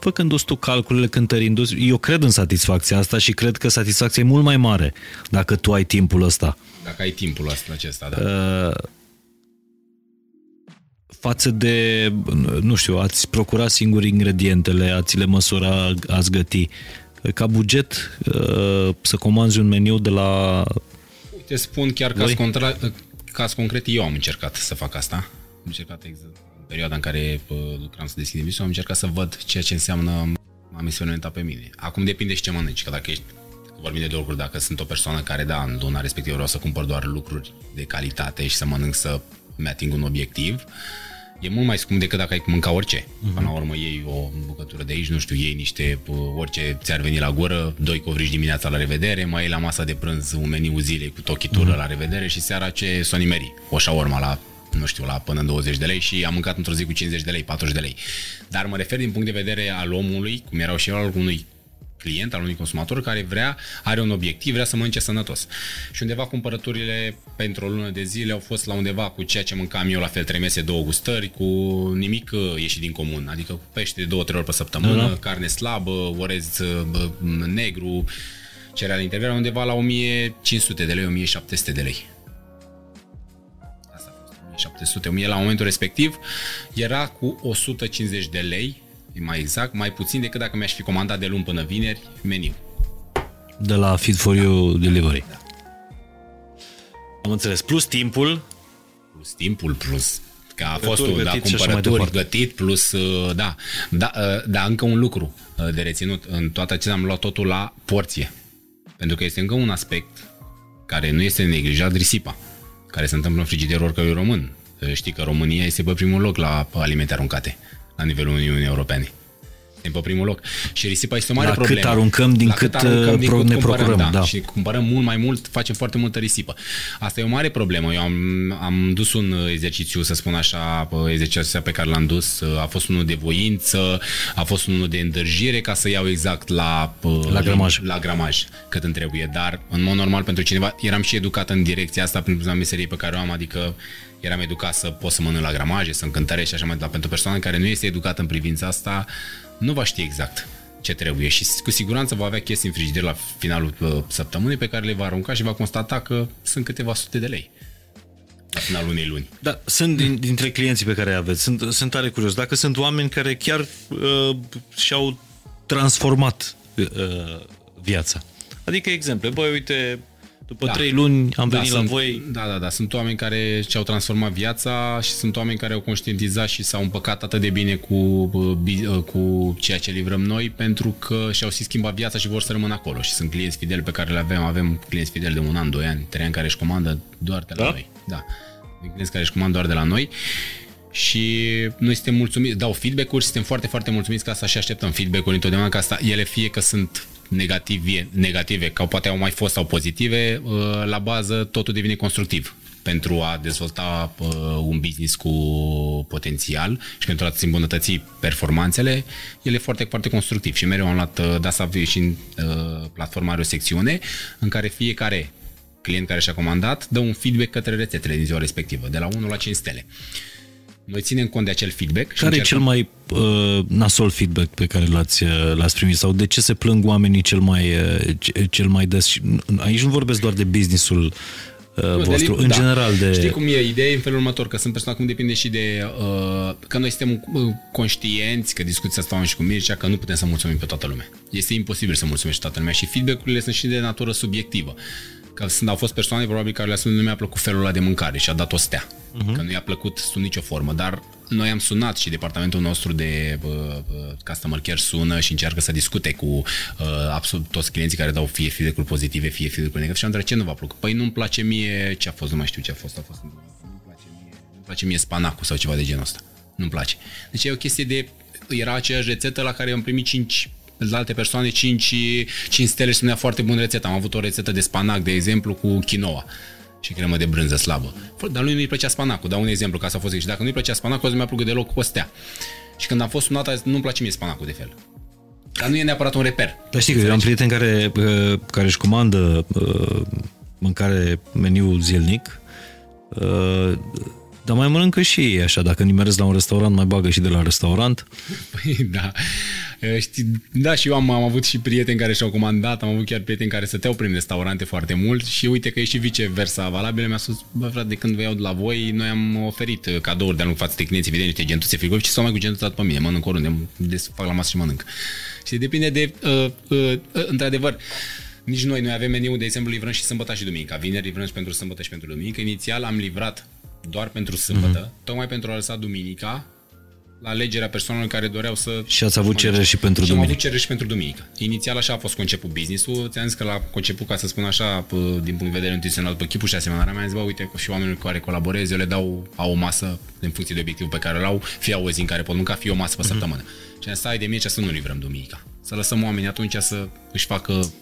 făcându-ți tu calculele, cântărindu-ți, eu cred în satisfacția asta și cred că satisfacția e mult mai mare dacă tu ai timpul ăsta. Dacă ai timpul ăsta, acesta, da. Uh, față de, nu știu, ați procura singur ingredientele, ați le măsura, ați găti. Ca buget, uh, să comanzi un meniu de la... Te spun chiar caz, Voi? contra, caz concret, eu am încercat să fac asta. Am încercat exact în perioada în care uh, lucram să deschidem visul, am încercat să văd ceea ce înseamnă am experimentat pe mine. Acum depinde și ce mănânci, că dacă ești că vorbim de două lucruri, dacă sunt o persoană care, da, în luna respectivă vreau să cumpăr doar lucruri de calitate și să mănânc să mi ating un obiectiv, e mult mai scump decât dacă ai mânca orice. Uh-huh. Până la urmă iei o bucătură de aici, nu știu, iei niște, uh, orice ți-ar veni la gură, doi covrici dimineața la revedere, mai iei la masa de prânz un meniu zilei cu tochitură uh-huh. la revedere și seara ce sonimeri, o șaorma la nu știu, la până în 20 de lei și am mâncat într-o zi cu 50 de lei, 40 de lei. Dar mă refer din punct de vedere al omului, cum erau și eu al unui client, al unui consumator care vrea, are un obiectiv, vrea să mănânce sănătos. Și undeva cumpărăturile pentru o lună de zile au fost la undeva cu ceea ce mâncam eu, la fel trei mese, două gustări, cu nimic uh, ieșit din comun. Adică cu pește de două, trei ori pe săptămână, Da. carne slabă, orez uh, bă, negru, cereale integrale, undeva la 1500 de lei, 1700 de lei. Asta a fost 1700, 1000 la momentul respectiv era cu 150 de lei, mai exact, mai puțin decât dacă mi-aș fi comandat de luni până vineri meniu. de la Feed for You Delivery. Da. Am înțeles. Plus timpul, Plus timpul, plus că a Cumpărături, fost da, gătit și așa mai cumpărături, departe. gătit, plus, uh, da, da, uh, da, încă un lucru uh, de reținut. În toate acestea am luat totul la porție. Pentru că este încă un aspect care nu este neglijat, risipa, care se întâmplă în frigiderul oricărui român. Uh, Știi că România este pe primul loc la alimente aruncate la nivelul Uniunii Europene. E pe primul loc. Și risipa este o mare La cât problemă. aruncăm, din La cât, aruncăm, uh, pro- ne cumpărăm, procurăm, da. da. Și cumpărăm mult mai mult, facem foarte multă risipă. Asta e o mare problemă. Eu am, am dus un exercițiu, să spun așa, exercițiul pe care l-am dus. A fost unul de voință, a fost unul de îndârjire ca să iau exact la, La gramaj. la gramaj cât îmi trebuie. Dar, în mod normal, pentru cineva, eram și educat în direcția asta prin prisma meseriei pe care o am, adică eram educat să pot să mănânc la gramaje, să încântăresc și așa mai departe. Pentru persoana care nu este educată în privința asta, nu va ști exact ce trebuie și cu siguranță va avea chestii în frigider la finalul uh, săptămânii pe care le va arunca și va constata că sunt câteva sute de lei. la finalul unei luni. Da, sunt din, dintre clienții pe care aveți, sunt, sunt tare curios. Dacă sunt oameni care chiar uh, și-au transformat uh, viața. Adică exemple, băi, uite, după da. trei luni am da, venit sunt, la voi. Da, da, da. Sunt oameni care și-au transformat viața și sunt oameni care au conștientizat și s-au împăcat atât de bine cu, uh, cu ceea ce livrăm noi pentru că și-au și schimbat viața și vor să rămână acolo. Și sunt clienți fideli pe care le avem. Avem clienți fideli de un an, doi ani, trei ani care își comandă doar de la da? noi. Da. Clienți care își comandă doar de la noi și noi suntem mulțumiți, dau feedback-uri, suntem foarte, foarte mulțumiți că asta și așteptăm feedback-uri întotdeauna, că asta, ele fie că sunt negative, negative, că poate au mai fost sau pozitive, uh, la bază totul devine constructiv pentru a dezvolta uh, un business cu potențial și pentru a-ți îmbunătăți performanțele, el e foarte, foarte constructiv și mereu am luat, uh, de asta și în platforma are o secțiune în care fiecare client care și-a comandat dă un feedback către rețetele din ziua respectivă, de la 1 la 5 stele. Noi ținem cont de acel feedback. Care e cel mai uh, nasol feedback pe care l-ați, uh, l-ați primit? Sau de ce se plâng oamenii cel mai, uh, cel mai des? Aici nu vorbesc doar de businessul uh, nu, vostru, de, în da. general de... Știi cum e? Ideea e în felul următor, că sunt persoane cum depinde și de... Uh, că noi suntem uh, conștienți, că discuția asta și cu Mircea, că nu putem să mulțumim pe toată lumea. Este imposibil să mulțumești toată lumea și feedback-urile sunt și de natură subiectivă. Că sunt, au fost persoane probabil care le-a spus nu mi-a plăcut felul ăla de mâncare și a dat o stea. Uh-huh. Că nu i-a plăcut sub nicio formă. Dar noi am sunat și departamentul nostru de uh, customer care sună și încearcă să discute cu uh, absolut toți clienții care dau fie feedback pozitive, fie feedback negative și am întrebat ce nu v-a plăcut. Păi nu-mi place mie ce a fost, nu mai știu ce a fost, a fost nu-mi place mie, nu place mie spanacul sau ceva de genul ăsta. Nu-mi place. Deci e o chestie de era aceeași rețetă la care am primit 5 la alte persoane 5, 5 stele și spunea foarte bun rețetă. Am avut o rețetă de spanac, de exemplu, cu quinoa și cremă de brânză slabă. Dar lui nu-i plăcea spanacul. Dau un exemplu ca să a fost Și dacă nu-i plăcea spanacul, nu mi-a plăcut deloc cu o stea. Și când am fost sunat, a zis, nu-mi place mie spanacul de fel. Dar nu e neapărat un reper. Dar știi că eu am prieten care, uh, care își comandă uh, mâncare meniu zilnic uh, dar mai mănâncă și ei așa, dacă nimeresc la un restaurant, mai bagă și de la restaurant. Păi da, știi, da și eu am, am avut și prieteni care și-au comandat, am avut chiar prieteni care stăteau prin restaurante foarte mult și uite că e și viceversa valabil. Mi-a spus, bă frate, de când vă iau de la voi, noi am oferit cadouri de-a lungul față de clienți, evident, niște gentuțe frigorifice sau mai cu gentuțe pe mine, mănânc oriunde, des fac la masă și mănânc. Și depinde de, uh, uh, uh, într-adevăr, nici noi, noi avem meniu, de exemplu, livrăm și sâmbătă și duminica. Vineri livrăm și pentru sâmbătă și pentru duminică. Inițial am livrat doar pentru sâmbătă, mm-hmm. tocmai pentru a lăsa duminica la alegerea persoanelor care doreau să... Și ați avut cerere și pentru duminică. Și am avut cerere și pentru duminică. Inițial așa a fost conceput business-ul. Ți-am zis că la conceput, ca să spun așa, din punct de vedere nutrițional, pe chipul și asemănarea mea, am zis, bă, uite, și oamenii cu care colaborez, eu le dau au o masă în funcție de obiectivul pe care îl au, fie o zi în care pot mânca, fie o masă pe mm-hmm. săptămână. Și am zis, ai de mie să nu livrăm duminica. Să lăsăm oamenii atunci să își facă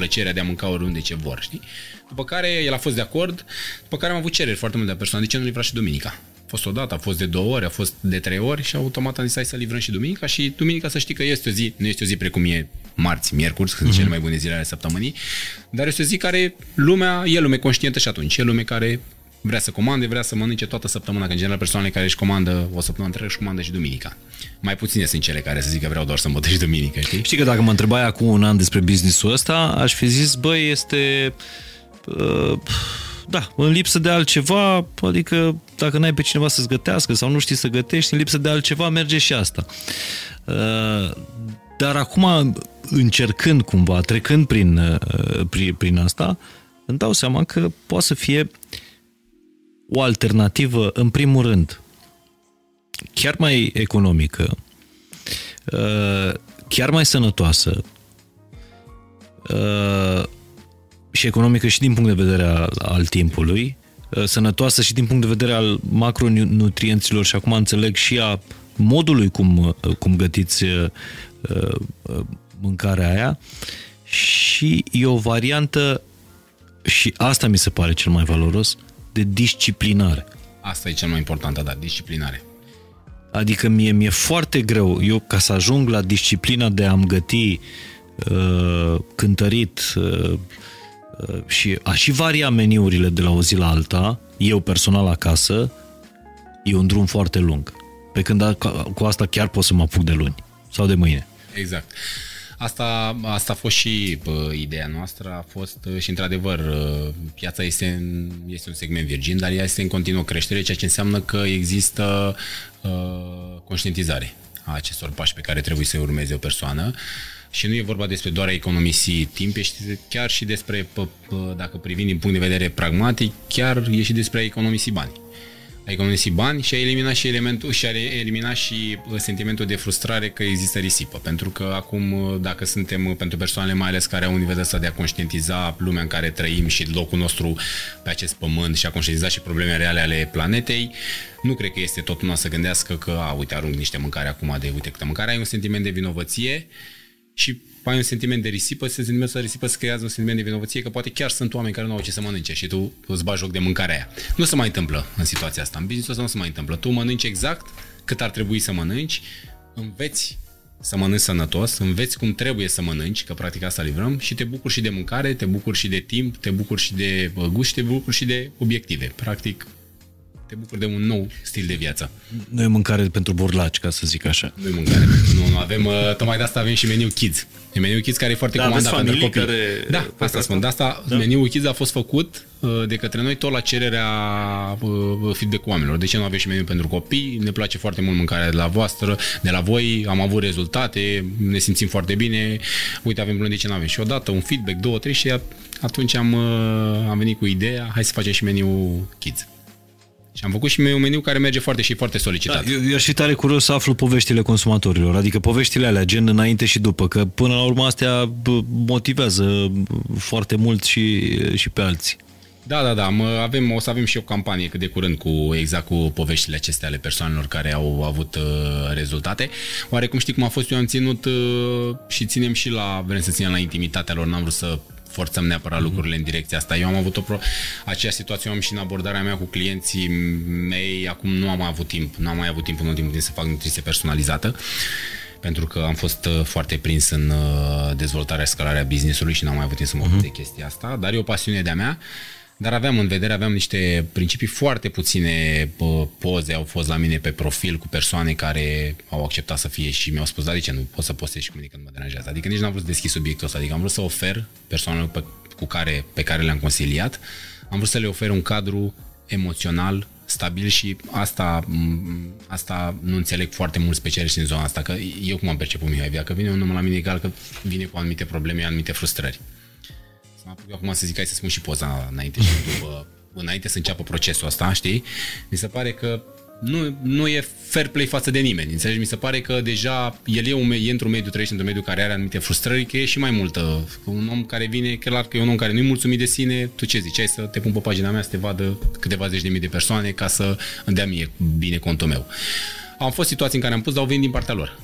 plăcerea de a mânca oriunde ce vor, știi? După care el a fost de acord, după care am avut cereri foarte multe de persoane, de ce nu livra și duminica? A fost o dată, a fost de două ori, a fost de trei ori și automat am zis hai să livrăm și duminica și duminica să știi că este o zi, nu este o zi precum e marți, miercuri, sunt uh-huh. cele mai bune zile ale săptămânii, dar este o zi care lumea, e lume conștientă și atunci, e lume care vrea să comande, vrea să mănânce toată săptămâna, că în general persoanele care își comandă o săptămână întreagă își comandă și duminica. Mai puține sunt cele care să zică vreau doar sâmbătă și duminică, știi? Știi că dacă mă întrebai acum un an despre businessul ăsta, aș fi zis, băi, este... Uh, da, în lipsă de altceva, adică dacă n-ai pe cineva să-ți gătească sau nu știi să gătești, în lipsă de altceva merge și asta. Uh, dar acum, încercând cumva, trecând prin, uh, prin, prin asta, îmi dau seama că poate să fie o alternativă, în primul rând, chiar mai economică, uh, chiar mai sănătoasă uh, și economică și din punct de vedere al, al timpului, uh, sănătoasă și din punct de vedere al macronutrienților și acum înțeleg și a modului cum, cum gătiți mâncarea aia. Și e o variantă și asta mi se pare cel mai valoros, de disciplinare. Asta e cel mai important, da, disciplinare. Adică mie mi-e foarte greu, eu ca să ajung la disciplina de a-mi găti uh, cântărit uh, uh, și a și varia meniurile de la o zi la alta, eu personal acasă, e un drum foarte lung. Pe când a, cu asta chiar pot să mă apuc de luni sau de mâine. Exact. Asta, asta a fost și bă, ideea noastră, a fost uh, și într-adevăr uh, piața este, în, este un segment virgin, dar ea este în continuă creștere, ceea ce înseamnă că există uh, conștientizare a acestor pași pe care trebuie să urmeze o persoană. Și nu e vorba despre doar a economisi timp, este chiar și despre, dacă privim din punct de vedere pragmatic, chiar e și despre a economisi bani a economisi bani și a eliminat și elementul și a eliminat și uh, sentimentul de frustrare că există risipă. Pentru că acum, uh, dacă suntem uh, pentru persoanele mai ales care au un nivel ăsta de a conștientiza lumea în care trăim și locul nostru pe acest pământ și a conștientiza și probleme reale ale planetei, nu cred că este tot una să gândească că, a, uite, arunc niște mâncare acum de, uite câtă mâncare, ai un sentiment de vinovăție și ai un sentiment de risipă, se sentimentul de risipă se creează un sentiment de vinovăție, că poate chiar sunt oameni care nu au ce să mănânce și tu îți bagi joc de mâncarea aia. Nu se mai întâmplă în situația asta. În business ăsta nu se mai întâmplă. Tu mănânci exact cât ar trebui să mănânci, înveți să mănânci sănătos, înveți cum trebuie să mănânci, că practic asta livrăm, și te bucuri și de mâncare, te bucuri și de timp, te bucuri și de gust și te bucuri și de obiective. Practic, te bucuri de un nou stil de viață. Nu e mâncare pentru burlaci, ca să zic așa. Nu e mâncare. nu, nu avem, uh, tocmai de asta avem și meniu Kids. E meniu Kids care e foarte da, comandat pentru copii. Care... Da, asta spun. De asta da. meniul Kids a fost făcut uh, de către noi tot la cererea uh, feedback oamenilor. De ce nu avem și meniu pentru copii? Ne place foarte mult mâncarea de la voastră, de la voi, am avut rezultate, ne simțim foarte bine. Uite, avem plăcut de ce nu avem. Și odată un feedback, două, trei și atunci am, am venit cu ideea, hai să facem și meniu Kids. Și am făcut și un meniu care merge foarte și foarte solicitat. Da, eu, eu aș fi tare curios să aflu poveștile consumatorilor, adică poveștile alea, gen înainte și după, că până la urmă astea motivează foarte mult și, și pe alții. Da, da, da. Avem, o să avem și o campanie cât de curând cu exact cu poveștile acestea ale persoanelor care au avut uh, rezultate. Oarecum știi cum a fost, eu am ținut uh, și ținem și la, vrem să ținem la intimitatea lor, n-am vrut să forțăm neapărat lucrurile în direcția asta. Eu am avut o pro... aceeași situație, am și în abordarea mea cu clienții mei, acum nu am mai avut timp, nu am mai avut timp în ultimul timp să fac nutriție personalizată pentru că am fost uh, foarte prins în uh, dezvoltarea, scalarea business-ului și n-am mai avut timp să mă ocup uh-huh. de chestia asta, dar e o pasiune de-a mea dar aveam în vedere, aveam niște principii foarte puține poze, au fost la mine pe profil cu persoane care au acceptat să fie și mi-au spus, dar de ce nu pot să postez și cu mine când mă deranjează? Adică nici n-am vrut să deschid subiectul ăsta, adică am vrut să ofer persoanelor pe, cu care, pe care le-am consiliat, am vrut să le ofer un cadru emoțional stabil și asta, asta nu înțeleg foarte mult specialiști în zona asta, că eu cum am perceput Mihai Via, că vine un om la mine egal, că vine cu anumite probleme, anumite frustrări mă apuc acum să zic, hai să spun și poza înainte și după, înainte să înceapă procesul ăsta, știi? Mi se pare că nu, nu e fair play față de nimeni, înțelegi? Mi se pare că deja el e, un, e într-un mediu, trăiește într-un mediu care are anumite frustrări, că e și mai multă. Un om care vine, clar că e un om care nu-i mulțumit de sine, tu ce zici? Hai să te pun pe pagina mea să te vadă câteva zeci de mii de persoane ca să îmi dea mie bine contul meu. Am fost situații în care am pus, dar au venit din partea lor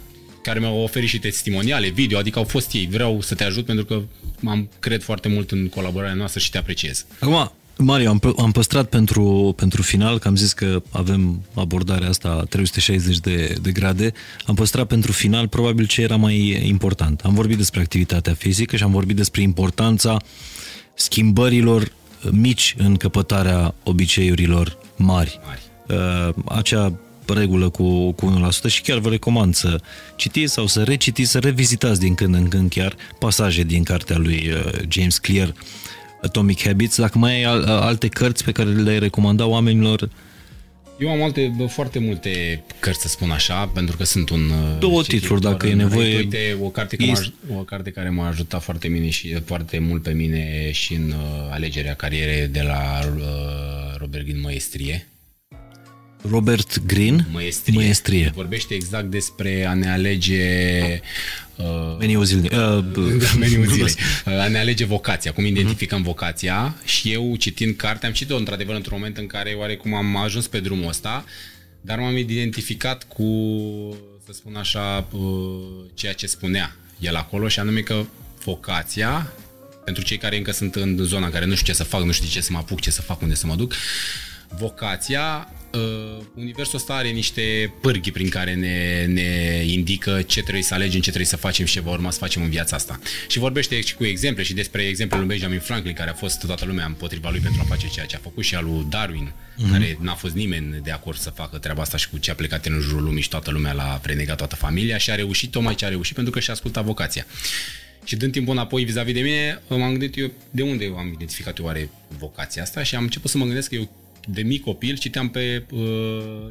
care mi-au oferit și testimoniale, video, adică au fost ei. Vreau să te ajut pentru că am cred foarte mult în colaborarea noastră și te apreciez. Acum, Mario, am, am păstrat pentru, pentru final, că am zis că avem abordarea asta 360 de, de grade, am păstrat pentru final probabil ce era mai important. Am vorbit despre activitatea fizică și am vorbit despre importanța schimbărilor mici în căpătarea obiceiurilor mari. mari. Uh, acea regulă cu, cu 1% și chiar vă recomand să citiți sau să recitiți, să revizitați din când în când chiar pasaje din cartea lui uh, James Clear, Atomic Habits. Dacă mai ai alte cărți pe care le recomanda oamenilor, eu am alte, bă, foarte multe cărți, să spun așa, pentru că sunt un... Uh, Două titluri, dacă e nevoie. Uite, o carte, este... o carte care m-a ajutat foarte mine și foarte mult pe mine și în uh, alegerea carierei de la uh, Robert Ghin Maestrie. Robert Green, Măiestrie. Măiestrie. Vorbește exact despre a ne alege uh, meniul zilnic. Uh, da, meniul zilei. Uh, a ne alege vocația, cum identificăm uh-huh. vocația și eu citind cartea am citit-o într-adevăr într-un moment în care oarecum am ajuns pe drumul ăsta, dar m-am identificat cu, să spun așa, uh, ceea ce spunea el acolo și anume că vocația, pentru cei care încă sunt în zona în care nu știu ce să fac, nu știu ce să mă apuc, ce să fac, unde să mă duc, Vocația, uh, universul ăsta are niște pârghi prin care ne, ne indică ce trebuie să alegem, ce trebuie să facem și ce va urma să facem în viața asta. Și vorbește și cu exemple și despre exemplul lui Benjamin Franklin, care a fost toată lumea împotriva lui pentru a face ceea ce a făcut și al lui Darwin, mm-hmm. care n-a fost nimeni de acord să facă treaba asta și cu ce a plecat în jurul lumii și toată lumea l-a prenegat toată familia și a reușit tocmai ce a reușit pentru că și-a ascultat vocația. Și dând timpul înapoi vis-a-vis de mine, m-am gândit eu de unde am identificat eu oare vocația asta și am început să mă gândesc că eu de mic copil citeam pe uh,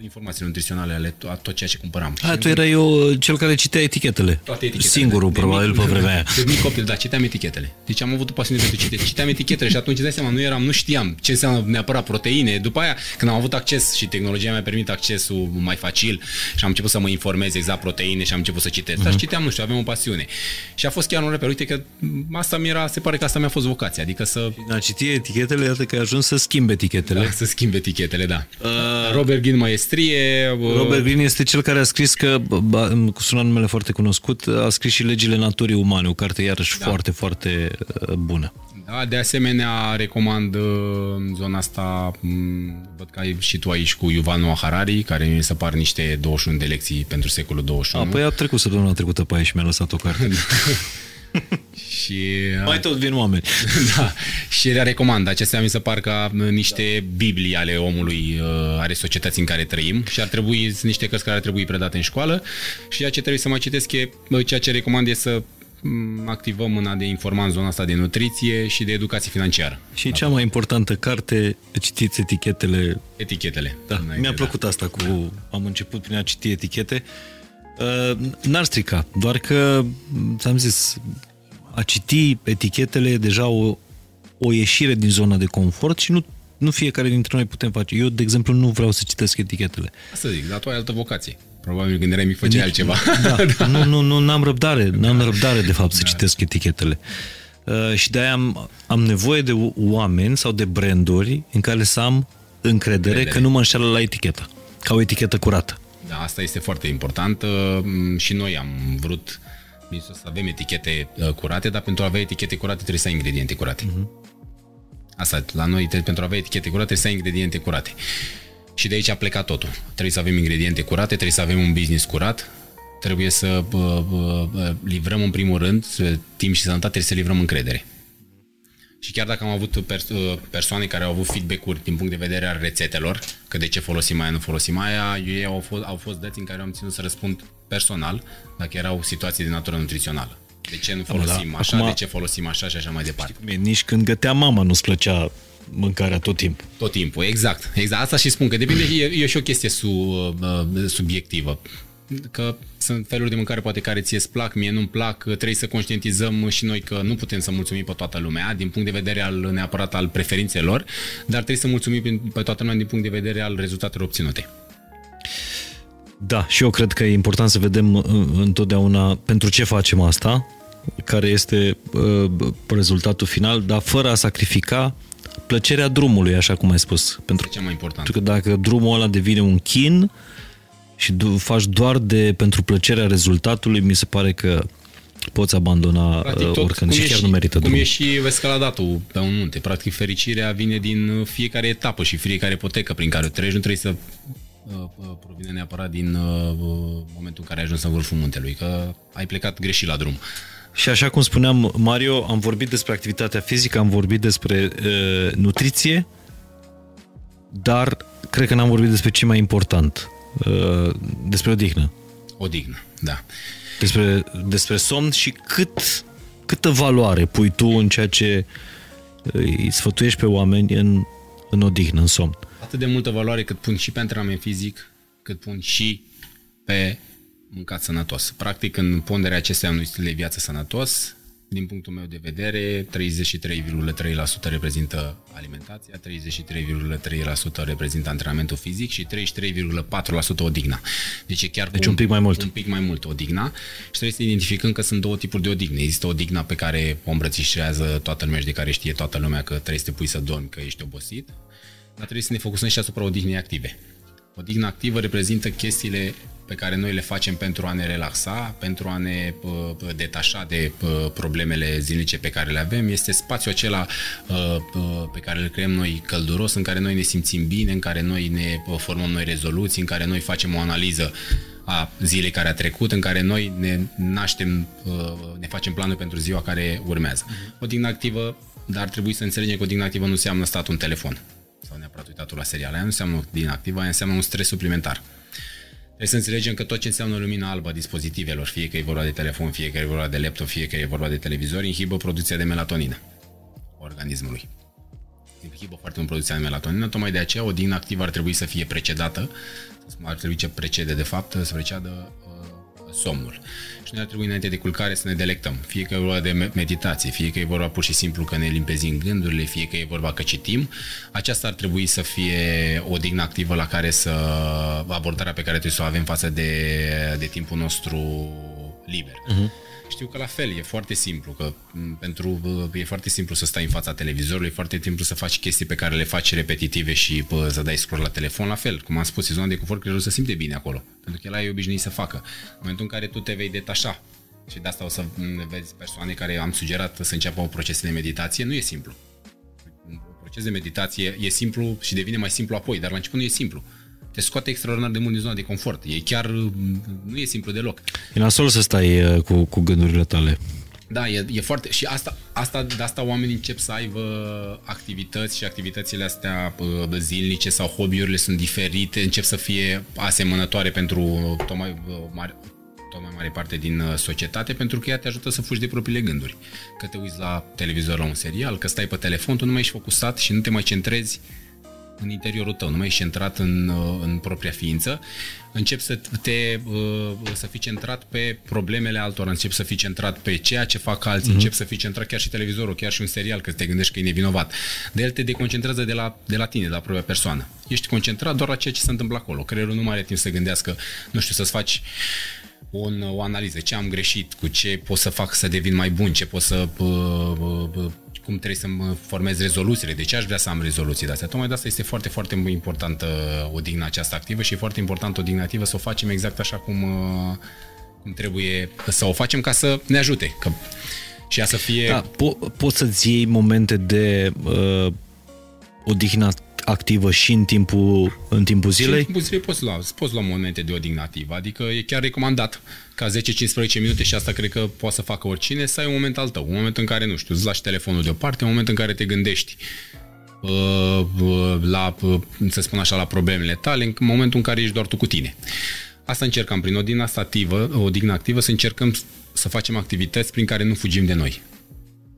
informații nutriționale ale to- tot ceea ce cumpăram. A, Și tu erai eu cel care citea etichetele. toate etichetele. Singurul, De probabil, mic- pe vremea aia. De mic copil, da, citeam etichetele. Deci am avut o pasiune pentru citit. Citeam etichetele și atunci, îți dai seama, nu eram, nu știam ce înseamnă neapărat proteine. După aia, când am avut acces și tehnologia mi-a permit accesul mai facil și am început să mă informez exact proteine și am început să citesc. Dar citeam, nu știu, aveam o pasiune. Și a fost chiar un reper. Uite că asta mi era, se pare că asta mi-a fost vocația. Adică să, A citi etichetele, iată că ai ajuns să schimbi etichetele. da, să schimb etichetele, da. Uh, Robert Greene Maestrie. uh, Robert Greene este cel care a scris că, ba, cu sună numele foarte cunoscut, a scris și Legile Naturii Umane, o carte iarăși Da. foarte, foarte uh, bună. Da, de asemenea, recomand uh, în zona asta, m, văd că ai și tu aici cu Yuval Noah Harari, care mi se par niște 21 de lecții pentru secolul 21. A, păi a trecut săptămâna trecută pe aici și mi-a lăsat o carte. și, Mai tot vin oameni. da, și le recomand. Acestea mi se par ca niște biblii ale omului, uh, ale societății în care trăim și ar trebui, sunt niște cărți care ar trebui predate în școală și ceea ce trebuie să mai citesc e, uh, ceea ce recomand e să m, activăm mâna de informa în zona asta de nutriție și de educație financiară. Și cea mai importantă carte, citiți etichetele. Etichetele. Da, Înainte, mi-a plăcut asta cu... Am început prin a citi etichete. Uh, N-ar strica, doar că, ți-am zis, a citi etichetele e deja o, o ieșire din zona de confort și nu, nu fiecare dintre noi putem face. Eu, de exemplu, nu vreau să citesc etichetele. Asta zic, dar tu ai altă vocație. Probabil când erai mic făceai altceva. Da, nu, nu, nu, n-am răbdare, n-am răbdare de fapt să citesc etichetele. Uh, și de-aia am, am nevoie de o- oameni sau de branduri în care să am încredere, Încredere. că nu mă înșeală la etichetă, ca o etichetă curată. Da, asta este foarte important. Uh, Și noi am vrut să avem etichete uh, curate, dar pentru a avea etichete curate trebuie să ai ingrediente curate. Asta, la noi, trebuie- pentru a avea etichete curate, trebuie să ai ingrediente curate. Și de aici a plecat totul. Trebuie să avem ingrediente curate, trebuie să avem un business curat, trebuie să uh, uh, livrăm în primul rând, să- timp și sănătate, trebuie să livrăm încredere. Și chiar dacă am avut pers- uh, persoane care au avut feedback-uri din punct de vedere al rețetelor, că de ce folosim aia, nu folosim aia, ei au fost, au fost dăți în care am ținut să răspund personal dacă erau situații de natură nutrițională. De ce nu folosim da, așa, acum- de ce folosim așa și așa mai departe. Cum e, Nici când gătea mama nu-ți plăcea mâncarea tot timpul. Tot timpul, exact. Exact, asta și spun, că depinde, e, e și o chestie su, uh, subiectivă. Că sunt feluri de mâncare poate care ție îți plac, mie nu-mi plac, trebuie să conștientizăm și noi că nu putem să mulțumim pe toată lumea din punct de vedere al neapărat al preferințelor, dar trebuie să mulțumim pe- pe toată lumea din punct de vedere al rezultatelor obținute. Da, și eu cred că e important să vedem uh, întotdeauna pentru ce facem asta, care este uh, rezultatul final, dar fără a sacrifica plăcerea drumului, așa cum ai spus. Pentru E cea mai important. Pentru că dacă drumul ăla devine un chin și du- faci doar de pentru plăcerea rezultatului, mi se pare că poți abandona Practic, uh, tot oricând cum și e chiar și, nu merită cum drumul. e și escaladatul pe un munte. Practic, fericirea vine din uh, fiecare etapă și fiecare potecă prin care o treci. Nu trebuie să uh, uh, provine neapărat din uh, uh, momentul în care ai ajuns în vârful muntelui, că ai plecat greșit la drum. Și așa cum spuneam, Mario, am vorbit despre activitatea fizică, am vorbit despre uh, nutriție, dar cred că n-am vorbit despre ce mai important, uh, despre odihnă, Odihnă, da. despre, despre somn și cât, câtă valoare pui tu în ceea ce îi sfătuiești pe oameni în, în odihnă, în somn. Atât de multă valoare cât pun și pe antrenament fizic, cât pun și pe mâncat sănătos. Practic, în ponderea acesteia unui stil de viață sănătos, din punctul meu de vedere, 33,3% reprezintă alimentația, 33,3% reprezintă antrenamentul fizic și 33,4% odihna. Deci e chiar Deci cu un pic mai mult. Un pic mai mult odihna și trebuie să identificăm că sunt două tipuri de odihnă. Există odihna pe care o îmbrățișează toată lumea și de care știe toată lumea că trebuie să te pui să dormi, că ești obosit, dar trebuie să ne focusăm și asupra odihnei active. Odihna activă reprezintă chestiile pe care noi le facem pentru a ne relaxa, pentru a ne uh, detașa de uh, problemele zilnice pe care le avem. Este spațiul acela uh, pe care îl creăm noi călduros, în care noi ne simțim bine, în care noi ne formăm noi rezoluții, în care noi facem o analiză a zilei care a trecut, în care noi ne naștem, ne facem planul pentru ziua care urmează. O dignă activă, dar ar trebui să înțelegem că o dignă activă nu înseamnă stat un telefon sau neapărat uitatul la seriale. Aia nu înseamnă o dignă activă, aia înseamnă un stres suplimentar. Trebuie să înțelegem că tot ce înseamnă lumina albă a dispozitivelor, fie că e vorba de telefon, fie că e vorba de laptop, fie că e vorba de televizor, inhibă producția de melatonină organismului. Inhibă foarte mult producția de melatonină, tocmai de aceea o din activă ar trebui să fie precedată, ar trebui ce precede de fapt, să preceadă uh, somnul și noi ar trebui înainte de culcare să ne delectăm. Fie că e vorba de meditație, fie că e vorba pur și simplu că ne limpezim gândurile, fie că e vorba că citim, aceasta ar trebui să fie o dignă activă la care să abordarea pe care trebuie să o avem față de, de timpul nostru liber. Uh-huh. Știu că la fel, e foarte simplu, că pentru e foarte simplu să stai în fața televizorului, e foarte simplu să faci chestii pe care le faci repetitive și pă, să dai scroll la telefon, la fel. Cum am spus, e zona de confort, creierul să simte bine acolo, pentru că el e obișnuit să facă. În momentul în care tu te vei detașa și de asta o să vezi persoane care am sugerat să înceapă un proces de meditație, nu e simplu. Un proces de meditație e simplu și devine mai simplu apoi, dar la început nu e simplu te scoate extraordinar de mult din zona de confort. E chiar, nu e simplu deloc. E nasol să stai uh, cu, cu gândurile tale. Da, e, e foarte... Și asta, asta, de asta oamenii încep să aibă activități și activitățile astea uh, zilnice sau hobby-urile sunt diferite, încep să fie asemănătoare pentru tot mai, uh, mare, tot mai mare parte din societate, pentru că ea te ajută să fugi de propriile gânduri. Că te uiți la televizor la un serial, că stai pe telefon, tu nu mai ești focusat și nu te mai centrezi în interiorul tău, nu mai ești centrat în, uh, în propria ființă, începi să te uh, să fii centrat pe problemele altora, începi să fii centrat pe ceea ce fac alții, uh-huh. începi să fii centrat chiar și televizorul, chiar și un serial, că te gândești că e nevinovat. De el te deconcentrează de la, de la tine, de la propria persoană. Ești concentrat doar la ceea ce se întâmplă acolo. Creierul nu mai are timp să gândească, nu știu, să-ți faci un, o analiză, ce am greșit, cu ce pot să fac să devin mai bun, ce pot să uh, uh, cum trebuie să-mi formez rezoluțiile, de ce aș vrea să am rezoluții de astea. Tocmai de asta este foarte, foarte importantă o dignă această activă și e foarte important o dignă activă să o facem exact așa cum, uh, cum trebuie să o facem ca să ne ajute. Că, și ea să fie... Da, po- poți să-ți iei momente de uh, odihnă activă și în timpul, în timpul zilei? Și în timpul zilei poți lua, poți lua momente de odihnă activă, adică e chiar recomandat ca 10-15 minute și asta cred că poate să facă oricine, să ai un moment al tău, un moment în care, nu știu, îți lași telefonul deoparte, un moment în care te gândești uh, uh, la, uh, să spun așa, la problemele tale, în momentul în care ești doar tu cu tine. Asta încercăm, prin odihnă activă, o odihnă activă, să încercăm să facem activități prin care nu fugim de noi.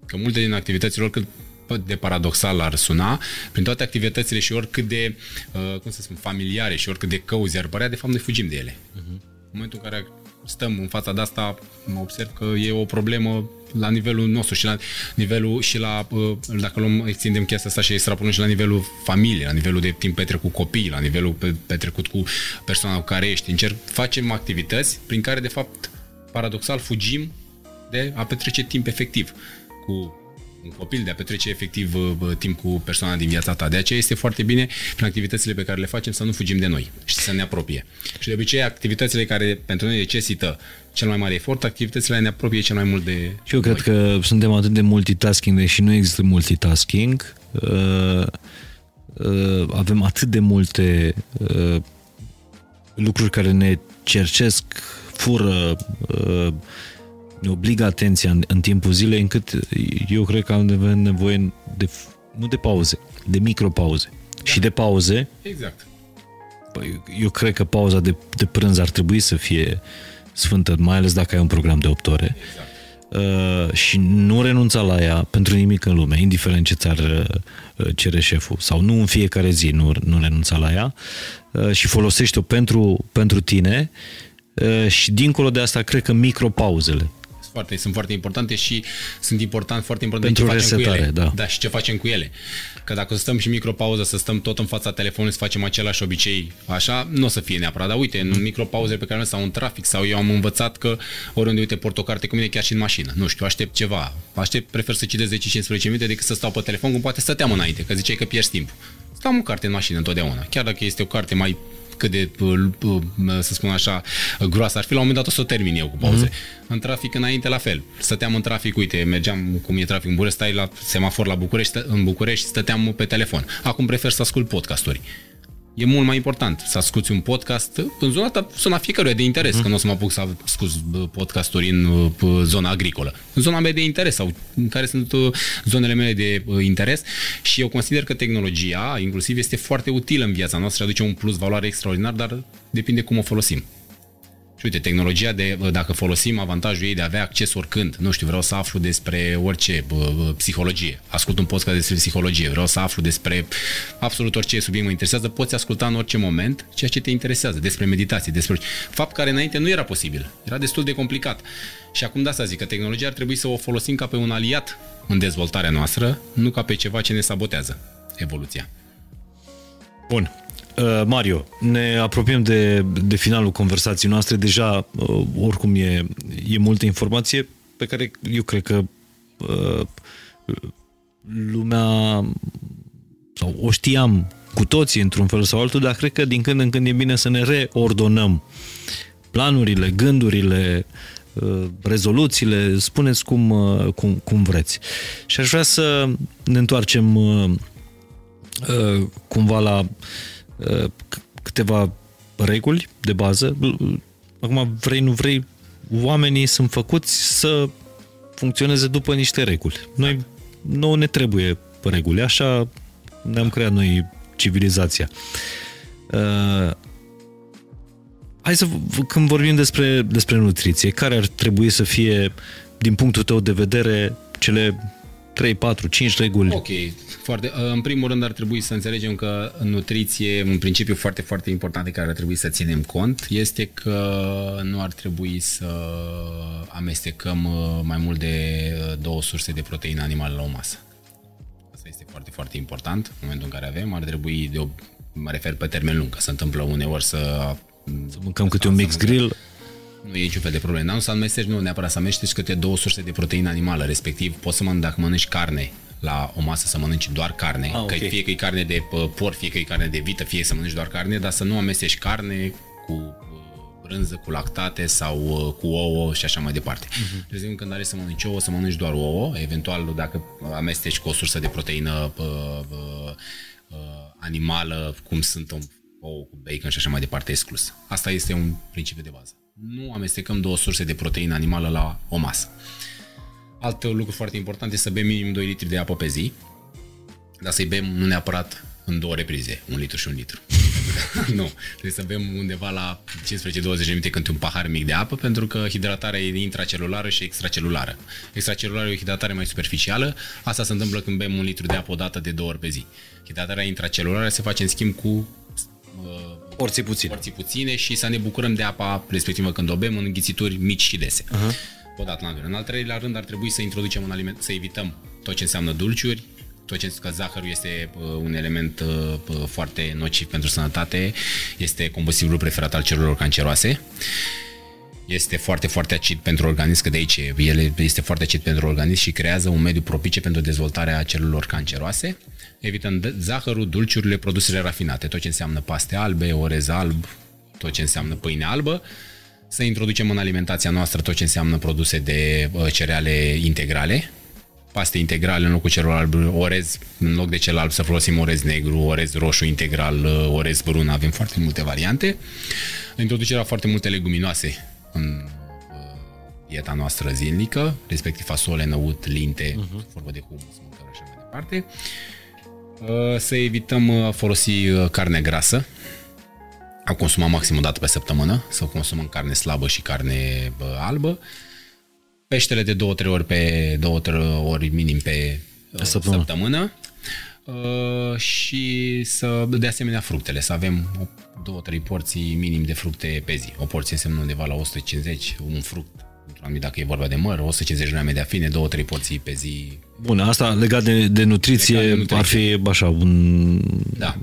Că multe din activitățile, oricât de paradoxal ar suna, prin toate activitățile și oricât de, uh, cum să spun, familiare și oricât de căuzi ar părea, de fapt noi fugim de ele. Uh-huh. În momentul în care stăm în fața de asta, mă observ că e o problemă la nivelul nostru și la nivelul și la, uh, dacă luăm, extindem chestia asta și extrapolăm și la nivelul familiei, la nivelul de timp petrecut cu copii, la nivelul petrecut cu persoana cu care ești. Încerc, facem activități prin care, de fapt, paradoxal, fugim de a petrece timp efectiv cu un copil, de a petrece efectiv uh, timp cu persoana din viața ta. De aceea este foarte bine prin activitățile pe care le facem să nu fugim de noi și să ne apropie. Și de obicei activitățile care pentru noi necesită cel mai mare efort, activitățile ne apropie cel mai mult de Și eu noi. cred că suntem atât de multitasking, deși nu există multitasking. Uh, uh, avem atât de multe uh, lucruri care ne cercesc, fură, uh, ne obligă atenția în, în timpul zilei, încât eu cred că am nevoie de, nu de pauze, de micropauze. Da. Și de pauze. Exact. Păi, eu cred că pauza de, de prânz ar trebui să fie sfântă, mai ales dacă ai un program de 8 ore. Exact. Uh, și nu renunța la ea pentru nimic în lume, indiferent ce ți-ar uh, cere șeful, sau nu în fiecare zi, nu, nu renunța la ea uh, și folosește-o pentru, pentru tine uh, și dincolo de asta, cred că micropauzele foarte, sunt foarte importante și sunt important, foarte important Pentru ce facem resetare, cu ele. Da. da. și ce facem cu ele. Că dacă să stăm și micropauză, să stăm tot în fața telefonului, să facem același obicei, așa, nu o să fie neapărat. Dar uite, în micropauze pe care sau în trafic sau eu am învățat că oriunde, uite, port o carte cu mine chiar și în mașină. Nu știu, aștept ceva. Aștept, prefer să citesc 10-15 minute decât să stau pe telefon, cum poate stăteam înainte, că ziceai că pierzi timp. Stau o carte în mașină întotdeauna. Chiar dacă este o carte mai cât de, să spun așa, groasă ar fi, la un moment dat o să o termin eu cu pauze. Mm-hmm. În trafic înainte la fel. Stăteam în trafic, uite, mergeam cum e trafic în București, stai la semafor la București, în București, stăteam pe telefon. Acum prefer să ascult podcasturi e mult mai important să asculti un podcast în zona ta, zona fiecăruia de interes, mm-hmm. că nu o să mă apuc să ascult podcasturi în zona agricolă. În zona mea de interes sau în care sunt uh, zonele mele de uh, interes și eu consider că tehnologia, inclusiv, este foarte utilă în viața noastră, aduce un plus valoare extraordinar, dar depinde cum o folosim. Și uite, tehnologia, de, dacă folosim avantajul ei de a avea acces oricând, nu știu, vreau să aflu despre orice, bă, psihologie, ascult un podcast despre psihologie, vreau să aflu despre absolut orice subiect mă interesează, poți asculta în orice moment ceea ce te interesează, despre meditație, despre fapt care înainte nu era posibil, era destul de complicat. Și acum de asta zic că tehnologia ar trebui să o folosim ca pe un aliat în dezvoltarea noastră, nu ca pe ceva ce ne sabotează evoluția. Bun. Uh, Mario, ne apropiem de, de finalul conversației noastre. Deja, uh, oricum, e, e multă informație pe care eu cred că uh, lumea sau o știam cu toții într-un fel sau altul, dar cred că din când în când e bine să ne reordonăm planurile, gândurile, rezoluțiile, spuneți cum, cum, cum vreți. Și aș vrea să ne întoarcem cumva la Uh, câteva reguli de bază. Acum, vrei, nu vrei, oamenii sunt făcuți să funcționeze după niște reguli. Noi, nu ne trebuie reguli, așa ne-am creat noi civilizația. Uh, hai să, când vorbim despre, despre nutriție, care ar trebui să fie, din punctul tău de vedere, cele 3, 4, 5 reguli? Ok, foarte. Uh, în primul rând ar trebui să înțelegem că nutriție, un principiu foarte, foarte important de care ar trebui să ținem cont, este că nu ar trebui să amestecăm uh, mai mult de uh, două surse de proteină animală la o masă. Asta este foarte, foarte important. În momentul în care avem, ar trebui, de o, mă refer pe termen lung, că se întâmplă uneori să... Să mâncăm câte un mix grill nu e niciun fel de problemă. Nu să amesteci, nu neapărat să amesteci câte două surse de proteină animală, respectiv poți să mănânci, dacă mănânci carne la o masă să mănânci doar carne, ah, okay. că fie că e carne de porc, fie că e carne de vită, fie să mănânci doar carne, dar să nu amesteci carne cu brânză, cu lactate sau cu ouă și așa mai departe. Uh-huh. De exemplu, când are să mănânci ouă, să mănânci doar ouă, eventual dacă amesteci cu o sursă de proteină uh, uh, uh, animală, cum sunt ouă cu bacon și așa mai departe, exclus. Asta este un principiu de bază nu amestecăm două surse de proteină animală la o masă. Alt lucru foarte important este să bem minim 2 litri de apă pe zi, dar să-i bem nu neapărat în două reprize, un litru și un litru. nu, trebuie să bem undeva la 15-20 de minute când un pahar mic de apă, pentru că hidratarea e intracelulară și extracelulară. Extracelulară e o hidratare mai superficială, asta se întâmplă când bem un litru de apă o dată de două ori pe zi. Hidratarea intracelulară se face în schimb cu porții puține. porții puține și să ne bucurăm de apa respectivă când o bem în înghițituri mici și dese. Uh-huh. O dată la În al treilea rând ar trebui să introducem un aliment, să evităm tot ce înseamnă dulciuri, tot ce că zahărul este uh, un element uh, uh, foarte nociv pentru sănătate, este combustibilul preferat al celulelor canceroase. Este foarte, foarte acid pentru organism, că de aici el este foarte acid pentru organism și creează un mediu propice pentru dezvoltarea celulelor canceroase evitând zahărul, dulciurile, produsele rafinate, tot ce înseamnă paste albe, orez alb, tot ce înseamnă pâine albă, să introducem în alimentația noastră tot ce înseamnă produse de uh, cereale integrale, paste integrale în locul celor alb, orez, în loc de cel alb să folosim orez negru, orez roșu integral, uh, orez brun, avem foarte multe variante. Introducerea foarte multe leguminoase în uh, dieta noastră zilnică, respectiv fasole, năut, linte, uh-huh. formă de humus, mâncare și așa mai departe. Uh, să evităm a uh, folosi uh, carne grasă, a consuma maxim o dată pe săptămână, să consumăm carne slabă și carne albă, peștele de 2-3 ori pe 2-3 ori minim pe săptămână. săptămână. Uh, și să, de asemenea, fructele, să avem două, trei porții minim de fructe pe zi. O porție înseamnă undeva la 150, un fruct dacă e vorba de măr, 150 grame de afine, 2-3 porții pe zi. Bun, asta legat de, de, nutriție, legat de nutriție ar fi așa un... Da.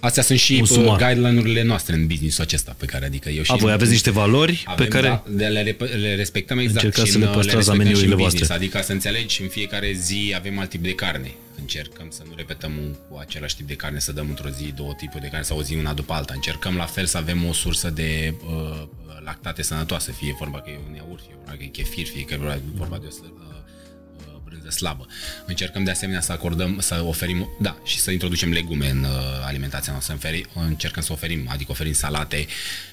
Astea sunt și Un uh, sumar. guideline-urile noastre în business-ul acesta pe care, adică eu și A, voi aveți niște valori avem, pe care... da, de le, le respectăm exact Încercați și să le în- păstrați respectăm la și în meniurile business. voastre. Adică să înțelegi, în fiecare zi avem alt tip de carne. Încercăm să nu repetăm un, cu același tip de carne, să dăm într-o zi două tipuri de carne sau o zi una după alta. Încercăm la fel să avem o sursă de uh, lactate sănătoasă, fie vorba că e un iaurt, fie vorba că e chefir, fie că e vorba de o să, uh, uh, brânză slabă. Încercăm de asemenea să acordăm, să oferim, da, și să introducem legume în uh, alimentația noastră. Înferi, încercăm să oferim, adică oferim salate,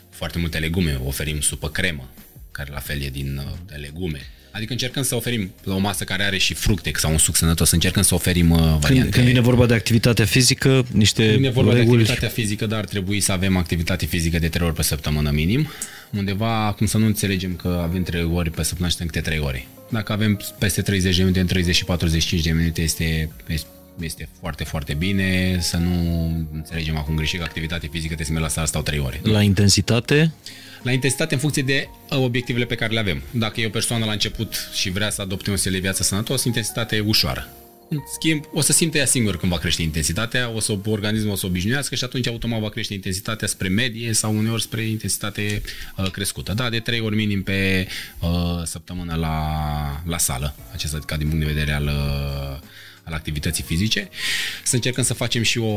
foarte multe legume, oferim supă cremă, care la fel e din uh, de legume. Adică încercăm să oferim la o masă care are și fructe sau un suc sănătos, încercăm să oferim uh, variante. Când, când vine vorba de activitatea fizică, niște Vine vorba de reguli... activitatea fizică, dar ar trebui să avem activitate fizică de 3 ori pe săptămână minim. Undeva, cum să nu înțelegem că avem 3 ori pe săptămână și câte 3 ore. Dacă avem peste 30 de minute, în 30 și 45 de minute este, este foarte, foarte bine. Să nu înțelegem acum greșit că activitate fizică trebuie să merg la sală, stau 3 ore. La intensitate, La intensitate în funcție de uh, obiectivele pe care le avem. Dacă e o persoană la început și vrea să adopte un stil de viață sănătos, intensitate ușoară. În schimb, o să simte ea singur când va crește intensitatea, o să organismul o să obișnuiască și atunci automat va crește intensitatea spre medie sau uneori spre intensitate uh, crescută. Da, de trei ori minim pe uh, săptămână la, la sală, acesta ca din punct de vedere al, uh, al activității fizice. Să încercăm să facem și o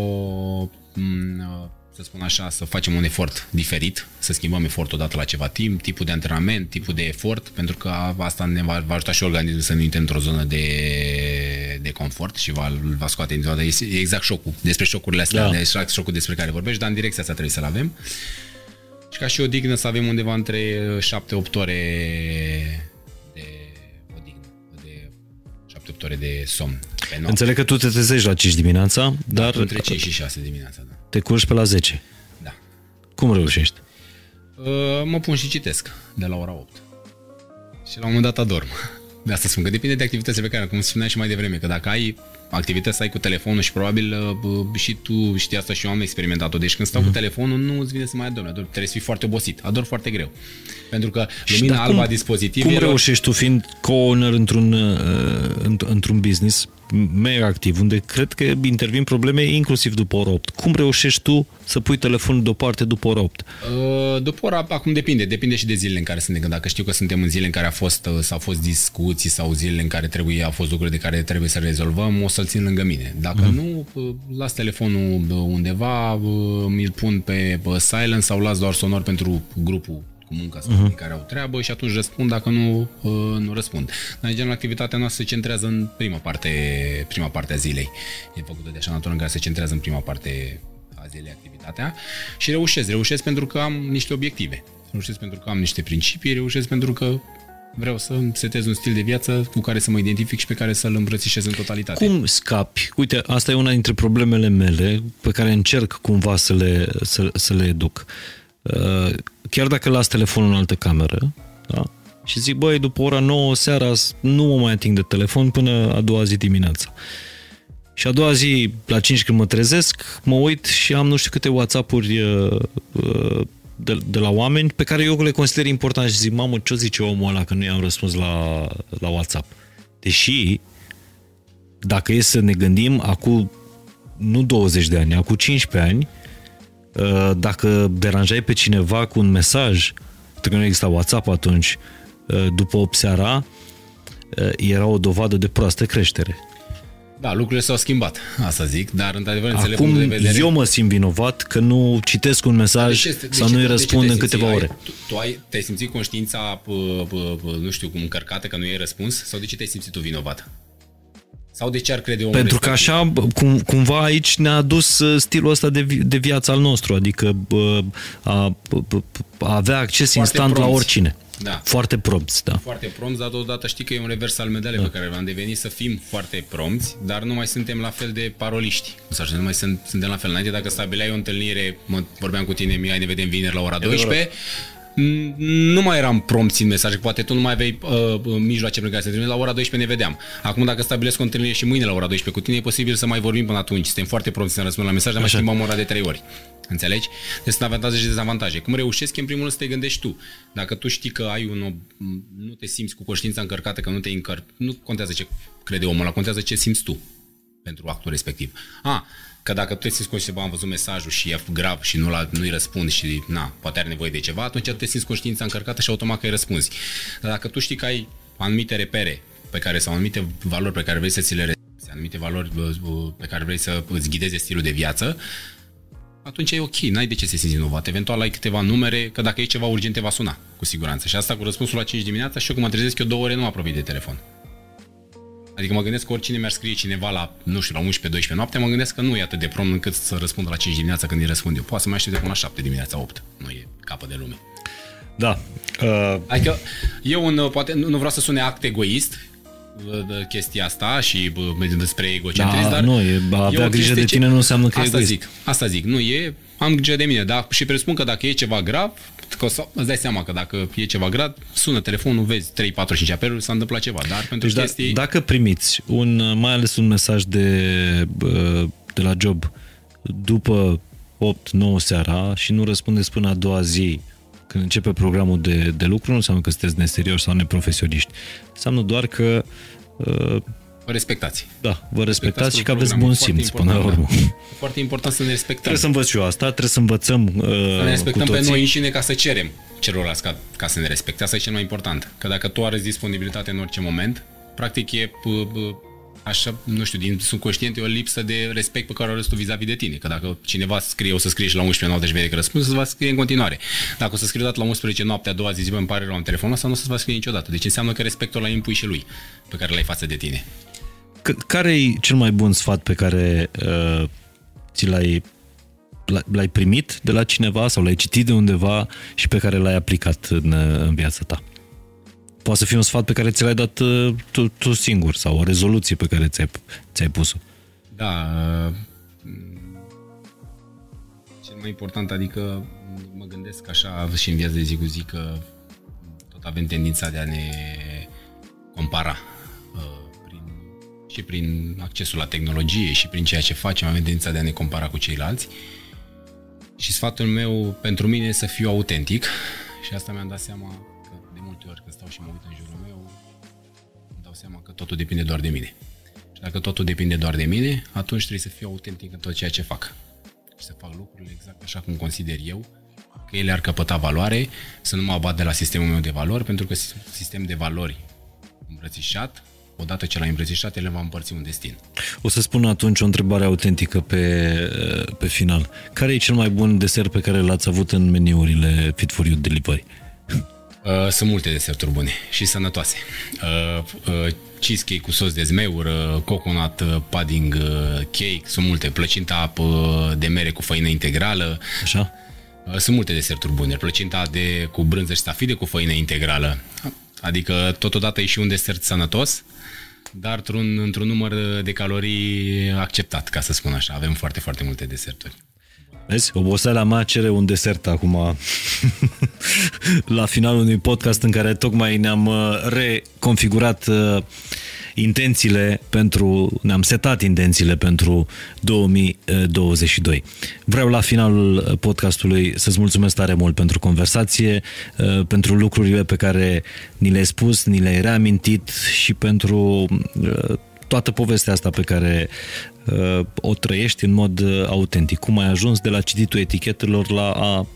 m, uh, să spun așa, să facem un efort diferit, să schimbăm efortul odată la ceva timp, tipul de antrenament, tipul de efort, pentru că asta ne va, va ajuta și organismul să nu intre într-o zonă de, de confort și va, îl va scoate din zona. E exact șocul, despre șocurile astea, Da. da. exact șocul despre care vorbești, dar în direcția asta trebuie să-l avem. Și ca și o dignă să avem undeva între 7-8 ore de odihnă, de 7-8 ore de somn pe noapte. înțeleg că tu te trezești la 5 dimineața, dar Între 5 și 6 dimineața, da. te culci pe la 10. Da. Cum reușești? Uh, mă pun și citesc de la ora 8. Și la un moment dat adorm. De asta spun că depinde de activitățile pe care, cum spuneam și mai devreme, că dacă ai activități să ai cu telefonul și probabil uh, și tu știi asta și eu am experimentat-o. Deci când stau mm-hmm. cu telefonul nu îți vine să mai adormi, adormi. Trebuie să fii foarte obosit. Ador foarte greu. Pentru că lumina dar albă a dispozitivului... Cum reușești tu fiind co-owner într-un, uh, înt- într-un business mega activ, unde cred că intervin probleme inclusiv după ora 8. Cum reușești tu să pui telefonul deoparte după ora 8? Uh, După ora, acum depinde, depinde și de zilele în care suntem. Dacă știu că suntem în zile în care a fost, uh, s-au fost discuții sau zilele în care trebuie, au fost lucruri de care trebuie să rezolvăm, o să-l țin lângă mine. Dacă mm. nu, uh, las telefonul uh, undeva, uh, mi-l pun pe uh, silent sau las doar sonor pentru grupul cu munca sau uh-huh. care au treabă și atunci răspund, dacă nu, uh, nu răspund. Dar, în general, activitatea noastră se centrează în prima parte, prima parte a zilei. E făcută de așa natură în care se centrează în prima parte a zilei activitatea și reușesc. Reușesc pentru că am niște obiective. Reușesc pentru că am niște principii, reușesc pentru că vreau să setez un stil de viață cu care să mă identific și pe care să-l îmbrățișez în totalitate. Cum scapi? Uite, asta e una dintre problemele mele pe care încerc cumva să le, să, să le educ. Uh, Chiar dacă las telefonul în altă cameră, da? și zic, băi, după ora 9 seara nu mă mai ating de telefon până a doua zi dimineața. Și a doua zi, la 5 când mă trezesc, mă uit și am nu știu câte WhatsApp-uri uh, uh, de, de la oameni pe care eu le consider important și zic, mamă, ce zice omul ăla că nu i-am răspuns la, la WhatsApp? Deși, dacă e să ne gândim, acum nu 20 de ani, acum 15 ani, uh, dacă deranjai pe cineva cu un mesaj, pentru că nu exista WhatsApp atunci, uh, după 8 seara, uh, era o dovadă de proastă creștere. Da, lucrurile s-au schimbat, asta zic, dar într-adevăr înțeleg Acum punctul de vedere. eu mă simt vinovat că nu citesc un mesaj De ce- de sau ce- nu-i de ce răspund te în simți? câteva Ai- ore. Tu, tu ai, te-ai simțit conștiința, pă, pă, pă, nu știu cum, încărcată că nu i-ai răspuns? Sau de ce te-ai simțit tu vinovat? Sau de ce ar crede omul Pentru că respectiv? așa, bă, cum, cumva aici ne-a adus uh, stilul ăsta de, vi- de viață al nostru, adică bă, a, bă, bă, a avea acces Foarte instant la prompt. oricine. Da. Foarte prompt, da. Foarte prompt, dar deodată știi că e un revers al medalei da. pe care am devenit să fim foarte promți, dar nu mai suntem la fel de paroliști. Sau așa, nu mai sunt, suntem la fel. Înainte, dacă stabileai o întâlnire, mă, vorbeam cu tine, Mihai, ne vedem vineri la ora 12, n- nu mai eram prompți în mesaje, că poate tu nu mai aveai uh, mijloace prin care să te trimiți, la ora 12 ne vedeam. Acum dacă stabilesc o întâlnire și mâine la ora 12 cu tine, e posibil să mai vorbim până atunci. Suntem foarte prompți să ne răspundem la mesaj, dar mai Așa. schimbăm ora de 3 ori. Înțelegi? Deci sunt avantaje și dezavantaje. Cum reușesc, e în primul rând să te gândești tu. Dacă tu știi că ai un ob- nu te simți cu conștiința încărcată, că nu te încărci, nu contează ce crede omul ăla, contează ce simți tu. pentru actul respectiv. A, că dacă tu te simți că am văzut mesajul și e grav și nu nu-i răspund și na, poate are nevoie de ceva, atunci tu te simți conștiința încărcată și automat că îi răspunzi. Dar dacă tu știi că ai anumite repere pe care sau anumite valori pe care vrei să ți le respecti, anumite valori pe care vrei să îți ghideze stilul de viață, atunci e ok, n-ai de ce să te simți vinovat. Eventual ai câteva numere, că dacă e ceva urgent te va suna, cu siguranță. Și asta cu răspunsul la 5 dimineața și eu când mă trezesc eu două ore nu mă apropii de telefon. Adică mă gândesc că oricine mi-ar scrie cineva la, nu știu, la 11-12 noapte, mă gândesc că nu e atât de prom încât să răspundă la 5 dimineața când îi răspund eu. Poate să mai aștepte până la 7 dimineața, 8. Nu e capă de lume. Da. Uh... Adică eu un, poate nu vreau să sune act egoist, de chestia asta și despre egocentrism, da, dar nu, e, avea grijă de tine nu înseamnă că asta e zic, asta zic, nu e, am grijă de mine, da, și presupun că dacă e ceva grav, că o să, îți dai seama că dacă e ceva grav, sună telefonul, vezi 3, 4, 5 apeluri, s-a întâmplat ceva, dar pentru deci chestii... Da, dacă primiți un, mai ales un mesaj de, de la job după 8-9 seara și nu răspundeți până a doua zi când începe programul de, de lucru, nu înseamnă că sunteți neserioși sau neprofesioniști. Înseamnă doar că uh, Vă respectați. Da, vă respectați și că aveți bun simț până la urmă. Da. Foarte important să ne respectăm. Trebuie să învăț și eu asta, trebuie să învățăm uh, Să ne respectăm pe noi înșine ca să cerem celorlalți ca, ca să ne respecte. Asta e cel mai important. Că dacă tu arăți disponibilitate în orice moment, practic e uh, uh, așa, nu știu, din subconștient e o lipsă de respect pe care o arăți tu vis-a-vis de tine. Că dacă cineva scrie, o să scrie și la 11 noapte și vede că răspuns, să va scrie în continuare. Dacă o să scrie dată la 11 noapte, a doua zi, zi, bă, îmi pare rău, am telefonul ăsta, nu o să va scrie niciodată. Deci înseamnă că respectul la impui și lui, pe care l-ai față de tine. Care e cel mai bun sfat pe care uh, ți l-ai, l-ai primit de la cineva sau l-ai citit de undeva și pe care l-ai aplicat în, în viața ta? Poate să fie un sfat pe care ți l-ai dat uh, tu, tu singur sau o rezoluție pe care ți-ai, ți-ai pus-o. Da. Uh, cel mai important, adică mă gândesc așa și în viața de zi cu zi că tot avem tendința de a ne compara și prin accesul la tehnologie și prin ceea ce facem, avem tendința de a ne compara cu ceilalți. Și sfatul meu pentru mine e să fiu autentic și asta mi-am dat seama că de multe ori când stau și mă uit în jurul meu, îmi dau seama că totul depinde doar de mine. Și dacă totul depinde doar de mine, atunci trebuie să fiu autentic în tot ceea ce fac. Și să fac lucrurile exact așa cum consider eu, că ele ar căpăta valoare, să nu mă abat de la sistemul meu de valori, pentru că sistem de valori îmbrățișat odată ce l-ai îmbrățișat, el va împărți un destin. O să spun atunci o întrebare autentică pe, pe final. Care e cel mai bun desert pe care l-ați avut în meniurile Fit for You Delivery? Uh, sunt multe deserturi bune și sănătoase. Uh, uh, cheesecake cu sos de zmeur, uh, coconut uh, pudding uh, cake, sunt multe. Plăcinta uh, de mere cu făină integrală. Așa? Uh, sunt multe deserturi bune. Plăcinta de, cu brânză și stafide cu făină integrală. Adică totodată e și un desert sănătos, dar într-un, într-un număr de calorii acceptat, ca să spun așa. Avem foarte, foarte multe deserturi. Vezi, oboseala mea cere un desert acum la finalul unui podcast în care tocmai ne-am uh, reconfigurat uh, intențiile pentru, ne-am setat intențiile pentru 2022. Vreau la finalul podcastului să-ți mulțumesc tare mult pentru conversație, uh, pentru lucrurile pe care ni le-ai spus, ni le-ai reamintit și pentru uh, toată povestea asta pe care uh, o trăiești în mod autentic. Cum ai ajuns de la cititul etichetelor la a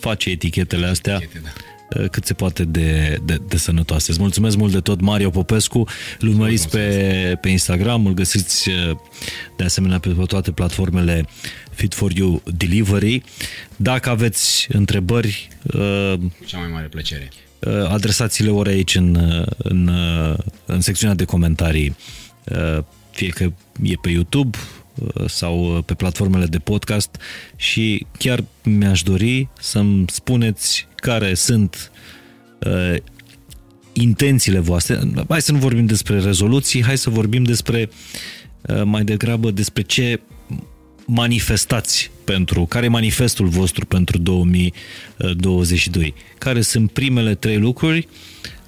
face etichetele astea. Etichete, da Uh, cât se poate de, de, de sănătoase. Îți mulțumesc mult de tot, Mario Popescu. Îl urmăriți pe, pe Instagram, îl găsiți uh, de asemenea pe toate platformele Fit for You Delivery. Dacă aveți întrebări... Uh, Cu cea mai mare plăcere. Adresați-le ori aici în, în, în secțiunea de comentarii, fie că e pe YouTube, sau pe platformele de podcast și chiar mi-aș dori să-mi spuneți care sunt uh, intențiile voastre. Hai să nu vorbim despre rezoluții, hai să vorbim despre uh, mai degrabă despre ce manifestați pentru, care e manifestul vostru pentru 2022? Care sunt primele trei lucruri,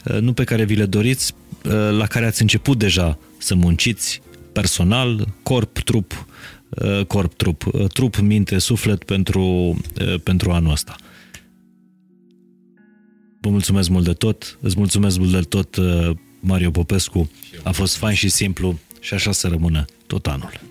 uh, nu pe care vi le doriți, uh, la care ați început deja să munciți personal, corp, trup, uh, corp, trup, uh, trup, minte, suflet pentru, pentru anul ăsta. Vă mulțumesc mult de tot, îți mulțumesc mult de tot, uh, Mario Popescu. A fost fain și simplu. și așa să rămână tot anul.